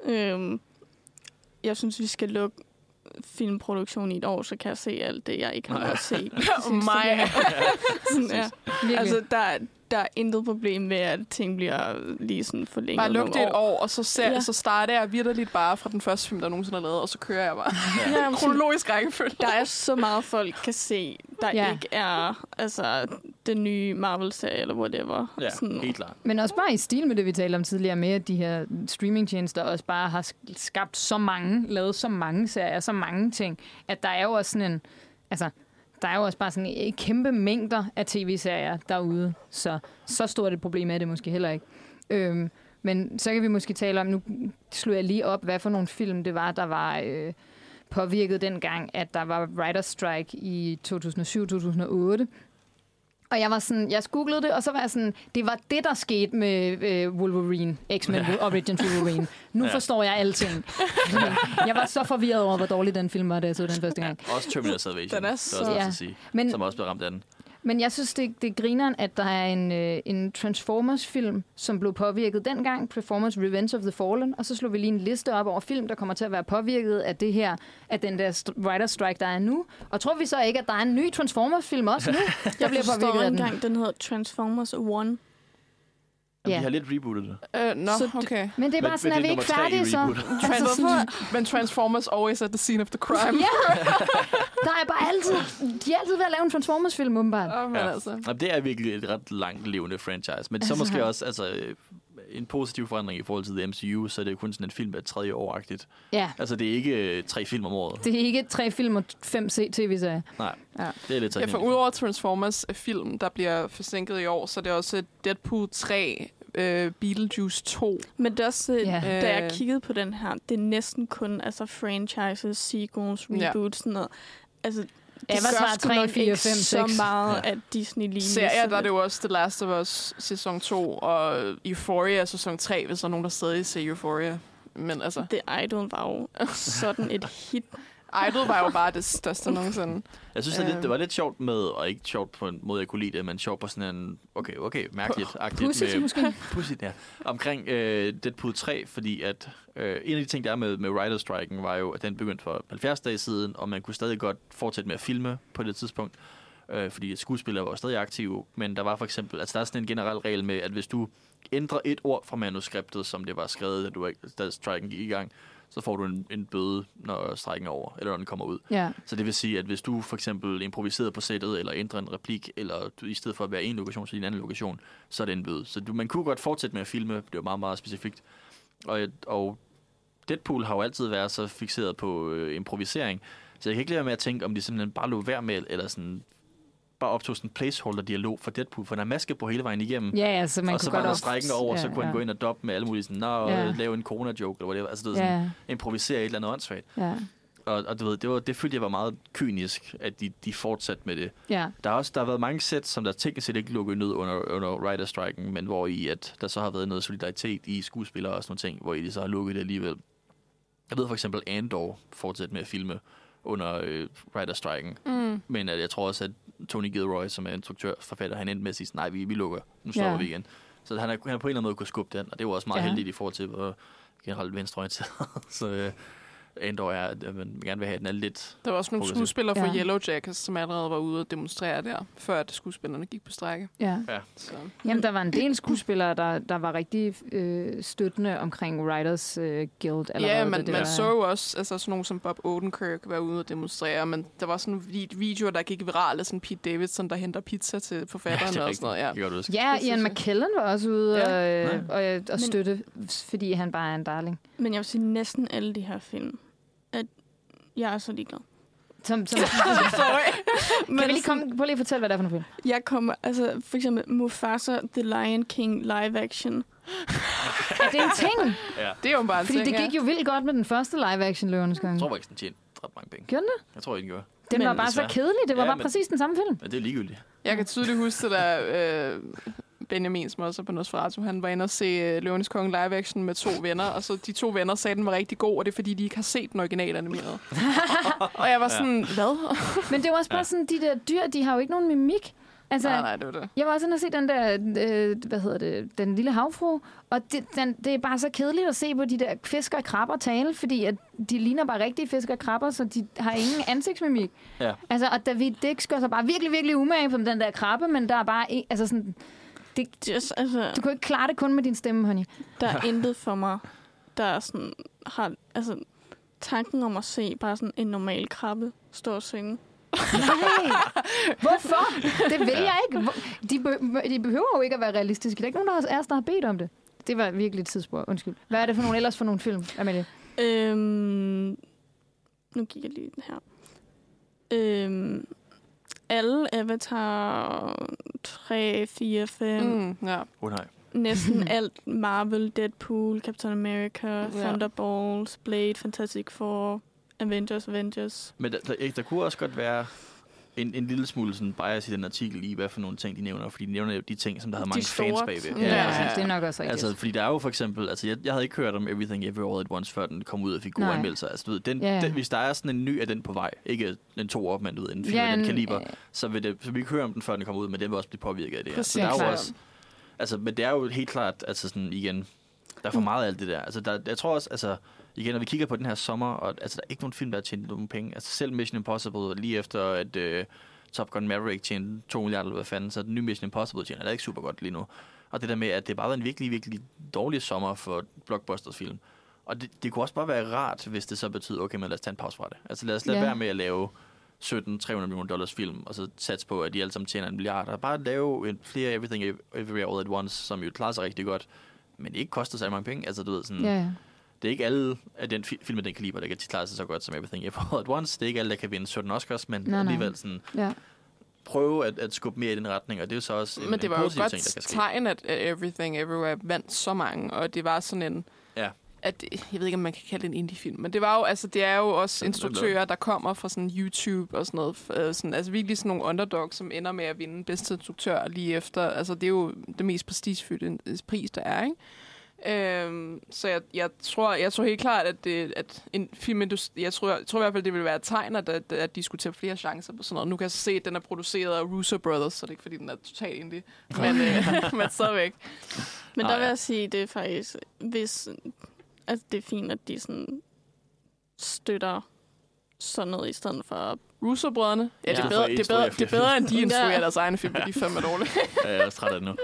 Øhm, jeg synes, vi skal lukke filmproduktion i et år, så kan jeg se alt det, jeg ikke har at se. Oh my. sådan, ja. Altså, der, er- der er intet problem med, at ting bliver lige sådan forlænget Bare luk det et år, og så, ser, Ja. så starter jeg vidderligt bare fra den første film, der nogensinde er lavet, og så kører jeg bare. Ja, Kronologisk rækkefølge. der er så meget, folk kan se, der Ja. ikke er altså, den nye Marvel-serie, eller whatever. Ja, sådan, helt klart. Men også bare i stil med det, vi talte om tidligere, med at de her streamingtjenester også bare har sk- skabt så mange, lavet så mange serier, så mange ting, at der er jo også sådan en, altså, der er jo også bare sådan kæmpe mængder af tv-serier derude, så så stort et problem er det måske heller ikke. Øhm, men så kan vi måske tale om, nu slog jeg lige op, hvad for nogle film det var, der var øh, påvirket dengang, at der var writer's strike i 2007-2008. Og jeg var sådan, jeg googlede det, og så var jeg sådan, det var det, der skete med øh, Wolverine, X-Men ja. Origins Wolverine. Nu Ja. forstår jeg alting. Jeg var så forvirret over, hvor dårlig den film var, da jeg så den første gang. Også Terminator Salvation. Den er det så- også Ja. ja. at sige, Men, som også blev ramt af den. Men jeg synes, det, det er grineren, at der er en, øh, en Transformers-film, som blev påvirket dengang, Transformers Revenge of the Fallen, og så slog vi lige en liste op over film, der kommer til at være påvirket af det her, af den der st- writer strike, der er nu. Og tror vi så ikke, at der er en ny Transformers-film også nu, Jeg bliver påvirket af den? engang, den hedder Transformers 1. Jamen, Ja. De har lidt rebootet det. Øh, Nå, Så det- okay. Men det er bare Men- sådan, er det vi er ikke færdige så? rebootet. Altså, Men Transformers always at the scene of the crime. ja, der er bare altid, de er altid ved at lave en Transformers-film, åbenbart. Oh, men Ja. altså. Jamen, det er virkelig et ret langt levende franchise. Men så Altså- måske også altså, øh, en positiv forandring i forhold til The MCU, så er det jo kun sådan en film af tredje år-agtigt. Ja, Altså, det er ikke øh, tre film om året. det er ikke tre film og fem tv-serier. Nej, Ja. det er lidt Ja, for udover Transformers øh, film, der bliver forsinket i år, så er det også Deadpool 3, øh, Beetlejuice 2. Men det er også, øh, Ja. da jeg Øh. kiggede på den her, det er næsten kun altså, franchises, sequels, Ja. reboots, sådan noget. Altså, det Avatar gør sgu 3, nok 4, ikke 5, så 6. meget, Ja. at Disney lige Serier, der er det jo også The Last of Us sæson 2, og Euphoria sæson 3, hvis der er nogen, der stadig ser Euphoria. Men altså, The Idol var jo sådan et hit. Idol var jo bare det største nogensinde. Jeg synes, det, lidt, Øhm. det var lidt sjovt med, og ikke sjovt på en måde, jeg kunne lide det, men sjovt på sådan en, okay, okay, mærkeligt-agtigt. Pudsigt med- måske. Pudsigt, ja. Omkring øh, Deadpool 3, fordi at øh, en af de ting, der er med, med Writer Striken, var jo, at den begyndte for 70 dage siden, og man kunne stadig godt fortsætte med at filme på det tidspunkt, øh, fordi skuespillere var stadig aktive, men der var for eksempel, altså der er sådan en generel regel med, at hvis du ændrer et ord fra manuskriptet, som det var skrevet, da, du, da striken gik i gang, så får du en, en bøde, når strækken er over, eller når den kommer ud. Ja. Så det vil sige, at hvis du for eksempel improviserer på sættet, eller ændrer en replik, eller du, i stedet for at være en lokation, så i en anden lokation, så er det en bøde. Så du, man kunne godt fortsætte med at filme, det var meget, meget specifikt. Og, og Deadpool har jo altid været så fixeret på øh, improvisering, så jeg kan ikke lade være med at tænke, om de simpelthen bare lå værd med, eller sådan bare optog sådan en placeholder-dialog for Deadpool, for han har maske på hele vejen igennem. Ja, ja, så man og kunne så godt var der strækken over, ja, så kunne ja, han gå ind og doppe med alle mulige sådan, Nå, Ja. ja. lave en corona-joke, eller whatever. Altså, det er sådan, Ja, improvisere et eller andet åndssvagt. ja, Og, og du ved, det, var, det følte jeg var meget kynisk, at de, de fortsatte med det. ja. Der har også der har været mange sæt, som der teknisk set ikke lukkede ned under, under writer-striken, men hvor i at der så har været noget solidaritet i skuespillere og sådan nogle ting, hvor i de så har lukket det alligevel. Jeg ved for eksempel, Andor fortsætter med at filme under øh, writer-striken, Mm. men at jeg tror også, at Tony Gilroy, som er instruktør forfatter, han endte med at sige, nej, vi, vi lukker, nu stopper Ja. vi igen. Så han har, han har på en eller anden måde kunne skubbe den, og det var også meget ja. heldigt i forhold til, hvor generelt venstreorienteret. så øh, Andor er, at man gerne vil have, at den er lidt Der var også nogle skuespillere fra Ja. Yellow Jackets, som allerede var ude og demonstrere der, før at skuespillerne gik på strække. ja. Så. Jamen, der var en del skuespillere, der, der var rigtig øh, støttende omkring Writers øh, Guild. Allerede, Ja, man, det man var- så jo også altså, sådan nogen som Bob Odenkirk være ude og demonstrere, men der var sådan vid- videoer, der gik virale, sådan Pete Davidson, der henter pizza til forfatterne det er og sådan noget. Ja. Det. Ja, Det Ian. McKellen var også ude Ja. og, øh, og, og Men- støtte, fordi han bare er en darling. Men jeg vil sige, næsten alle de her film, jeg er så ligeglad. Som, som, Men kan vi lige komme, prøv lige at fortælle, hvad det er for en film? Jeg kommer, altså for eksempel Mufasa, The Lion King live action, Er det en ting? Ja. Det er jo bare en Fordi ting, det gik jo vildt godt med den første live-action Løvernes Jeg Konge. tror faktisk, den tjente ret mange penge. Gjorde den det? Jeg tror ikke, den gjorde. Den Men var bare desværre. så kedelig. Det var Ja, bare men- præcis den samme film. Men det er ligegyldigt. Jeg kan tydeligt huske det der øh, Benjamin, som også er på Nosferatu, han var inde og se øh, Løvenes Konge live action med to venner, og så de to venner sagde, at den var rigtig god, og det er fordi, de ikke har set den originale animerede. og jeg var sådan, hvad? Men det var også bare sådan, de der dyr, de har jo ikke nogen mimik. Altså, nej, nej, det var det. Jeg var også inde og se den der, øh, hvad hedder det, den lille havfru, og det, den, det er bare så kedeligt at se på de der fisker og krabber tale, fordi at de ligner bare rigtige fisker og krabber, så de har ingen ansigtsmimik. Ja. Altså, og David Dix gør sig bare virkelig, virkelig umage på den der krabbe, men der er bare ikke, altså sådan, Just, altså, du kan ikke klare det kun med din stemme, honey. der er intet for mig, der er sådan, har, altså, tanken om at se bare sådan en normal krabbe stå og synge. Nej! Hvorfor? Det vil jeg ikke. Hvor- De, be- de behøver jo ikke at være realistiske. Der er ikke nogen af os, der har bedt om det. Det var virkelig et tidsspur. Undskyld. Hvad er det for nogle ellers for nogle film, Amalie? Øhm, nu kigger jeg lige den her. Øhm, alle Avatar 3, 4, 5, mm. Ja. Oh, nej. næsten alt Marvel, Deadpool, Captain America, Ja. Thunderbolts, Blade, Fantastic Four, Avengers, Avengers. Men der, der, der kunne også godt være en, en lille smule sådan bias i den artikel i, hvad for nogle ting de nævner. Fordi de nævner jo de ting, som der har De mange fans store. bagved. Ja, Ja, ja, ja, det er nok også rigtigt. Altså, fordi der er jo for eksempel, altså jeg, jeg havde ikke hørt om Everything Everywhere at Once, før den kom ud og fik gode Nej. anmeldelser. Altså, du ved, den, Ja, den, hvis der er sådan en ny af den på vej, ikke en to op, men du ved, en film ja, af den en- kaliber, øh, så vil, det, så vil vi ikke høre om den, før den kommer ud, men den vil også blive påvirket af det her. Præcis. Så der er jo også, altså, men det er jo helt klart, altså sådan igen, der er for meget af alt det der. Altså, der, jeg tror også, altså, igen, når vi kigger på den her sommer, og altså, der er ikke nogen film, der har tjent nogen penge. Altså, selv Mission Impossible, lige efter at øh, Top Gun Maverick tjente 2 milliarder, eller hvad fanden, så den nye Mission Impossible tjener det er ikke super godt lige nu. Og det der med, at det bare var en virkelig, virkelig dårlig sommer for blockbusters-film. Og det, det kunne også bare være rart, hvis det så betyder, okay, men lad os tage en pause fra det. Altså lad os lade Ja. være med at lave 17-300 millioner dollars film, og så satse på, at de alle sammen tjener en milliard. Og bare lave en flere Everything Everywhere All at Once, som jo klarer sig rigtig godt, men det ikke koster så mange penge. Altså du ved sådan, ja. Det er ikke alle af den fi- film af den kaliber, der kan klare sig så godt som Everything Everywhere at Once. Det er ikke alle, der kan vinde 17 Oscars, men Nej, nej. alligevel sådan, ja. prøve at, at skubbe mere i den retning, og det er jo så også en, Men det en var jo et positiv godt ting, der kan ske. tegn, at Everything Everywhere vandt så mange, og det var sådan en... Ja. At, jeg ved ikke, om man kan kalde det en indie-film, men det var jo, altså, det er jo også er instruktører, der kommer fra sådan YouTube og sådan noget. Øh, sådan, altså virkelig sådan nogle underdogs, som ender med at vinde bedste instruktør lige efter. Altså, det er jo det mest prestigefyldte pris, der er, ikke? Øhm, så jeg, jeg, tror, jeg tror helt klart, at, det, at en filmindustri, jeg tror, jeg tror i hvert fald, det vil være et tegn, at, at, at de skulle tage flere chancer på sådan noget. Nu kan jeg så se, at den er produceret af Russo Brothers, så det er ikke, fordi den er totalt indie. Men, øh, men stadigvæk. Men der vil ja. jeg sige, det er faktisk, hvis, altså det er fint, at de sådan støtter sådan noget, i stedet for Russo-brødrene. Ja, det, Ja. er bedre, det, er bedre, det er bedre, end de instruerer deres egne film, de er fandme dårlige. Ja, jeg er også træt af det nu.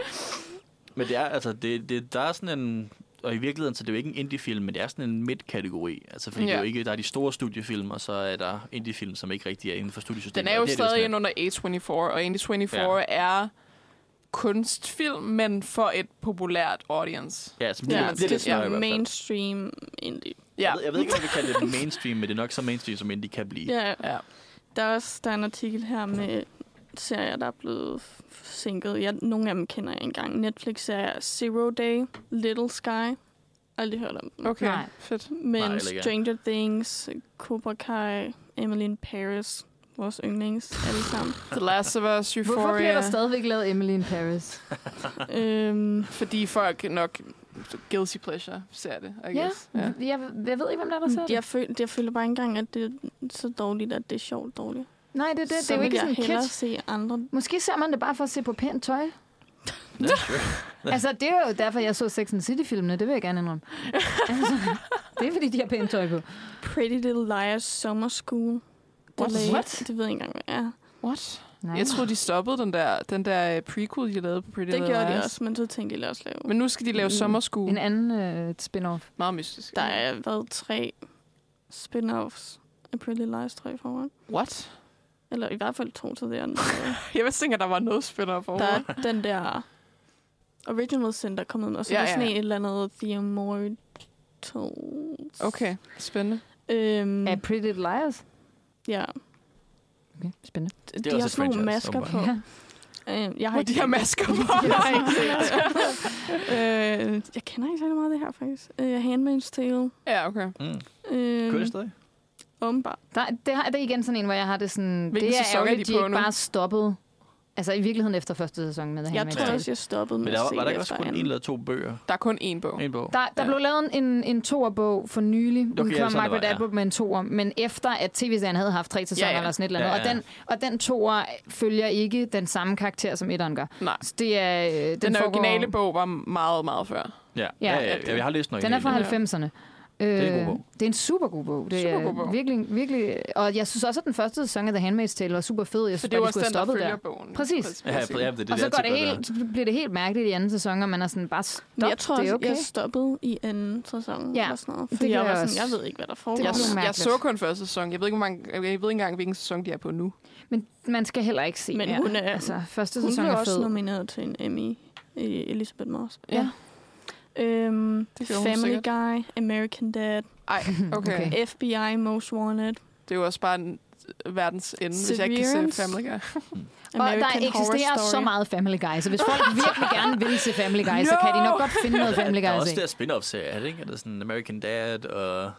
Men det er, altså, det, det, der er sådan en... Og i virkeligheden, så det er jo ikke en indie-film, men det er sådan en midt-kategori. Altså, fordi ja. det er Ja. jo ikke, der er de store studiefilm, og så er der indie-film, som ikke rigtig er inden for studiesystemet. Den er jo det stadig sådan, ind under A24, og A24 Ja. ja. er kunstfilm, men for et populært audience. Ja, som ja, bliver, det, bliver det er fald. mainstream indie. Ja, Jeg, ved, jeg ved ikke, om vi kan det mainstream, men det er nok så mainstream, som indie kan blive. Ja, ja. der er også der er en artikel her med serier, der er blevet forsinket. Jeg, nogle af dem kender jeg engang. Netflix er Zero Day, Little Sky. Aldrig hørt om den. Okay, Nej. fedt. Men ikke. Stranger Things, Cobra Kai, Emily in Paris, vores yndlings alle sammen. The Last of Us, Euphoria. Hvorfor bliver der stadigvæk lavet Emily in Paris? øhm, Fordi folk nok guilty pleasure ser det, I Ja, guess. Ja. jeg, jeg ved ikke, hvem der er, der ser det. jeg, føl, jeg føler bare ikke engang, at det er så dårligt, at det er sjovt dårligt. Nej, det, er det, det så er jo ikke jeg sådan kids. se andre. Måske ser man det bare for at se på pænt tøj. Altså, det er jo derfor, jeg så Sex and the City-filmene. Det vil jeg gerne indrømme. altså, det er, fordi de har pænt tøj på. Pretty Little Liars Summer School. What? Delayed. What? Det ved jeg ikke engang, hvad er. What? Nej. Jeg troede, de stoppede den der, den der øh, prequel, de lavede på Pretty Det Little gjorde de Liars. også, men så tænkte de, lad os lave. Men nu skal de lave Mm. sommerskue. En anden øh, spin-off. Meget mystisk. Der er været tre spin-offs af Pretty Little Liars 3 foran. What? Eller i hvert fald to til det andet. Jeg vidste ikke, at der var noget spændende for der er den der Original Sin, der er kommet ud, og så Ja, er der sådan ja. en et eller andet Theomortals. Okay, spændende. Øhm, Af Pretty Little Liars. ja, Okay, spændende. de også har et sådan nogle masker på. Ja. Øh, jeg har Hvor ikke de har masker på. Jeg har ikke set det. øh, jeg kender ikke særlig meget af det her, faktisk. Øh, Handmaid's Tale. ja, okay. Mm. Øh, Kører det stadig? Åbenbart. Der, det, har, det er igen sådan en, hvor jeg har det sådan... Hvilken det er sæson er ærgerligt, de de på ikke nu? bare stoppet. Altså i virkeligheden efter første sæson med The Jeg Handmaid's tror Tale. også, jeg stoppede med Men at der, se var der det ikke også kun en eller to bøger? Der er kun én bog. En bog? Der, der Ja. blev lavet en, en toerbog for nylig. Okay, ja, kom sådan det Margaret var, ja. Atwood med en toer, men efter at tv-serien havde haft tre sæsoner Ja, ja. eller sådan et eller Ja, andet. ja. Og, den, og den toer følger ikke den samme karakter, som etteren gør. Nej. Så det er, øh, den, Den, foregår- originale bog var meget, meget før. Ja, Ja, ja, ja, ja, jeg har læst noget Den er fra originale. 90'erne. er en god Øh, bog. Det er en super god bog. Det Super er god bog. Virkelig, virkelig, og jeg synes også, at den første sæson af The Handmaid's Tale var super fed. Jeg For synes det er bare, jo de også skulle have stoppet der. bogen. Præcis. Ja, ja, det, det, Og så, det, går det helt, så bliver det helt mærkeligt i anden sæson, og man er sådan bare stop, Men jeg tror det også, er okay. jeg stoppede i anden sæson. Ja, eller sådan noget, det fordi jeg var jeg sådan, også. jeg ved ikke, hvad der foregår. Det Jeg, blev jeg så kun første sæson. Jeg ved ikke, hvor mange, jeg ved ikke engang, hvilken sæson de er på nu. Men man skal heller ikke se Men mere. hun er- altså, første Hun sæson blev er også fed. nomineret til en Emmy. i Elizabeth Moss. Ja. Øhm, Det Family sikkert. Guy, American Dad, Ej, okay. Okay. FBI Most Wanted, Det er jo også bare en verdens ende, hvis jeg ikke kan se. Family Guy. Og der American Horror eksisterer Story. så meget Family Guy, så hvis folk virkelig gerne vil se Family Guy, så kan de nok godt finde noget Family Der er Guy også der spin-off-serie, er det ikke? Er det sådan American Dad og...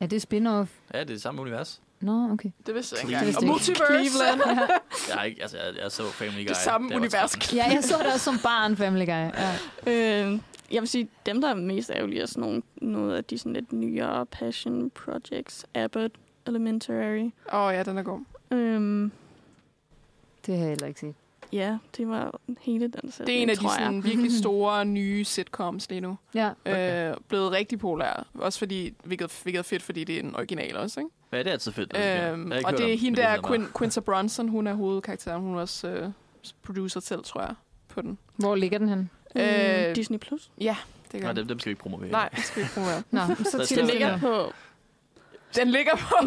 Er det spin-off? Ja, det er samme univers. Nå, okay. Det vidste jeg ikke Det engang. Og jeg Multiverse. Cleveland. Jeg, har ikke, altså, jeg, jeg så Family Guy. Det samme jeg univers. 13. Ja, jeg så det også som barn, Family Guy. Ja. Øh, jeg vil sige, dem, der er mest ærgerlige, er sådan nogle, noget af de sådan lidt nyere passion projects. Abbott, Elementary. Åh oh, ja, den er god. Øhm, Det har jeg heller ikke set. ja, det var hele den sætning, Det er en af de jeg. sådan, virkelig store nye sitcoms lige nu. Ja. Okay. Øh, blevet rigtig populær. Også fordi, hvilket, hvilket er fedt, fordi det er en original også, ikke? Ja, det er altid fedt. det sker. Jeg Øhm, og det er om hende men der. Quin, Quinta Bronson, hun er hovedkarakteren. Hun er også øh, producer selv, tror jeg, på den. Hvor ligger den hen? Øh, Øh, Disney Plus. Ja, det gør Nej, den. dem, dem skal vi ikke promovere. Nej, det skal vi ikke promovere. Nå, så til Den det ligger er- på Den ligger på,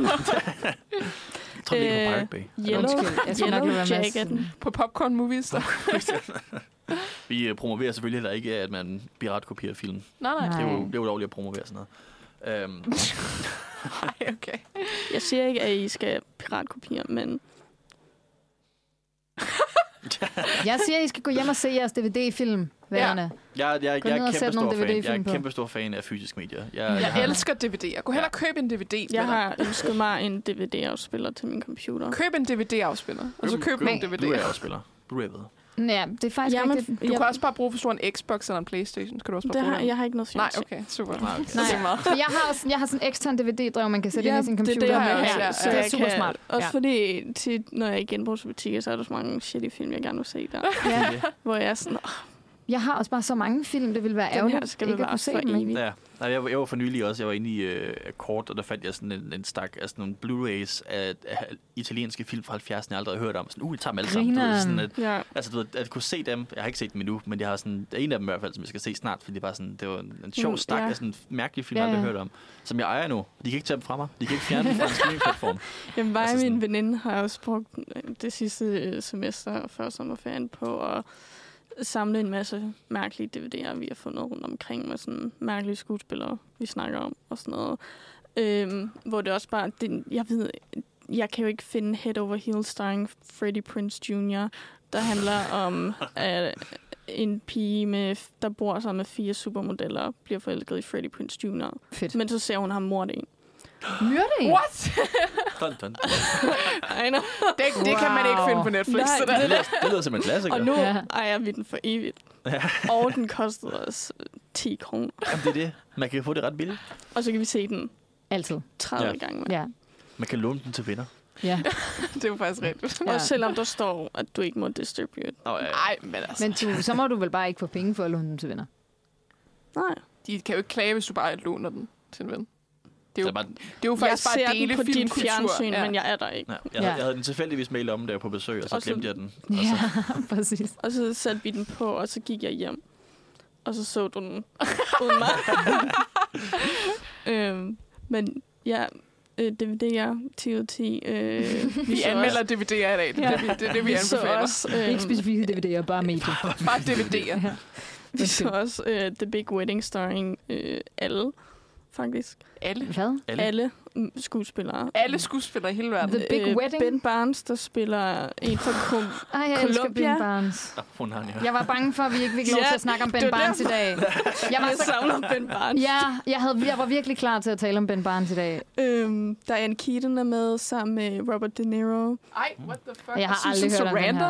Jeg tror, det ligger på Øh, Pirate Bay. Yellow, jeg nok Yellow Jacket. på Popcorn Movies. Der. Vi øh, promoverer selvfølgelig heller ikke, at man piratkopierer film. Nej, nej. Det er jo, det er jo lovligt at promovere sådan noget. Øhm, Ej, okay. Jeg siger ikke, at I skal piratkopiere, men Jeg siger, at I skal gå hjem og se jeres DVD-film, vennerne. jeg, jeg, Gå jeg, ned er kæmpe stor nogle fan. Jeg er DVD-film på. kæmpe stor fan af fysisk medier. Jeg, Jeg jeg har, elsker DVD'er. Gå hen Ja. og køb en DVD. jeg har ønsket mig en DVD-afspiller til min computer. Køb en DVD-afspiller, og så køb nogle Du DVD'er. er også spiller. Blu-ray ved. Ja, det er faktisk Jamen, rigtigt. Du kan også bare bruge, du har en Xbox eller en Playstation. Så kan du også bare det bruge har, den. jeg har ikke noget Nej, okay, super. Nej, okay. Nej. Det er jeg har, også, jeg har sådan en ekstern DVD-drev, man kan sætte Ja, ind i sin det er computer. det, jeg har jeg med også, her, ja, så. Det er jeg super kan, smart. Også Ja. fordi, til, når jeg er i genbrugsbutikker, så er der så mange shitty film, jeg gerne vil se der. Ja. hvor jeg er sådan, oh, Jeg har også bare så mange film, det ville være den her ærgerligt skal ikke at kunne se for dem. Ja, Nej, jeg, var- jeg var for nylig også, jeg var inde i øh, Kort, og der fandt jeg sådan en, en stak af sådan nogle Blu-rays af, af italienske film fra 70'erne, jeg aldrig har hørt om. Sådan, uh, jeg tager dem alle sammen. Du ved, sådan, at, Ja. altså, du ved, at kunne se dem, jeg har ikke set dem endnu, men jeg har sådan, der er en af dem i hvert fald, som jeg skal se snart, fordi det, var sådan, det var en, en sjov Mm, stak ja. af sådan mærkelige film, Ja, jeg aldrig har hørt om, som jeg ejer nu. De kan ikke tage dem fra mig. De kan ikke fjerne dem fra en streamingplatform. Jamen, mig Altså sådan- min veninde har også brugt øh, det sidste øh, semester før sommerferien på at samle en masse mærkelige DVD'er, vi har fundet rundt omkring med sådan mærkelige skuespillere, vi snakker om og sådan noget. Øhm, hvor det også bare, det, jeg ved, jeg kan jo ikke finde Head Over Heels starring Freddie Prince Jr., der handler om at en pige, med, der bor sammen med fire supermodeller, bliver forelsket i Freddie Prince Jr., Fedt. men så ser hun ham mord en. Myrde en? What? Dun, dun. I know. Det, det kan man ikke finde på Netflix. Nej, så der. Det lyder, det lyder som en klassiker. Og nu Ja. ejer vi den for evigt. Ja. Og den kostede os 10 kroner. Jamen, det er det. Man kan få det ret billigt. Og så kan vi se den Altid. 30 Ja. gange. Ja. Man kan låne den til venner. ja. det er jo faktisk rigtigt. Ja. Også selvom der står, at du ikke må distribute. Ja. Nej, men altså, Men du, så må du vel bare ikke få penge for at låne dem til venner. Nej. de kan jo ikke klage, hvis du bare låner den til en ven. Det er jo, bare, det er jo Jeg faktisk bare ser at dele den på dit fjernsyn, ja. men jeg er der ikke. ja. Jeg, havde, Ja. jeg havde den tilfældigvis mail om, da jeg var på besøg, og så Og så- glemte jeg den. Og så, Ja, præcis. Og så satte vi den på, og så gik jeg hjem. Og så så du den uden mig. øhm, men ja, øh, DVD'er, 10 ud af 10. Øh, Vi så anmelder DVD'er i dag. Det er det, vi, det, er det, vi vi så anbefaler. også, øh, Ikke specifikke DVD'er, bare medier. Bare DVD'er. vi så også øh, The Big Wedding starring øh, alle, faktisk. Alle. Hvad? Alle? Alle skuespillere. Alle skuespillere i hele verden. The Big Wedding? Ben Barnes, der spiller en fra Kom- Ej, jeg elsker Columbia. Ben Barnes. Oh, hun har, ja. Jeg var bange for, at vi ikke fik lov til at snakke om Ben Barnes i dag. Jeg var, Jeg så, savner Ben Barnes. ja, jeg, havde, jeg var virkelig klar til at tale om Ben Barnes i dag. Øhm, Diane Keaton er med sammen med Robert De Niro. Ej, what the fuck? Jeg har aldrig hørt om den her.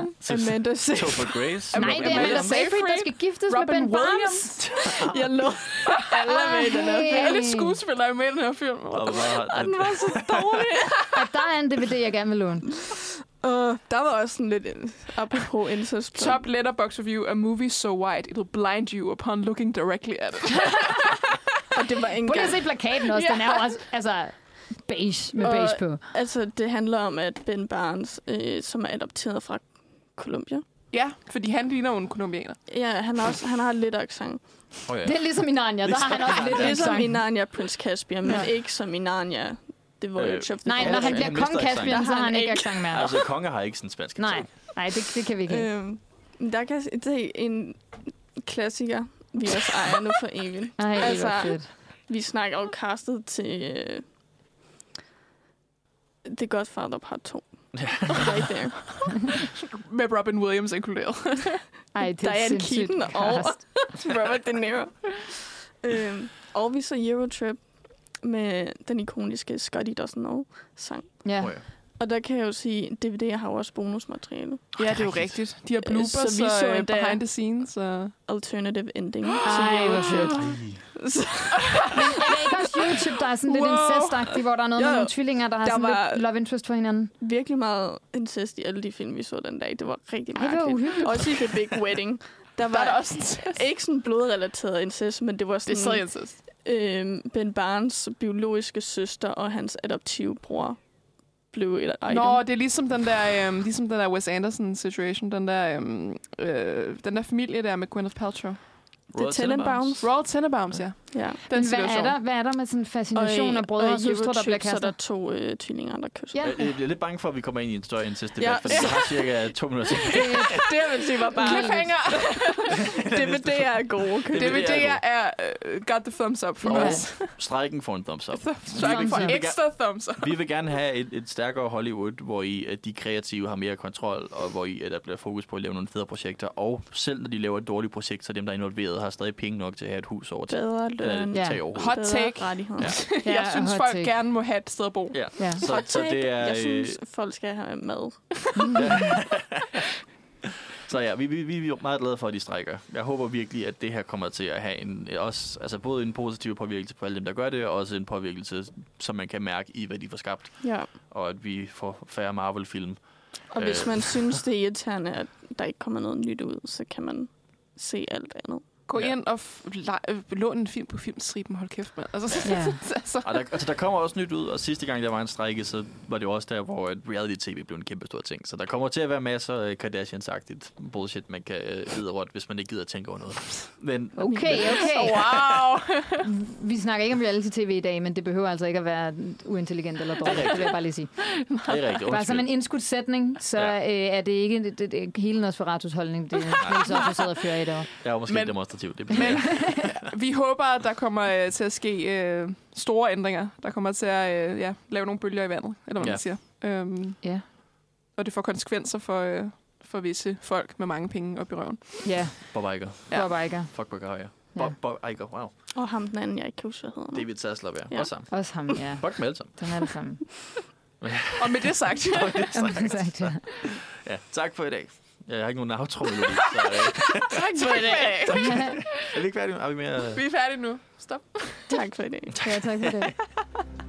Amanda Seyfried. Topher Grace. Nej, det er Amanda Seyfried, der skal giftes Robin med Ben Barnes. Williams. Jeg lå alle med den her Ej. film. Alle skuespillere er med i den her film. Og den var så dårlig. Og der er en DVD, jeg gerne vil låne. Og der var også sådan lidt en- apropos incest. Top letterbox review. A movie so white, it'll blind you upon looking directly at it. Og det var ikke Prøv lige at engang... se plakaten også. Den er også, altså, beige med Og- beige på. Altså, det handler om, at Ben Barnes, øh, som er adopteret fra Colombia. ja, fordi han ligner jo en kolumbianer. Ja, han har, også, han har lidt accent. Oh, ja. Det er ligesom i Narnia, der har han også lidt Ligesom i Narnia Prince Caspian, men Ja. ikke som i Narnia The Voyage of the Nej, når han bliver kong. Caspian, så har han ikke accent mere. Altså, konge har ikke sådan en spansk Nej, accent. nej det, det kan vi ikke. Øhm, der kan det er en klassiker, vi også ejer nu for evigt. Ej, det altså, var fedt. Vi snakker jo castet til uh, The Godfather Part 2. right there. Med Robin Williams inkluderet. Ej, det er Diane Keaton og. Robert De Niro. øhm, og vi så Eurotrip med den ikoniske Scotty Doesn't Know sang. Ja. Oh, ja. Og der kan jeg jo sige, at DVD'er har jo også bonusmateriale. ja, det er jo rigtigt. De har bloopers Så vi og så øh, endda- behind the scenes. Og... Alternative ending. Ej, hvor fedt. Så, Er det ikke også YouTube, der er sådan lidt Wow. incestagtigt, hvor der er noget Jo, med nogle tvillinger, der har Der sådan var- lidt love interest for hinanden? virkelig meget incest i alle de film, vi så den dag. Det var rigtig Ej, det var mærkeligt. uhyggeligt. Også i The Big Wedding. Der Der er der var også en ikke sådan blodrelateret incest, men det var Det er sådan stadig incest. øhm, Ben Barnes biologiske søster og hans adoptive bror blev et item. Nå, det er ligesom den der, øhm, ligesom den der Wes Anderson situation, den der, øhm, øh, den der familie der med Gwyneth Paltrow. The Tenenbaums. Royal Tenenbaums, ja. Ja. Den Men hvad er, der, hvad er der med sådan en fascination af brødre og, søstre, der bliver Så er der kastet? to øh, tvillinger, der kysser. Ja. Jeg, jeg bliver lidt bange for, at vi kommer ind i en større incest-debat, Ja. ja. fordi vi har cirka to minutter til. Det, det vil sige var bare... Cliffhanger! DVD'er er gode. Det- DVD'er er uh, got the thumbs up for Ja. os. Strækken får en thumbs up. Vi vil ekstra thumbs up. Vi vil gerne have et, et stærkere Hollywood, hvor i at de kreative har mere kontrol, og hvor i at der bliver fokus på at lave nogle federe projekter. Og selv når de laver et dårligt projekt, så dem, der er involveret, har stadig penge nok til at have et hus over til. Bedre Eller løn. Ja. tag over Hot take. rettigheder. Ja. Jeg synes, hot folk take. gerne må have et sted at bo. Ja. Ja. Så, Hot så take. det er... Jeg øh, synes, folk skal have mad. Så ja, vi, vi, vi er meget glade for, at de strækker. Jeg håber virkelig, at det her kommer til at have en, også, altså både en positiv påvirkning på alle dem, der gør det, og også en påvirkning, som man kan mærke i, hvad de får skabt, Ja. og at vi får færre Marvel-film. Og hvis Øh. man synes, det er irriterende, at der ikke kommer noget nyt ud, så kan man se alt andet. Gå Ja. ind og øh, lån en film på filmstriben. Hold kæft, mand. Altså, Ja. altså, Og der, altså, der kommer også nyt ud, og sidste gang, der var en strække, så var det jo også der, hvor reality-tv blev en kæmpe stor ting. Så der kommer til at være masser af Kardashian-sagtigt bullshit, man kan øh, vide rundt, hvis man ikke gider at tænke over noget. Men Okay, okay. wow. Vi snakker ikke om reality-tv i dag, men det behøver altså ikke at være uintelligent eller dårligt. Det vil jeg bare lige sige. det er rigtigt. Bare som en indskudt sætning, så Ja. øh, er det ikke det, det, det, hele Nosferatus holdning, det er så også sidder og fører i dag. Jeg måske Men- Men, demonstrativ. Det Men vi håber, at der kommer øh, til at ske øh, store ændringer. Der kommer til at øh, ja, lave nogle bølger i vandet, eller hvad Ja. man siger. Øhm, Ja. og det får konsekvenser for, øh, for visse folk med mange penge op i røven. Ja, Bob Iger. Ja. Bob Iger. Fuck Bob Iger. Ja. Bob, Bob Iger, wow. Og ham den anden, jeg ikke kan huske, hvad hedder. David Zaslav, ja. Ja. Også sammen. Også ham, ja. Fuck dem alle sammen. Den er det samme. Og med det sagt, Som sagt, ja. Ja, tak for i dag. Jeg har ikke nogen outro-melodi, så øh, tak for i dag. er vi ikke færdige? Er vi mere... Vi er færdige nu. Stop. Tak for i dag. ja, tak for det.